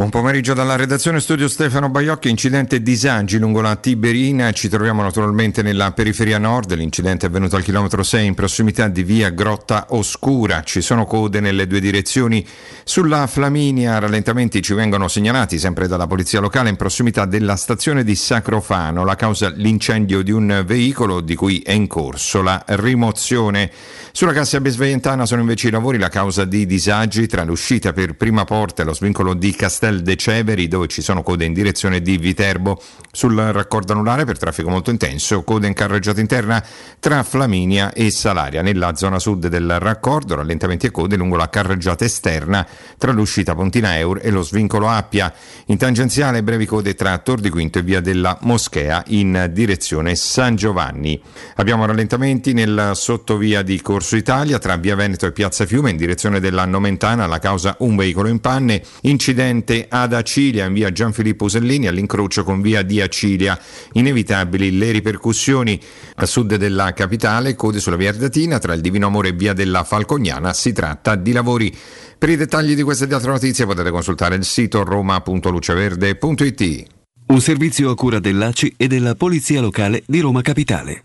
Buon pomeriggio dalla redazione studio Stefano Baiocchi, incidente disagi lungo la Tiberina, ci troviamo naturalmente nella periferia nord, l'incidente è avvenuto al chilometro 6 in prossimità di via Grotta Oscura, ci sono code nelle due direzioni, sulla Flaminia rallentamenti ci vengono segnalati sempre dalla polizia locale in prossimità della stazione di Sacrofano, la causa l'incendio di un veicolo di cui è in corso la rimozione. Sulla Cassia Besveientana sono invece i lavori la causa di disagi tra l'uscita per prima porta e lo svincolo di Castel De Ceveri dove ci sono code in direzione di Viterbo. Sul raccordo anulare per traffico molto intenso, code in carreggiata interna tra Flaminia e Salaria. Nella zona sud del raccordo rallentamenti e code lungo la carreggiata esterna tra l'uscita Pontina Eur e lo svincolo Appia. In tangenziale brevi code tra Tor di Quinto e via della Moschea in direzione San Giovanni. Abbiamo rallentamenti nel sottovia di Corso Italia tra via Veneto e piazza Fiume in direzione della Nomentana, la causa un veicolo in panne, incidente ad Acilia in via Gianfilippo Usellini all'incrocio con via di Acilia. Inevitabili le ripercussioni a sud della capitale, code sulla via Ardatina tra il Divino Amore e via della Falcognana. Si tratta di lavori. Per i dettagli di queste e di altre notizie potete consultare il sito roma.luceverde.it. Un servizio a cura dell'ACI e della Polizia Locale di Roma Capitale.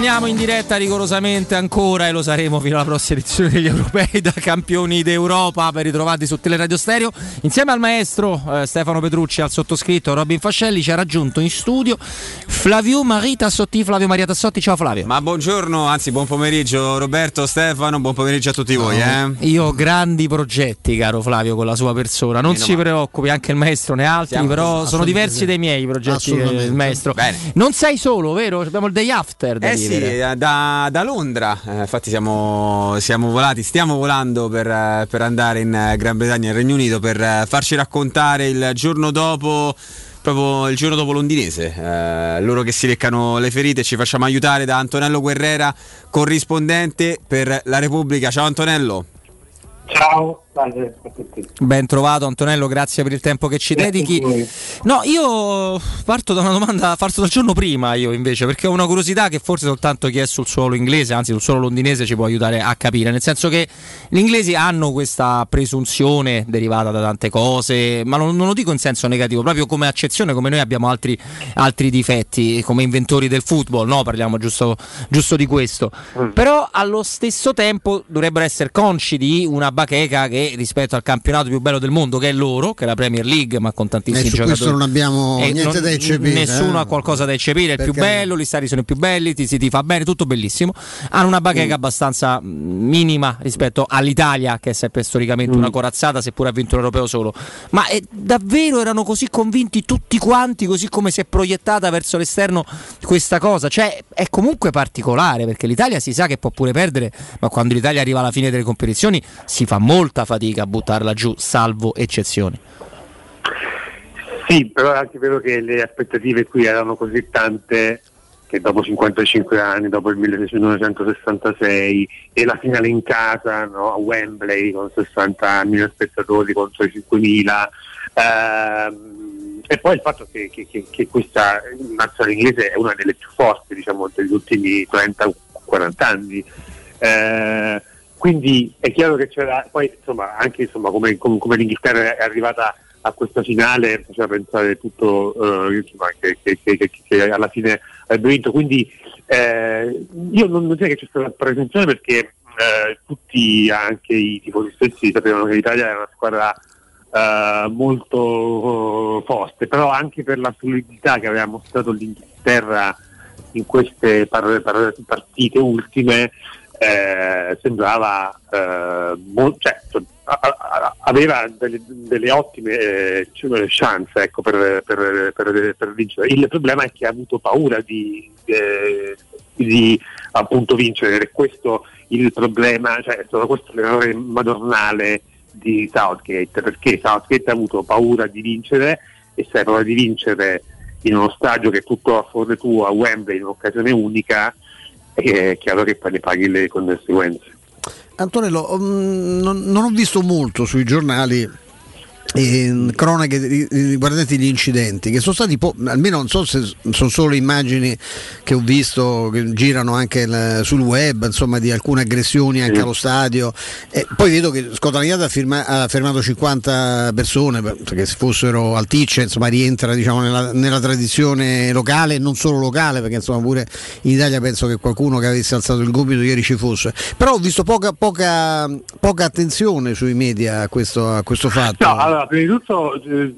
Torniamo in diretta rigorosamente ancora e lo saremo fino alla prossima edizione degli europei da campioni d'Europa ben ritrovati su Teleradio Stereo insieme al maestro eh, Stefano Petrucci al sottoscritto Robin Fascelli ci ha raggiunto in studio Flavio Maria Tassotti Flavio Maria Tassotti ciao Flavio Ma buongiorno, anzi buon pomeriggio Roberto, Stefano, buon pomeriggio a tutti voi eh. io ho grandi progetti caro Flavio con la sua persona non Meno si male. preoccupi anche il maestro ne ha altri Siamo- però sono diversi sì. dai miei i progetti del maestro Bene. non sei solo vero? abbiamo il day after da Eh dire. Sì, da, da Londra, eh, infatti siamo, siamo volati, stiamo volando per, eh, per andare in eh, Gran Bretagna e Regno Unito per eh, farci raccontare il giorno dopo proprio il giorno dopo londinese. Eh, loro che si leccano le ferite, ci facciamo aiutare da Antonello Guerrera, corrispondente per la Repubblica. Ciao Antonello. Ciao. Ben trovato Antonello, grazie per il tempo che ci dedichi. No, io parto da una domanda, parto dal giorno prima io invece, perché ho una curiosità che forse soltanto chi è sul suolo inglese, anzi sul suolo londinese ci può aiutare a capire, nel senso che gli inglesi hanno questa presunzione derivata da tante cose, ma non, non lo dico in senso negativo, proprio come accezione, come noi abbiamo altri, altri difetti, come inventori del football, no? parliamo giusto, giusto di questo. Però allo stesso tempo dovrebbero essere consci di una bacheca che rispetto al campionato più bello del mondo, che è loro, che è la Premier League, ma con tantissimi Eh, su giocatori. questo non abbiamo E niente non- da eccepire, Nessuno eh. ha qualcosa da eccepire, è il più bello, gli stadi sono i più belli, ti si ti fa bene, tutto bellissimo. Hanno una Mm. bacheca abbastanza mh, minima rispetto all'Italia, che è sempre storicamente Mm. una corazzata, seppure ha vinto l'europeo solo. Ma eh, davvero erano così convinti tutti quanti, così come si è proiettata verso l'esterno questa cosa? Cioè, è comunque particolare perché l'Italia si sa che può pure perdere, ma quando l'Italia arriva alla fine delle competizioni si fa molta fatica a buttarla giù, salvo eccezioni. Sì, però è anche vero che le aspettative qui erano così tante che dopo 55 anni, dopo il 1966 e la finale in casa no, a Wembley con 60.000 spettatori contro i 5.000 ehm, e poi il fatto che, che- che- che questa nazionale inglese è una delle più forti diciamo, degli ultimi 30-40 anni. Eh, quindi è chiaro che c'era, poi insomma anche insomma, come, come- come l'Inghilterra è arrivata a questa finale faceva pensare tutto eh, insomma, che, che- che- che- alla fine avrebbe vinto. Quindi eh, io non, non direi che c'è stata presunzione perché eh, tutti, anche i tifosi stessi, sapevano che l'Italia era una squadra eh, molto eh, forte, però anche per la solidità che aveva mostrato l'Inghilterra in queste par- par- partite ultime eh, sembrava eh, mo- cioè, a- a- aveva delle, delle ottime eh, chance ecco, per, per- per- per vincere. Il problema è che ha avuto paura di, eh, di, appunto vincere questo il problema, cioè è stato questo l'errore madornale di Southgate perché Southgate ha avuto paura di vincere e se hai paura di vincere in uno stadio che è tutto a favore tuo a Wembley in un'occasione unica è chiaro che poi ne paghi le conseguenze. Antonello, mm, non, non ho visto molto sui giornali eh, cronache ri- riguardanti gli incidenti che sono stati po- almeno non so se sono solo immagini che ho visto che girano anche il- sul web insomma di alcune aggressioni anche allo stadio. E poi vedo che Scotland Yard ha, firma- ha fermato 50 persone per- perché se fossero alticce insomma rientra diciamo nella, nella tradizione locale non solo locale perché insomma pure in Italia penso che qualcuno che avesse alzato il gomito ieri ci fosse. Però ho visto poca, poca, poca attenzione sui media a questo, a questo fatto. No, allora, prima di tutto eh,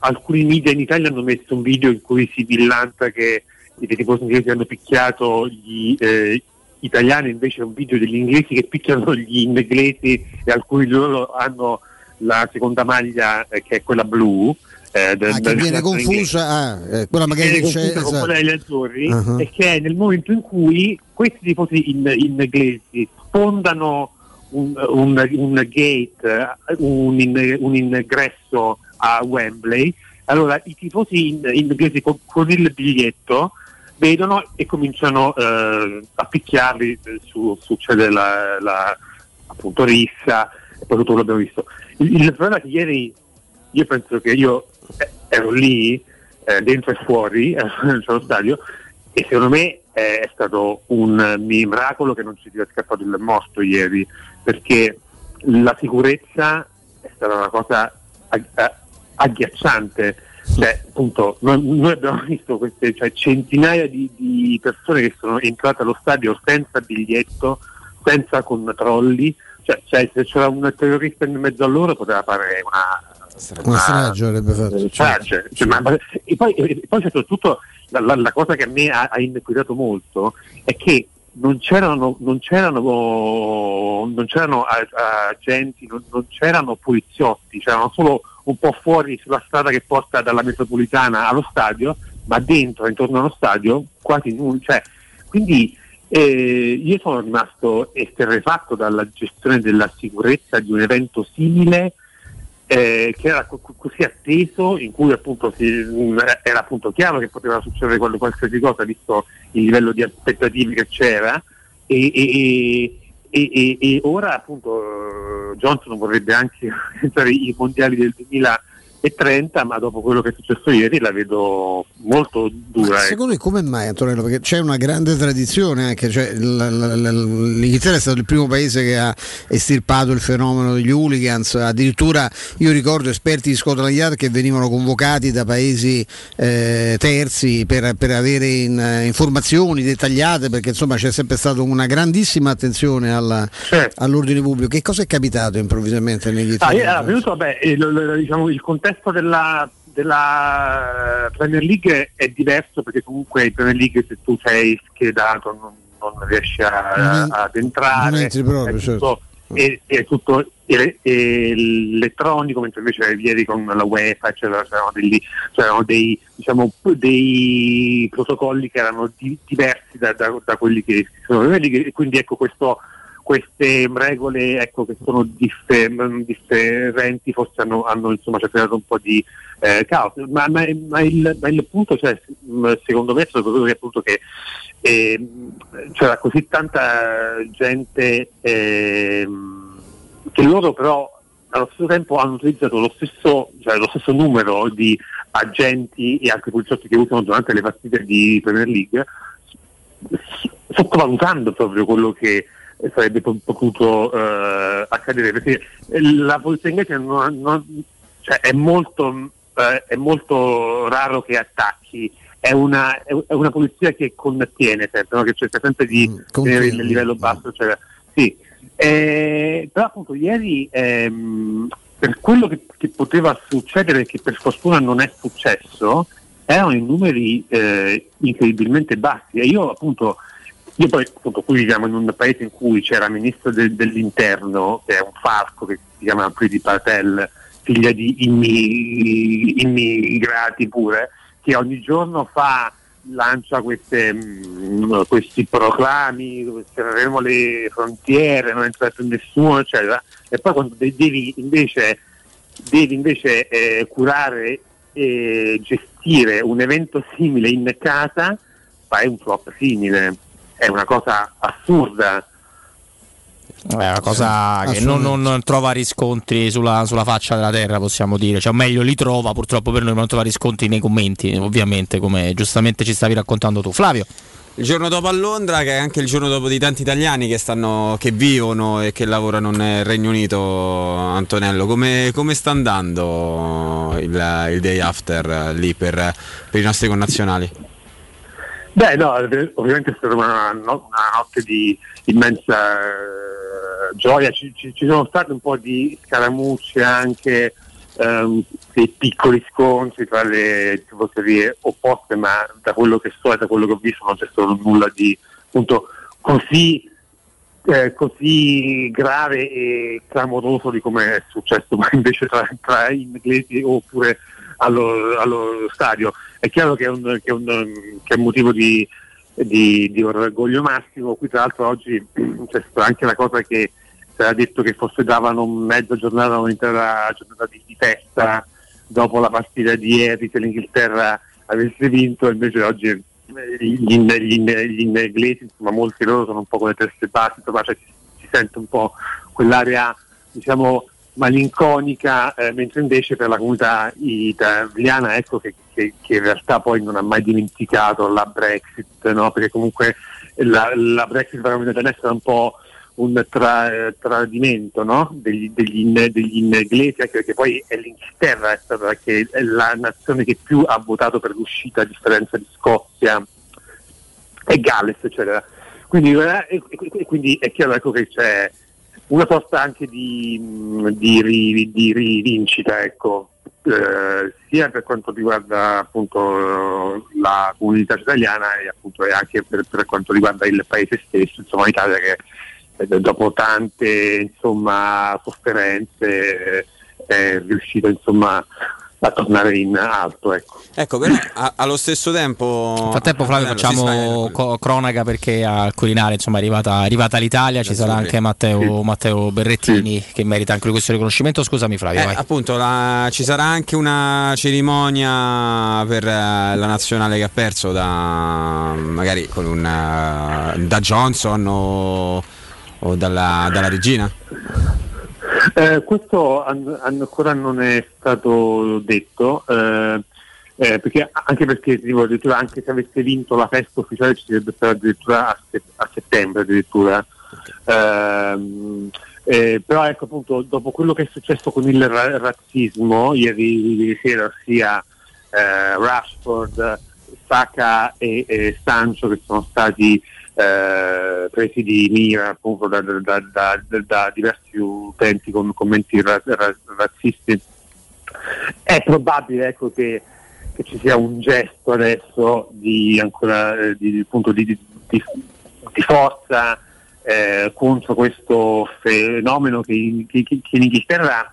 alcuni media in Italia hanno messo un video in cui si villanta che i tifosi inglesi hanno picchiato gli eh, italiani, invece è un video degli inglesi che picchiano gli inglesi e alcuni di loro hanno la seconda maglia eh, che è quella blu. eh, del- Ah, che viene confusa ah, eh, quella magari che c'è confusa con esatto. quella degli azzurri Uh-huh. e che è nel momento in cui questi tifosi in, in inglesi sfondano un, un- un gate, un, un ingresso a Wembley, allora i tifosi in, in inglesi con, con il biglietto vedono e cominciano eh, a picchiarli, su, succede la, la appunto rissa e poi tutto l'abbiamo visto. Il, il problema è che ieri io penso che io eh, ero lì eh, dentro e fuori [LAUGHS] eh, stadio e secondo me eh, è stato un eh, miracolo che non ci sia scappato il morto ieri perché la sicurezza è stata una cosa agghiacciante cioè appunto noi, noi abbiamo visto queste cioè, centinaia di, di persone che sono entrate allo stadio senza biglietto senza controlli cioè, cioè, se c'era un terrorista in mezzo a loro poteva fare una, una strage avrebbe fatto strage. Cioè, ma- ma- e poi, e poi soprattutto la, la- la cosa che a me ha, ha inquietato molto è che non c'erano, non c'erano, non c'erano agenti, non, non c'erano poliziotti, c'erano solo un po' fuori sulla strada che porta dalla metropolitana allo stadio, ma dentro, intorno allo stadio, quasi nulla. Cioè, quindi E io sono rimasto esterrefatto dalla gestione della sicurezza di un evento simile eh, che era co- così atteso, in cui appunto si, mh, era appunto chiaro che poteva succedere qual- qualsiasi cosa visto il livello di aspettative che c'era. E, e- e- e- ora appunto eh, Johnson vorrebbe anche [LAUGHS] entrare i mondiali del 2030 ma dopo quello che è successo ieri la vedo molto dura. ecco. Secondo me come mai Antonello? Perché c'è una grande tradizione anche, cioè, l'Inghilterra è stato il primo paese che ha estirpato il fenomeno degli hooligans, addirittura io ricordo esperti di Scotland Yard che venivano convocati da paesi eh, terzi per, per avere in- eh, informazioni dettagliate perché insomma c'è sempre stata una grandissima attenzione alla- all'ordine pubblico. Che cosa è capitato improvvisamente in Ah, Inghilterra? io- allora, venuto, vabbè, il, il- diciamo, il contesto della, della Premier League è diverso perché comunque in Premier League se tu sei schedato non, non riesci a- Non- ad entrare, proprio, è certo. tutto, è, è tutto ele- elettronico, mentre invece ieri con la UEFA c'erano, degli- c'erano dei, diciamo, dei protocolli che erano di- diversi da, da- da quelli che sono in Premier League e quindi ecco questo queste regole ecco, che sono differ- mm, differenti forse hanno, hanno insomma, creato un po' di eh, caos, ma, ma- ma il, ma il punto cioè, mm, secondo me è stato che, appunto, che ehm, c'era così tanta gente ehm, che loro però allo stesso tempo hanno utilizzato lo stesso, cioè, lo stesso numero di agenti e altri poliziotti che usano durante le partite di Premier League sottovalutando proprio quello che sarebbe po- potuto eh, accadere perché la polizia inglese non- non- cioè, è, molto, eh, è molto raro che attacchi è una, è una polizia che contiene sempre no? che cerca sempre di tenere il livello basso cioè, sì. Eh, però appunto ieri ehm, per quello che, che poteva succedere che per fortuna non è successo erano i numeri eh, incredibilmente bassi e io appunto io poi appunto qui viviamo in un paese in cui c'era ministro del- dell'interno, che è un falco che si chiama Priti Patel, figlia di immi- immigrati pure, che ogni giorno fa, lancia queste, mm, questi proclami dove cercheremo le frontiere, non entra più nessuno, eccetera, e poi quando de- devi invece, devi invece eh, curare e gestire un evento simile in casa, fai un flop simile è una cosa assurda. È una cosa Sì, che non, non trova riscontri sulla, sulla faccia della terra, possiamo dire. Cioè, o meglio, li trova purtroppo per noi, ma non trova riscontri nei commenti, ovviamente, come giustamente ci stavi raccontando tu. Flavio. Il giorno dopo a Londra, che è anche il giorno dopo di tanti italiani che, stanno, che vivono e che lavorano nel Regno Unito, Antonello, come, come sta andando il, il day after lì per, per i nostri connazionali? Beh, no, eh, ovviamente è stata una, una notte di immensa eh, gioia, ci, ci- ci sono state un po' di scaramucce anche, ehm, dei piccoli scontri tra le tifoserie opposte, ma da quello che so e da quello che ho visto non c'è stato nulla di appunto così, eh, così grave e clamoroso di come è successo. [LAUGHS] Invece tra, tra inglesi oppure allo, allo stadio. È chiaro che è un, che è un- che è un motivo di, di- di orgoglio massimo. Qui tra l'altro oggi [CLEARS THROAT] c'è stata anche la cosa che si era detto che forse davano mezza giornata un'intera giornata di, di festa dopo la partita di ieri se l'Inghilterra avesse vinto, invece oggi eh, gli, gli gli inglesi, insomma molti loro sono un po' con le teste basse, insomma cioè, si, si sente un po' quell'area diciamo malinconica, eh, mentre invece per la comunità italiana ecco che, che- che in realtà poi non ha mai dimenticato la Brexit, no? perché comunque la, la Brexit per la comunità italiana è stata un po' un tra- tradimento no? degli, degli degli inglesi, anche perché poi è l'Inghilterra è stata è la nazione che più ha votato per l'uscita a differenza di Scozia e Galles, eccetera. Quindi, eh, quindi è chiaro ecco, che c'è una sorta anche di, di, di rivincita, ecco, eh, sia per quanto riguarda appunto la comunità italiana e appunto e anche per, per quanto riguarda il paese stesso, insomma l'Italia che eh, dopo tante insomma, sofferenze eh, è riuscita insomma a tornare in alto. Ecco. Ecco, però a- allo stesso tempo. Nel frattempo Flavio facciamo co- cronaca perché al Quirinale insomma, è arrivata, è arrivata l'Italia, ci sarà anche Matteo, Matteo Berrettini che merita anche lui questo riconoscimento. Scusami Flavio, Eh, vai. appunto, la- ci sarà anche una cerimonia per eh, la nazionale che ha perso da magari con un, eh, da Johnson o, o dalla, dalla regina. Eh, questo an- ancora non è stato detto, eh, eh, perché, anche perché tipo, addirittura anche se avesse vinto la festa ufficiale ci sarebbe stata addirittura a, se- a settembre addirittura. Ehm, eh, però ecco appunto dopo quello che è successo con il ra- razzismo ieri, ieri sera sia eh, Rashford, Saka e, e Sancho che sono stati eh, presi di mira appunto da, da- da- da- diversi utenti con commenti ra- ra- razzisti. È probabile ecco, che, che ci sia un gesto adesso di, ancora, eh, di, appunto, di, di- forza eh, contro questo fenomeno che in, che- che in Inghilterra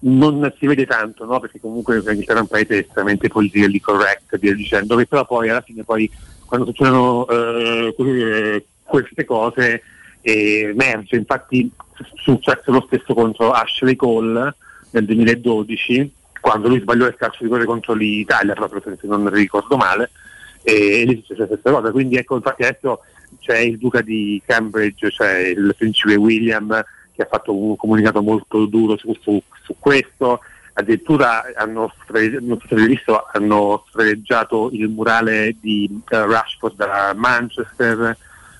non si vede tanto, no? perché comunque l'Inghilterra è un paese estremamente politically correct, dicendo, che però poi alla fine poi quando succedono eh, que- queste cose emerge, infatti successe lo stesso contro Ashley Cole nel 2012, quando lui sbagliò il calcio di rigore contro l'Italia, proprio se non ricordo male, e lì successe la stessa cosa. Quindi ecco, infatti adesso c'è il duca di Cambridge, cioè il principe William, che ha fatto un comunicato molto duro su, su- su questo. Addirittura hanno, avete visto, hanno sfregiato il murale di eh, Rashford da Manchester.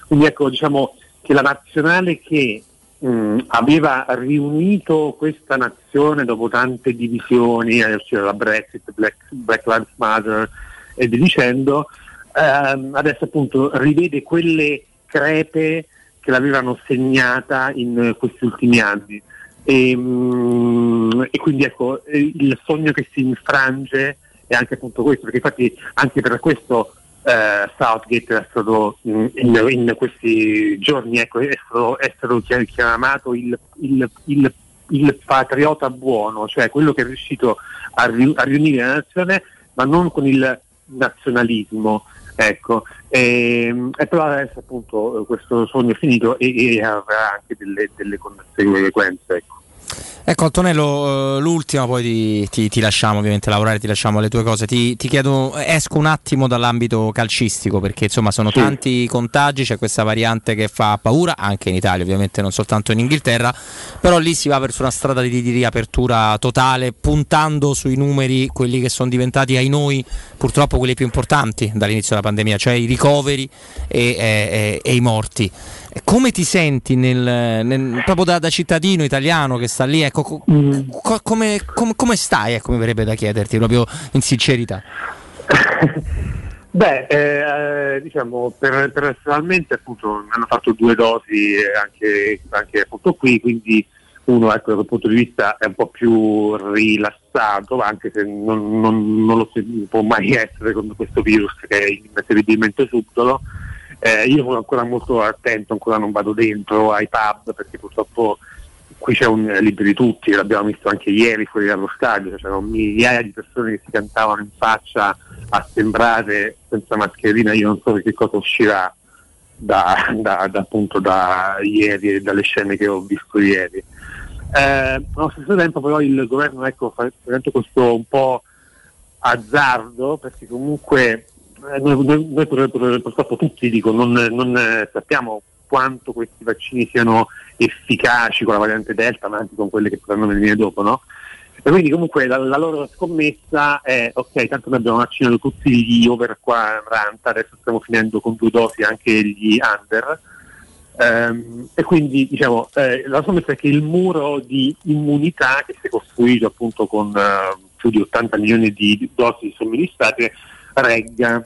Quindi ecco, diciamo che la nazionale che mh, aveva riunito questa nazione dopo tante divisioni, eh, la Brexit, Black, Black Lives Matter e via dicendo, ehm, adesso appunto rivede quelle crepe che l'avevano segnata in questi ultimi anni. E, mm, e quindi ecco, il sogno che si infrange è anche appunto questo, perché infatti anche per questo eh, Southgate è stato in, in questi giorni ecco, è, stato, è stato chi- chiamato il, il- il- il patriota buono, cioè quello che è riuscito a, riu- a riunire la nazione, ma non con il nazionalismo. Ecco, e, e però adesso appunto questo sogno è finito e, e avrà anche delle, delle conseguenze. Ecco. Ecco Antonello, eh, l'ultima poi ti, ti- ti lasciamo ovviamente lavorare, ti lasciamo le tue cose. Ti, ti chiedo, esco un attimo dall'ambito calcistico perché insomma sono Sì. tanti i contagi, c'è questa variante che fa paura anche in Italia ovviamente, non soltanto in Inghilterra, però lì si va verso una strada di, di riapertura totale puntando sui numeri, quelli che sono diventati ai noi purtroppo quelli più importanti dall'inizio della pandemia, cioè i ricoveri e, e- e- e i morti. Come ti senti nel- nel- proprio da, da cittadino italiano che sta lì? Ecco, co- co- come, come- come stai? Ecco, mi verrebbe da chiederti proprio in sincerità. [LAUGHS] Beh, eh, diciamo, per- personalmente appunto mi hanno fatto due dosi eh, anche, anche appunto qui, quindi uno ecco, da quel punto di vista è un po' più rilassato, anche se non, non- non lo può mai essere con questo virus che è incredibilmente subdolo. Eh, io sono ancora molto attento, ancora non vado dentro ai pub perché purtroppo qui c'è un eh, libro di tutti, l'abbiamo visto anche ieri fuori dallo stadio, cioè c'erano migliaia di persone che si cantavano in faccia a sembrare senza mascherina, io non so che cosa uscirà da, da- da, appunto da ieri e dalle scene che ho visto ieri. Eh, allo stesso tempo però il governo ecco, fa questo un po' azzardo perché comunque noi, noi- noi pur- purtroppo tutti dico, non, non, eh, sappiamo quanto questi vaccini siano efficaci con la variante Delta ma anche con quelle che potranno venire dopo, no? E quindi comunque la, la loro scommessa è ok, tanto noi abbiamo vaccinato tutti gli over 40, adesso stiamo finendo con due dosi anche gli under. Ehm, e quindi diciamo eh, la scommessa è che il muro di immunità che si è costruito appunto con eh, più di 80 milioni di dosi somministrate regga.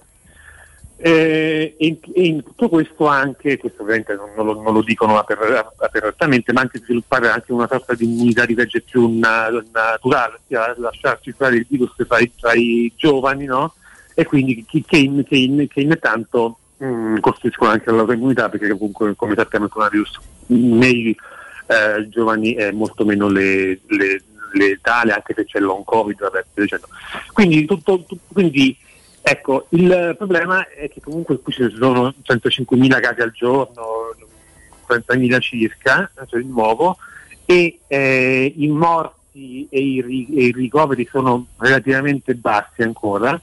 Eh, e, in, e in tutto questo anche, questo ovviamente non, non lo, non lo dicono aper- apertamente, ma anche sviluppare anche una sorta di immunità di legge più na- naturale, ossia lasciar circolare il virus tra i, tra i giovani, no? E quindi che, che, in, che, in, che intanto mh, costruiscono anche la loro immunità, perché comunque come sappiamo il coronavirus nei eh, giovani è molto meno le- le- letale anche se c'è long covid, vabbè, dicendo. Quindi, tutto, tutto- quindi ecco, il problema è che comunque qui ci sono 105.000 casi al giorno, 30.000 circa, cioè di nuovo, e eh, i morti e i, e i ricoveri sono relativamente bassi ancora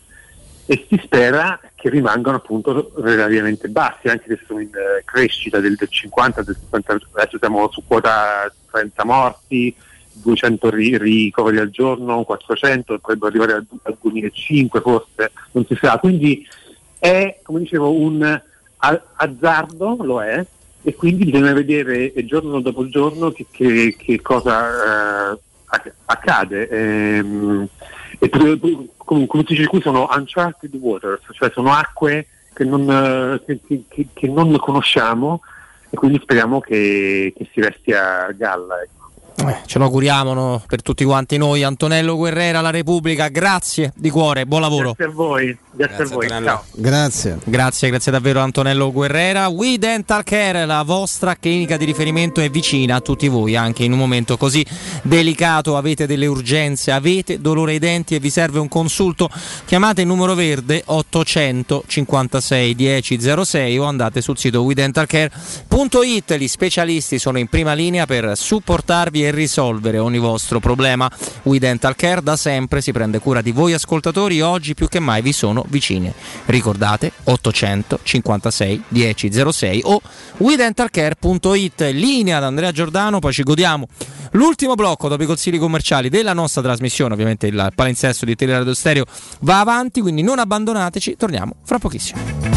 e si spera che rimangano appunto relativamente bassi, anche se sono in eh, crescita del, del 50, del 60, adesso siamo su quota 30 morti, 200 ri- ricoveri al giorno, 400, potrebbero arrivare al, al 2005 forse, non si sa, quindi è come dicevo un azzardo, lo è, e quindi bisogna vedere eh, giorno dopo giorno che, che- che cosa eh, acc- accade. Ehm, e come, come dice qui sono uncharted waters, cioè sono acque che non, che- non conosciamo e quindi speriamo che, che si resti a galla. Eh, ce lo auguriamo no, per tutti quanti noi. Antonello Guerrera, La Repubblica, grazie di cuore, buon lavoro. Grazie a voi, grazie, a voi. Ciao. Grazie. Grazie, grazie davvero Antonello Guerrera. We Dental Care, la vostra clinica di riferimento è vicina a tutti voi, anche in un momento così delicato. Avete delle urgenze, avete dolore ai denti e vi serve un consulto? Chiamate il numero verde 856 1006 o andate sul sito WeDentalCare.it. Gli specialisti sono in prima linea per supportarvi e risolvere ogni vostro problema. We Dental Care da sempre si prende cura di voi ascoltatori oggi più che mai vi sono vicini. Ricordate 856 1006 o WeDentalCare.it. Linea ad Andrea Giordano, poi ci godiamo l'ultimo blocco dopo i consigli commerciali della nostra trasmissione. Ovviamente il palinsesto di Teleradio Stereo va avanti, quindi non abbandonateci. Torniamo fra pochissimo.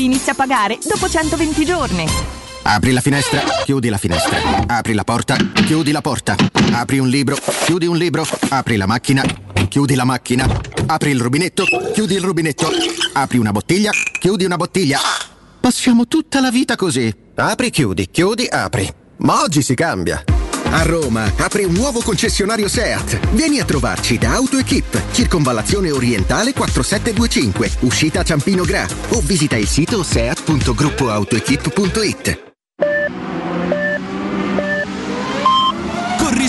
inizia a pagare dopo 120 giorni. Apri la finestra, chiudi la finestra. Apri la porta, chiudi la porta. Apri un libro, chiudi un libro. Apri la macchina, chiudi la macchina. Apri il rubinetto, chiudi il rubinetto. Apri una bottiglia, chiudi una bottiglia. Passiamo tutta la vita così. Apri, chiudi, chiudi, apri. Ma oggi si cambia. A Roma apre un nuovo concessionario SEAT. Vieni a trovarci da AutoEquip, circonvallazione orientale 4725, uscita Ciampino Gra o visita il sito seat.gruppoautoequip.it.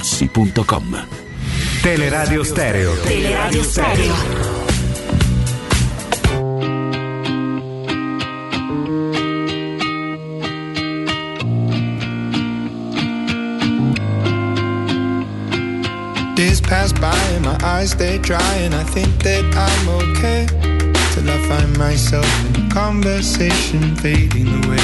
artigianamaterassi.com. Teleradio Stereo. Teleradio Stereo. Days pass by and my eyes stay dry and I think that I'm okay till I find myself in a conversation fading away.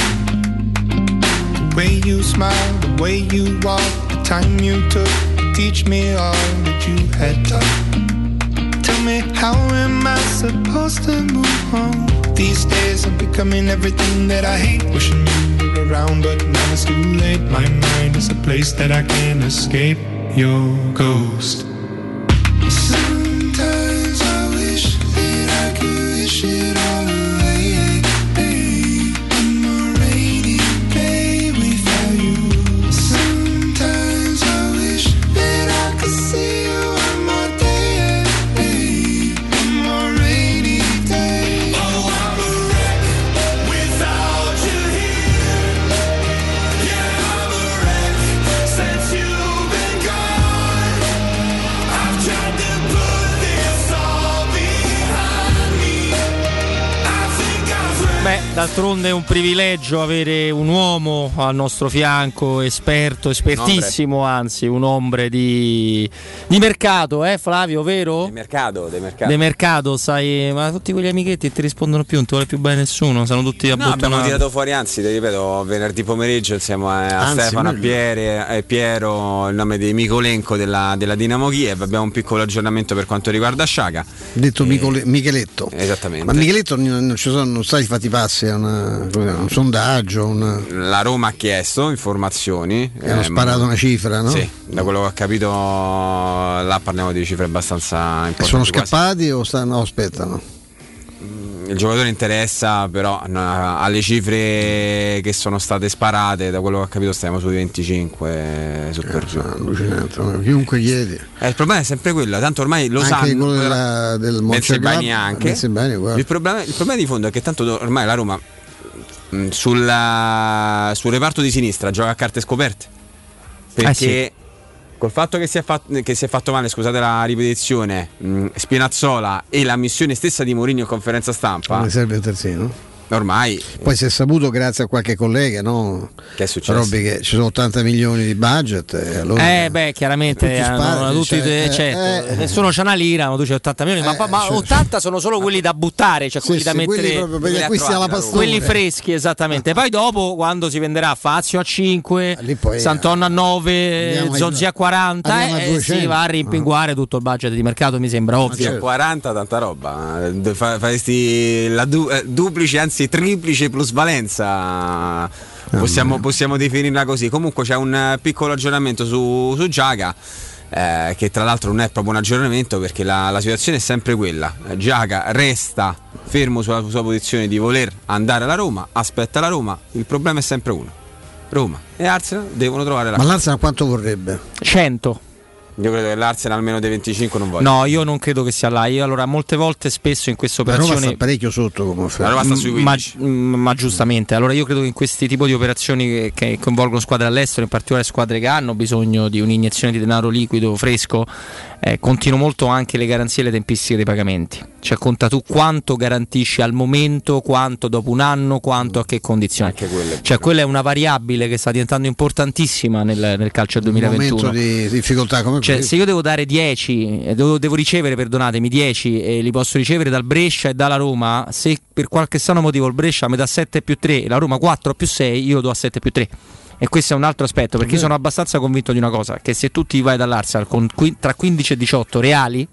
The way you smile, the way you walk, the time you took to teach me all that you had taught. Tell me how am I supposed to move on? These days I'm becoming everything that I hate. Wishing you were around, but now it's too late. My mind is a place that I can't escape. Your ghost. Sometimes I wish that I could wish it d'altronde è un privilegio avere un uomo al nostro fianco, esperto, espertissimo, anzi, un ombre di, di mercato, eh Flavio, vero? Del mercato, del mercato. Di mercato, sai, ma tutti quegli amichetti ti rispondono più, non ti vuole più bene nessuno, sono tutti No, abbiamo tirato fuori, anzi, ti ripeto, venerdì pomeriggio insieme a Anzi, Stefano, a. Piere e Piero, il nome di Mikolenko della, della Dinamo Kiev. Abbiamo un piccolo aggiornamento per quanto riguarda Sciaga. Detto Micole- Micheletto. Esattamente. Ma Micheletto non non ci sono, non stati fatti passi, è una- un sondaggio, una- La Roma ha chiesto informazioni. E hanno ehm, sparato una cifra, no? Sì, da quello che ho capito, là parliamo di cifre abbastanza importanti. sono quasi- scappati o stanno, no, aspettano? Il giocatore interessa, però no, alle cifre che sono state sparate, da quello che ho capito, stiamo sui 25 su per giù. Chiunque chiedi. Eh, il problema è sempre quello, tanto ormai lo Anche sanno. quello della- del Monteglab- anche. Guarda. Il problema, il problema di fondo è che tanto ormai la Roma mh, sulla- sul reparto di sinistra gioca a carte scoperte. Perché Eh sì. Col fatto che si, è fatto, che si è fatto male, scusate la ripetizione, mh, Spinazzola e la missione stessa di Mourinho in conferenza stampa, Non serve un terzino. Ormai Poi si è saputo grazie a qualche collega, no? che è successo? Robby che ci sono 80 milioni di budget e allora Eh beh, chiaramente Tutti hanno- tutti, cioè, eh, certo, eh, nessuno c'ha una lira, ma tu c'hai 80 milioni, ma, Eh, ma cioè, 80 sono solo quelli da buttare, cioè Sì, quelli da sì, quelli mettere acquisti alla pastura. quelli freschi esattamente. Poi dopo quando si venderà Fazio a 5, Sant'Anna a 9, andiamo ai- Zozzi a 40, andiamo a eh, 200. si va a rimpinguare tutto il budget di mercato, mi sembra ovvio. Cioè, 40 tanta roba. Eh, fa- Faresti la du- eh, duplice, anzi triplice plusvalenza. Possiamo, possiamo definirla così. Comunque c'è un eh, piccolo aggiornamento su, su Giaga. eh, che tra l'altro non è proprio un aggiornamento perché la, la situazione è sempre quella. Giaga resta fermo sulla sua posizione di voler andare alla Roma, aspetta la Roma, il problema è sempre uno. Roma e Arsenal devono trovare la Ma l'Arsenal quanto vorrebbe? 100. Io credo che l'Arsenal almeno dei 25 non voglia. No, io non credo che sia là. Io allora molte volte spesso in queste La Roma operazioni sta parecchio sotto come offerta. La Roma sta sui ma, 15. mm, ma giustamente, allora io credo che in questi tipi di operazioni che, che coinvolgono squadre all'estero, in particolare squadre che hanno bisogno di un'iniezione di denaro liquido, fresco, eh, contino molto anche le garanzie e le tempistiche dei pagamenti. Cioè conta tu quanto garantisci al momento, quanto dopo un anno, quanto a che condizioni. Cioè quella è una variabile che sta diventando importantissima nel, nel calcio del Un 2021. momento di difficoltà come Cioè, se io devo dare 10, eh, devo, devo ricevere, perdonatemi, 10 e li posso ricevere dal Brescia e dalla Roma, se per qualche strano motivo il Brescia mi dà 7 più 3 e la Roma 4 più 6, io lo do a 7 più 3. E questo è un altro aspetto, perché io sono abbastanza convinto di una cosa, che se tu ti vai dall'Arsenal con tra 15 e 18 reali,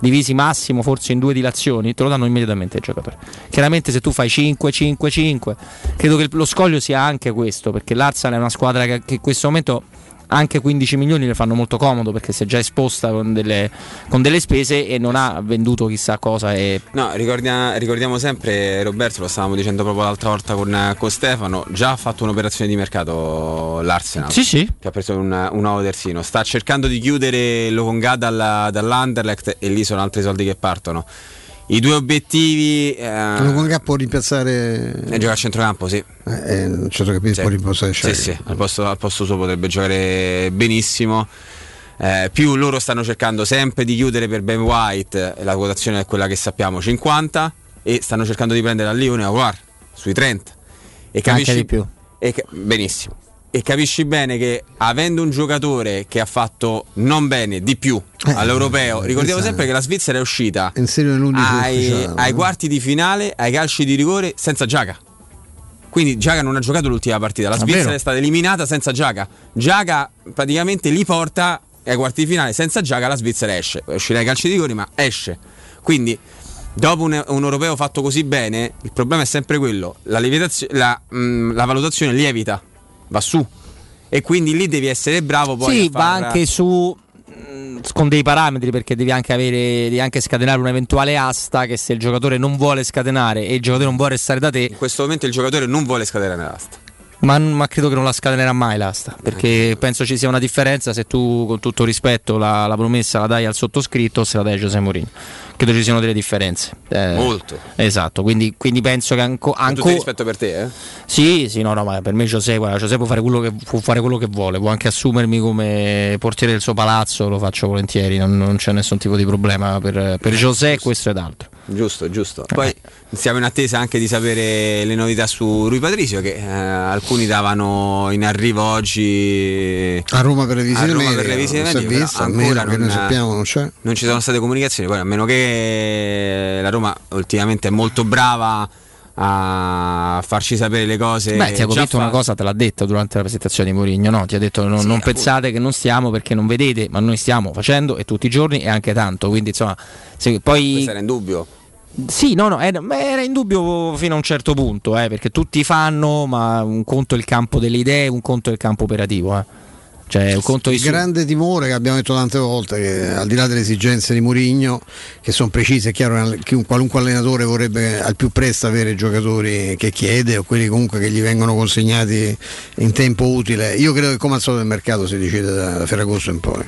divisi massimo forse in due dilazioni, te lo danno immediatamente il giocatore. Chiaramente se tu fai 5, 5, 5, credo che lo scoglio sia anche questo, perché l'Arsenal è una squadra che, che in questo momento anche 15 milioni le fanno molto comodo perché si è già esposta con delle, con delle spese e non ha venduto chissà cosa. E No, ricordia- ricordiamo sempre, Roberto, lo stavamo dicendo proprio l'altra volta con, con Stefano, già ha fatto un'operazione di mercato l'Arsenal. Sì, sì. Che ha preso un, un nuovo terzino. Sta cercando di chiudere Lokonga dalla, dall'Anderlecht e lì sono altri soldi che partono. I due obiettivi... Eh, Conga può rimpiazzare. e giocare a centrocampo, sì. Eh, eh, certo capire, Sì. può rimpiazzare Sì, Shaqiri. sì, al posto, al posto suo potrebbe giocare benissimo. Eh, più loro stanno cercando sempre di chiudere per Ben White, la quotazione è quella che sappiamo, 50, e stanno cercando di prendere a Lione Aguar sui 30. E capisci, di più. e ca- benissimo. E capisci bene che avendo un giocatore che ha fatto non bene di più all'europeo, ricordiamo questa- sempre che la Svizzera è uscita ai, ufficiale, ai no? quarti di finale, ai calci di rigore senza Giaga. Quindi Giaga non ha giocato l'ultima partita, la Davvero? Svizzera è stata eliminata senza Giaga. Giaga praticamente li porta ai quarti di finale, senza Giaga la Svizzera esce. Uscirà ai calci di rigore, ma esce. Quindi dopo un, un europeo fatto così bene, il problema è sempre quello, la, la, mm, la valutazione lievita, va su. E quindi lì devi essere bravo poi sì, va far- anche su mh, con dei parametri perché devi anche avere devi anche scatenare un'eventuale asta che se il giocatore non vuole scatenare e il giocatore non vuole restare da te In questo momento il giocatore non vuole scatenare l'asta. Ma, ma credo che non la scatenerà mai l'asta perché penso ci sia una differenza se tu con tutto rispetto la, la promessa la dai al sottoscritto o se la dai a Giuseppe Mourinho credo ci siano delle differenze Eh, Molto. esatto quindi, quindi penso che anco, Con tutto anco il rispetto per te, eh? sì, sì, no, no, ma per me Giuseppe, guarda, Giuseppe può fare, quello che, può fare quello che vuole, può anche assumermi come portiere del suo palazzo, lo faccio volentieri, non, non c'è nessun tipo di problema per, per Giuseppe, questo ed altro. Giusto, giusto. Poi siamo in attesa anche di sapere le novità su Rui Patricio che eh, alcuni davano in arrivo oggi A Roma per le visite a Roma mediche, per le visite non però vista, almeno ancora che non, noi sappiamo non c'è. non ci sono state comunicazioni, poi a meno che la Roma ultimamente è molto brava a farci sapere le cose. Beh, già Pinto una fa- cosa te l'ha detta durante la presentazione di Mourinho, no? Ti ha detto non, Sì, non pensate che non stiamo perché non vedete, ma noi stiamo facendo e tutti i giorni e anche tanto, quindi insomma, se poi... Questo era in dubbio. Sì, no, no, era, era in dubbio fino a un certo punto, eh, perché tutti fanno, ma un conto è il campo delle idee, un conto è il campo operativo. Eh. Cioè, Il di grande timore che abbiamo detto tante volte, che al di là delle esigenze di Murigno, che sono precise, è chiaro che un qualunque allenatore vorrebbe al più presto avere i giocatori che chiede o quelli comunque che gli vengono consegnati in tempo utile. Io credo che come al solito il mercato si decide da, da Ferragosto in poi.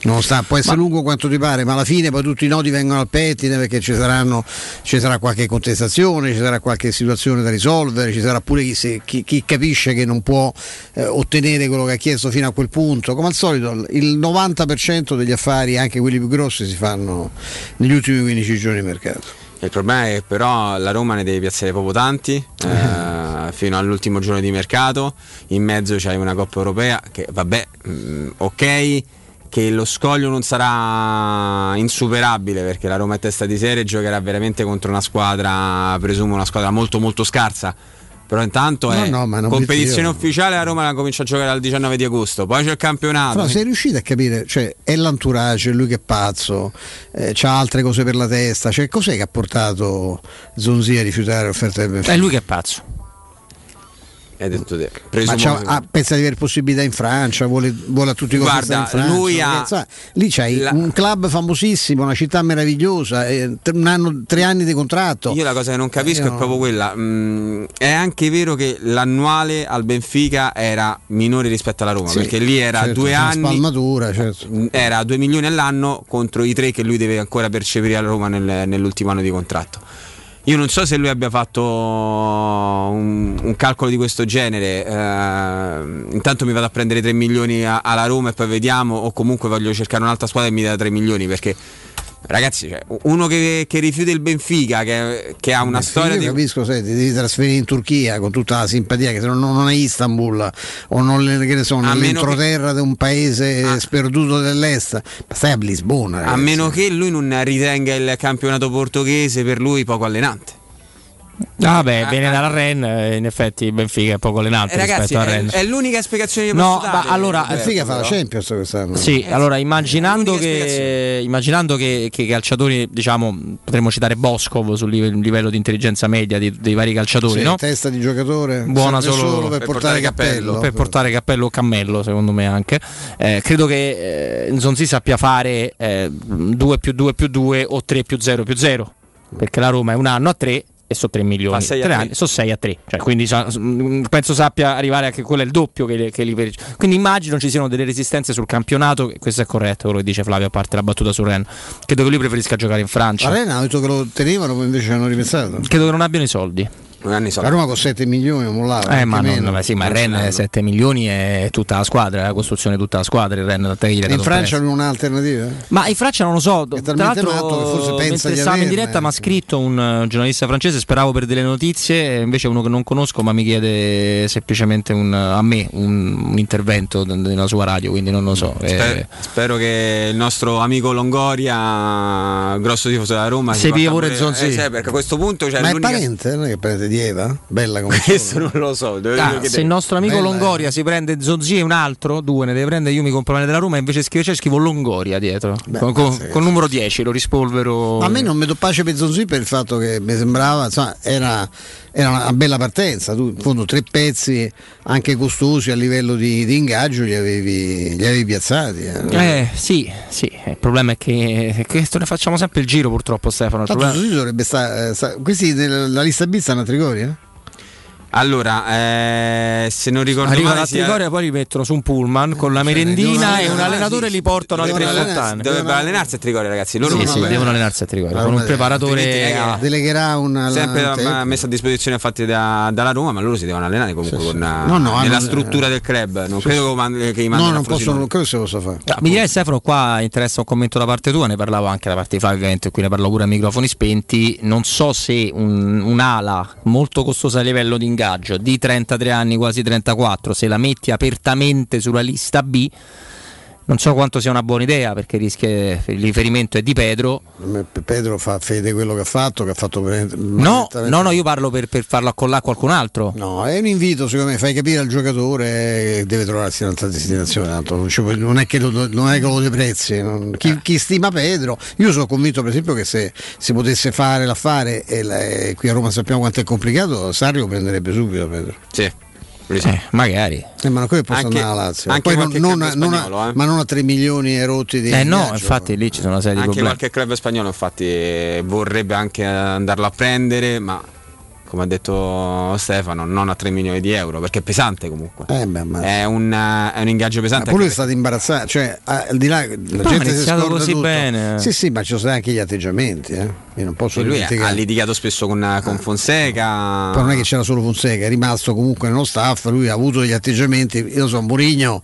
Non sta, può essere lungo quanto ti pare, ma alla fine poi tutti i nodi vengono al pettine perché ci, saranno, ci sarà qualche contestazione, ci sarà qualche situazione da risolvere, ci sarà pure chi, se- chi- chi capisce che non può eh, ottenere quello che ha chiesto fino a quel punto. Come al solito il 90% degli affari, anche quelli più grossi, si fanno negli ultimi 15 giorni di mercato. Il problema è che però la Roma ne deve piazzare proprio tanti [LAUGHS] eh, fino all'ultimo giorno di mercato. In mezzo c'hai una Coppa Europea che vabbè, mm, ok, che lo scoglio non sarà insuperabile perché la Roma è testa di serie e giocherà veramente contro una squadra, presumo una squadra molto molto scarsa. Però intanto No, è no, un competizione ufficiale, la Roma la comincia a giocare dal 19 di agosto, poi c'è il campionato. Però sei riuscito a capire, cioè è l'entourage, è lui che è pazzo, eh, c'ha altre cose per la testa, cioè cos'è che ha portato Zonzi a rifiutare l'offerta del Benfica? È lui che è pazzo. Hai detto te. Ma Presumo che- ah, pensa di avere possibilità in Francia, vuole, vuole a tutti i costi in Francia. lui ha- sai, lì c'hai un club famosissimo, una città meravigliosa, eh, tre- anno- tre anni di contratto. Io la cosa che non capisco Eh, è no. proprio quella. mm, è anche vero che l'annuale al Benfica era minore rispetto alla Roma, Sì, perché lì era certo, due anni. spalmatura, certo. mm, Era 2 milioni all'anno contro i 3 che lui deve ancora percepire alla Roma nel- nell'ultimo anno di contratto. Io non so se lui abbia fatto un, un calcolo di questo genere. eh, intanto mi vado a prendere 3 milioni a- alla Roma e poi vediamo, o comunque voglio cercare un'altra squadra e mi dà 3 milioni perché. Ragazzi, cioè, uno che, che rifiuta il Benfica, che, che ha una Io storia di. capisco, sai, ti devi trasferire in Turchia con tutta la simpatia, che se no non, non è Istanbul o non che ne so, A nell'entroterra di un paese sperduto dell'est, ma stai a Lisbona. A ragazzi. meno che lui non ritenga il campionato portoghese per lui poco allenante. Ah, beh, viene dalla Ren, eh, in effetti Benfica è poco allenante Eh, ragazzi, rispetto a è, Ren. è l'unica spiegazione che No, posso ma dare. allora- Benfica fa la. Champions quest'anno. Sì, allora immaginando che, immaginando che, che i calciatori, diciamo, potremmo citare Boscov sul live- livello di intelligenza media di- dei vari calciatori, Sì, no? testa di giocatore Buona serve solo, per, portare cappello. per portare cappello o cammello, secondo me anche. Eh, credo che eh, Nzonzi sappia fare eh, 2 più 2 più 2 o 3 più 0 più 0, perché la Roma è un anno a 3 e sono 3 milioni. Fa sei a Tre tre. anni, sono 6 a 3. Cioè, quindi sa- mm, penso sappia arrivare anche quello è il doppio che, che li per- Quindi immagino ci siano delle resistenze sul campionato. Questo è corretto, quello che dice Flavio, a parte la battuta su Ren. Credo che lui preferisca giocare in Francia. Arena ha detto che lo tenevano, poi invece hanno ripensato. Credo che non abbiano i soldi. Non. La Roma con 7 milioni mollava. Eh, ma, non, meno. ma sì, ma il Non Ren l'hanno. 7 milioni è tutta la squadra, è la costruzione di tutta la squadra. Il Ren, in Francia un non ha un'alternativa? Ma in Francia non lo so, tra talmente l'altro matto che forse pensa mentre stavamo in averne. diretta mi ha scritto un eh, giornalista francese, speravo per delle notizie, invece uno che non conosco ma mi chiede semplicemente un- a me un, un intervento nella sua radio, quindi non lo so. eh, Spero, spero che il nostro amico Longoria, grosso tifoso della Roma, Se si vive pure pure- Zonzi. eh, sì, perché a questo punto cioè, Ma è parente? Non è che è parente di Eva? Bella come [LAUGHS] Questo non lo so. Ah, se il nostro amico Bella, Longoria si prende Zonzi e un altro, due ne deve prendere, io mi compro bene della Roma e invece scrive, c'è scrivo Longoria dietro, con, con- pazzesco. con numero 10, lo rispolvero. Ma a me non mi do pace per Zonzi per il fatto che mi sembrava, insomma, era, era una bella partenza. Tu in fondo tre pezzi anche costosi a livello di, di ingaggio li avevi, li avevi piazzati. eh. Eh sì, sì, il problema è che che questo ne facciamo sempre il giro purtroppo Stefano. Problema- Zonzi dovrebbe stare. questi nella lista B stanno a Trigoria? Allora, eh, se non ricordo Arriva male, Trigoria, poi li mettono su un pullman con la merendina e un allenatore e li portano alle tre fontane. Dovrebbero allenarsi a Trigoria, ragazzi. Loro Sì, sì, devono allenarsi a Trigoria con un preparatore. è Delegherà una. sempre la- messo a disposizione infatti da- dalla Roma, ma loro si devono allenare comunque con, No, no, nella struttura del club. Non credo che man- che gli No, non possono, non credo se possa fare. Ah, Mi direi Stefano, qua interessa un commento da parte tua, ne parlavo anche da parte di Flavio, ovviamente qui ne parlo pure a microfoni spenti. Non so se un- un'ala molto costosa a livello di ingaggio. Di 33 anni, quasi 34, se la metti apertamente sulla lista B, non so quanto sia una buona idea perché rischia, il riferimento è di Pedro. Pedro fa fede quello che ha fatto, che ha fatto per- No, no, no, io parlo per, per farlo accollare a qualcun altro. No, è un invito, secondo me, fai capire al giocatore che deve trovarsi un'altra destinazione. tanto non è che lo, non è che lo deprezzi. non- chi, chi stima Pedro, io sono convinto, per esempio, che se si potesse fare l'affare e, la- e qui a Roma sappiamo quanto è complicato, Sarri lo prenderebbe subito Pedro. Sì. Eh, magari. Eh, ma non quello posso Anche- andare alla Lazio. anche Poi non- non, club non a- spagnolo, eh. ma non a 3 milioni e rotti di Eh no, infatti lì ci sono una serie di Anche problemi. qualche club spagnolo infatti vorrebbe anche andarlo a prendere, ma come ha detto Stefano, non a 3 milioni di euro, perché è pesante comunque. Eh, beh, ma- È, un, è un ingaggio Ma pesante. pure è stato imbarazzato, cioè al di là la gente si scorda così tutto. perché- Sì, sì, ma ci sono anche gli atteggiamenti, eh. Io non posso perché lui ha litigato spesso con, con Fonseca. Poi non è che c'era solo Fonseca, è rimasto comunque nello staff, lui ha avuto degli atteggiamenti, io so, Mourinho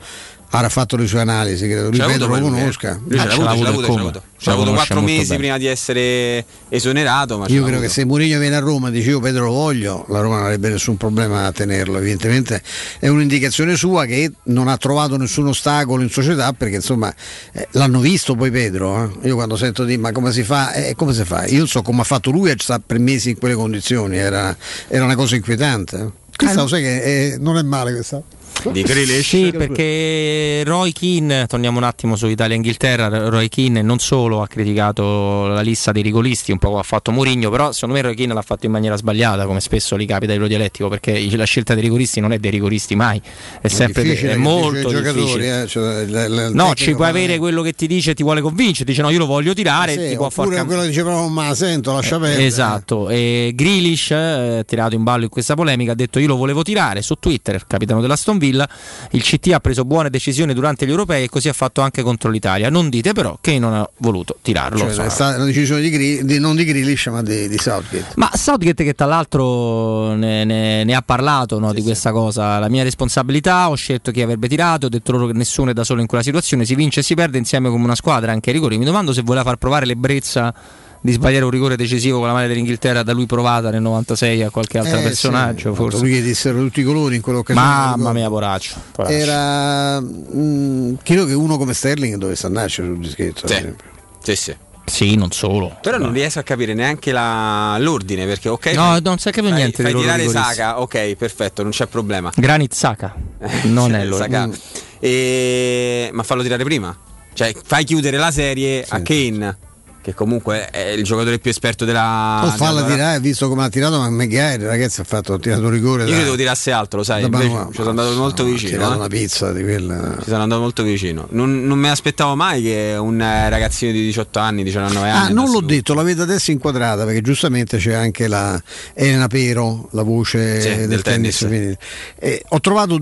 ha fatto le sue analisi, credo, ripeto, avuto lo lui, conosca. Lui ce l'ha avuto, ce l'ha avuto, ce l'ha avuto. Ce l'ha avuto conosce 4 molto mesi bene. prima di essere esonerato. Ma Io credo che avuto. se Mourinho viene a Roma e dice io Pedro lo voglio, la Roma non avrebbe nessun problema a tenerlo, evidentemente è un'indicazione sua che non ha trovato nessun ostacolo in società perché insomma eh, l'hanno visto poi Pedro, eh. io quando sento di ma come si fa, eh, come si fa? Io so come ha fatto lui a stare per mesi in quelle condizioni, era, era una cosa inquietante. Questa lo sai che eh, non è male questa. Di Grealish. Sì, perché Roy Keane, torniamo un attimo su Italia-Inghilterra, Roy Keane non solo ha criticato la lista dei rigolisti, un po' come ha fatto Mourinho, però secondo me Roy Keane l'ha fatto in maniera sbagliata, come spesso gli capita ai dialettico, perché la scelta dei rigoristi non è dei rigoristi mai, è sempre difficile è molto difficile. eh, cioè, l- l- il No, ci puoi avere quello che ti dice ti vuole convincere, dice no, io lo voglio tirare, Sì, ti può far quello che dice però ma la sento, lascia perdere. Esatto, e Grealish, eh, tirato in ballo in questa polemica, ha detto io lo volevo tirare su Twitter, capitano della Aston Villa, il CT ha preso buone decisioni durante gli europei e così ha fatto anche contro l'Italia. Non dite però che non ha voluto tirarlo. Cioè, è stata una decisione di, Gri- di- non di Grealish ma di, di Southgate. Ma Southgate che tra l'altro ne, ne- ne ha parlato no, di questa cosa, la mia responsabilità, ho scelto chi avrebbe tirato, ho detto loro che nessuno è da solo in quella situazione, si vince e si perde insieme come una squadra, anche ai rigori. Mi domando se voleva far provare l'ebbrezza di sbagliare un rigore decisivo con la maglia dell'Inghilterra da lui provata nel 96 a qualche altro Eh, personaggio, sì, forse. Lui dissero tutti i colori in quell'occasione. Mamma mia, poraccio. poraccio. Era. mh, credo che uno come Sterling dovesse andarci sul dischetto. ad esempio. Sì, sì. Sì, non solo. Però non riesco a capire neanche la- l'ordine perché ok. No, fai- non si fai- niente Fai tirare. Saka, ok, perfetto, non c'è problema. Granit Saka, non è. Saka. E- Ma fallo tirare prima. Cioè, fai chiudere la serie a Kane, che comunque è il giocatore più esperto della. O falla della- tirare, visto come ha tirato ma Maguire, ragazzi, ha fatto ha tirato un rigore. Io da- credevo tirasse altro, lo sai, da invece Benoit. ci sono andato molto Ha vicino. eh. una pizza di quella. Ci sono andato molto vicino. Non, non mi aspettavo mai che un eh, ragazzino di 18 anni, 19 anni. Ah, non l'ho detto, l'avete adesso inquadrata perché giustamente c'è anche la Elena Pero, la voce Sì, del, del tennis. tennis. femminile. E ho trovato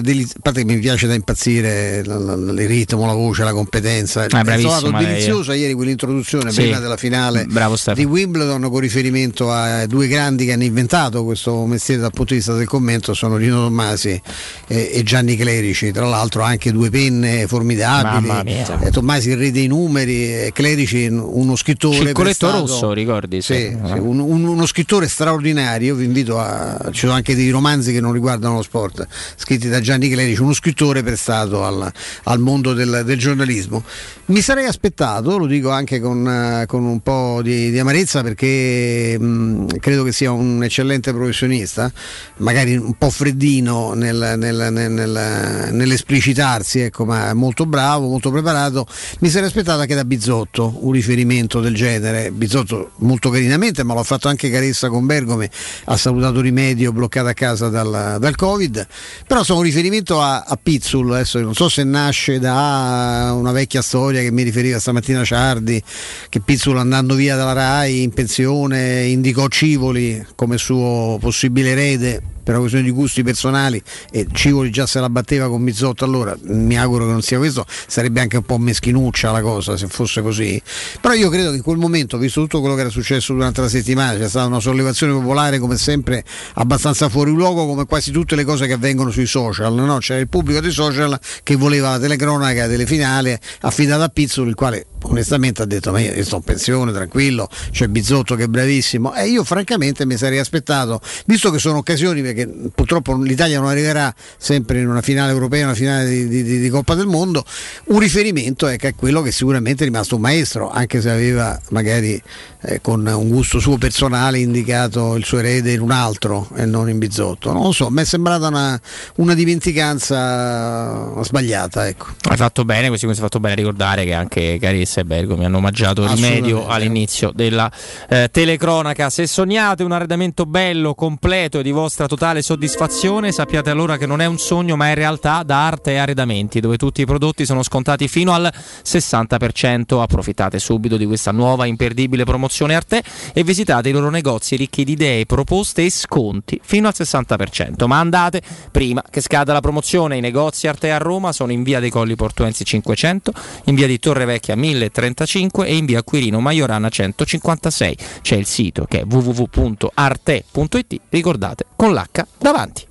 deli- a parte che mi piace da impazzire il ritmo, la voce, la competenza. Ah, ho trovato eh. deliziosa ieri quell'introduzione Sì. prima della finale Bravo di Wimbledon con riferimento a due grandi che hanno inventato questo mestiere dal punto di vista del commento, sono Rino Tommasi e, e Gianni Clerici, tra l'altro anche due penne formidabili. Mia. Eh, Tommasi il re dei numeri, e Clerici uno scrittore Circoletto prestato- rosso, ricordi? sì, Sì. sì, un- un- uno scrittore straordinario, vi invito a. ci sono anche dei romanzi che non riguardano lo sport, scritti da Gianni Clerici, uno scrittore prestato al, al mondo del, del giornalismo. Mi sarei aspettato, lo dico anche con, eh, con un po' di, di amarezza perché mh, credo che sia un eccellente professionista, magari un po' freddino nel- nel- nel- nel- nell'esplicitarsi, ecco, ma molto bravo, molto preparato. Mi sarei aspettato anche da Bizzotto un riferimento del genere. Bizzotto molto carinamente, ma l'ho fatto anche Caressa con Bergomi, ha salutato Rimedio bloccato a casa dal, dal Covid. Però sono un riferimento a, a Pizzul, adesso non so se nasce da una vecchia storia che mi riferiva stamattina Ciardi, che Pizzul andando via dalla RAI in pensione indicò Civoli come suo possibile erede per una questione di gusti personali e Civoli già se la batteva con Mizzotto allora mi auguro che non sia questo sarebbe anche un po' meschinuccia la cosa se fosse così però io credo che in quel momento visto tutto quello che era successo durante la settimana c'è stata una sollevazione popolare come sempre abbastanza fuori luogo come quasi tutte le cose che avvengono sui social no? c'era il pubblico dei social che voleva la telecronaca delle finali affidata a Pizzolo il quale onestamente ha detto ma io sto in pensione tranquillo c'è Bizzotto che è bravissimo e io francamente mi sarei aspettato visto che sono occasioni perché purtroppo l'Italia non arriverà sempre in una finale europea una finale di, di- di- Coppa del Mondo. Un riferimento ecco, a quello che sicuramente è rimasto un maestro anche se aveva magari eh, con un gusto suo personale indicato il suo erede in un altro e non in Bizzotto. Non lo so mi è sembrata una, una dimenticanza sbagliata ecco. Hai fatto bene, così come si è fatto bene a ricordare che anche Carissa e Bergo mi hanno omaggiato Rimedio all'inizio della eh, telecronaca. Se sognate un arredamento bello, completo e di vostra totale soddisfazione, sappiate allora che non è un sogno ma è realtà da Arte e Arredamenti, dove tutti i prodotti sono scontati fino al 60%. Approfittate subito di questa nuova imperdibile promozione Arte e visitate i loro negozi ricchi di idee, proposte e sconti fino al 60%. Ma andate prima che scada la promozione. I negozi Arte a Roma sono in via dei Colli Portuensi 500, in via di Torre Vecchia 1035 e in via Quirino Maiorana 156. C'è il sito che è www.arte.it, ricordate con l'H davanti.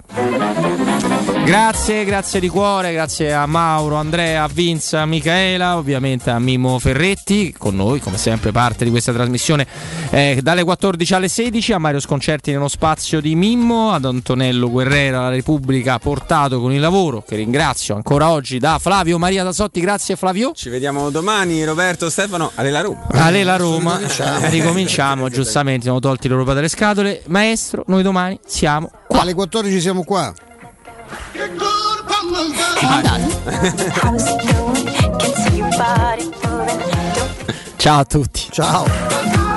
Grazie, grazie di cuore, grazie a Mauro, Andrea, a Vince, a Michaela, ovviamente a Mimo Ferretti, con noi come sempre parte di questa trasmissione eh, dalle 14 alle 16, a Mario Sconcerti nello spazio di Mimmo, ad Antonello Guerrera, la Repubblica portato con il lavoro, che ringrazio ancora oggi da Flavio Maria Tasotti, grazie Flavio. Ci vediamo domani, Roberto, Stefano, Alela Roma. Ale la Roma, ricominciamo, giustamente, siamo tolti l'Europa dalle scatole. Maestro, noi domani siamo qua. Alle 14 siamo qua. Che colpa Ciao a tutti. Ciao.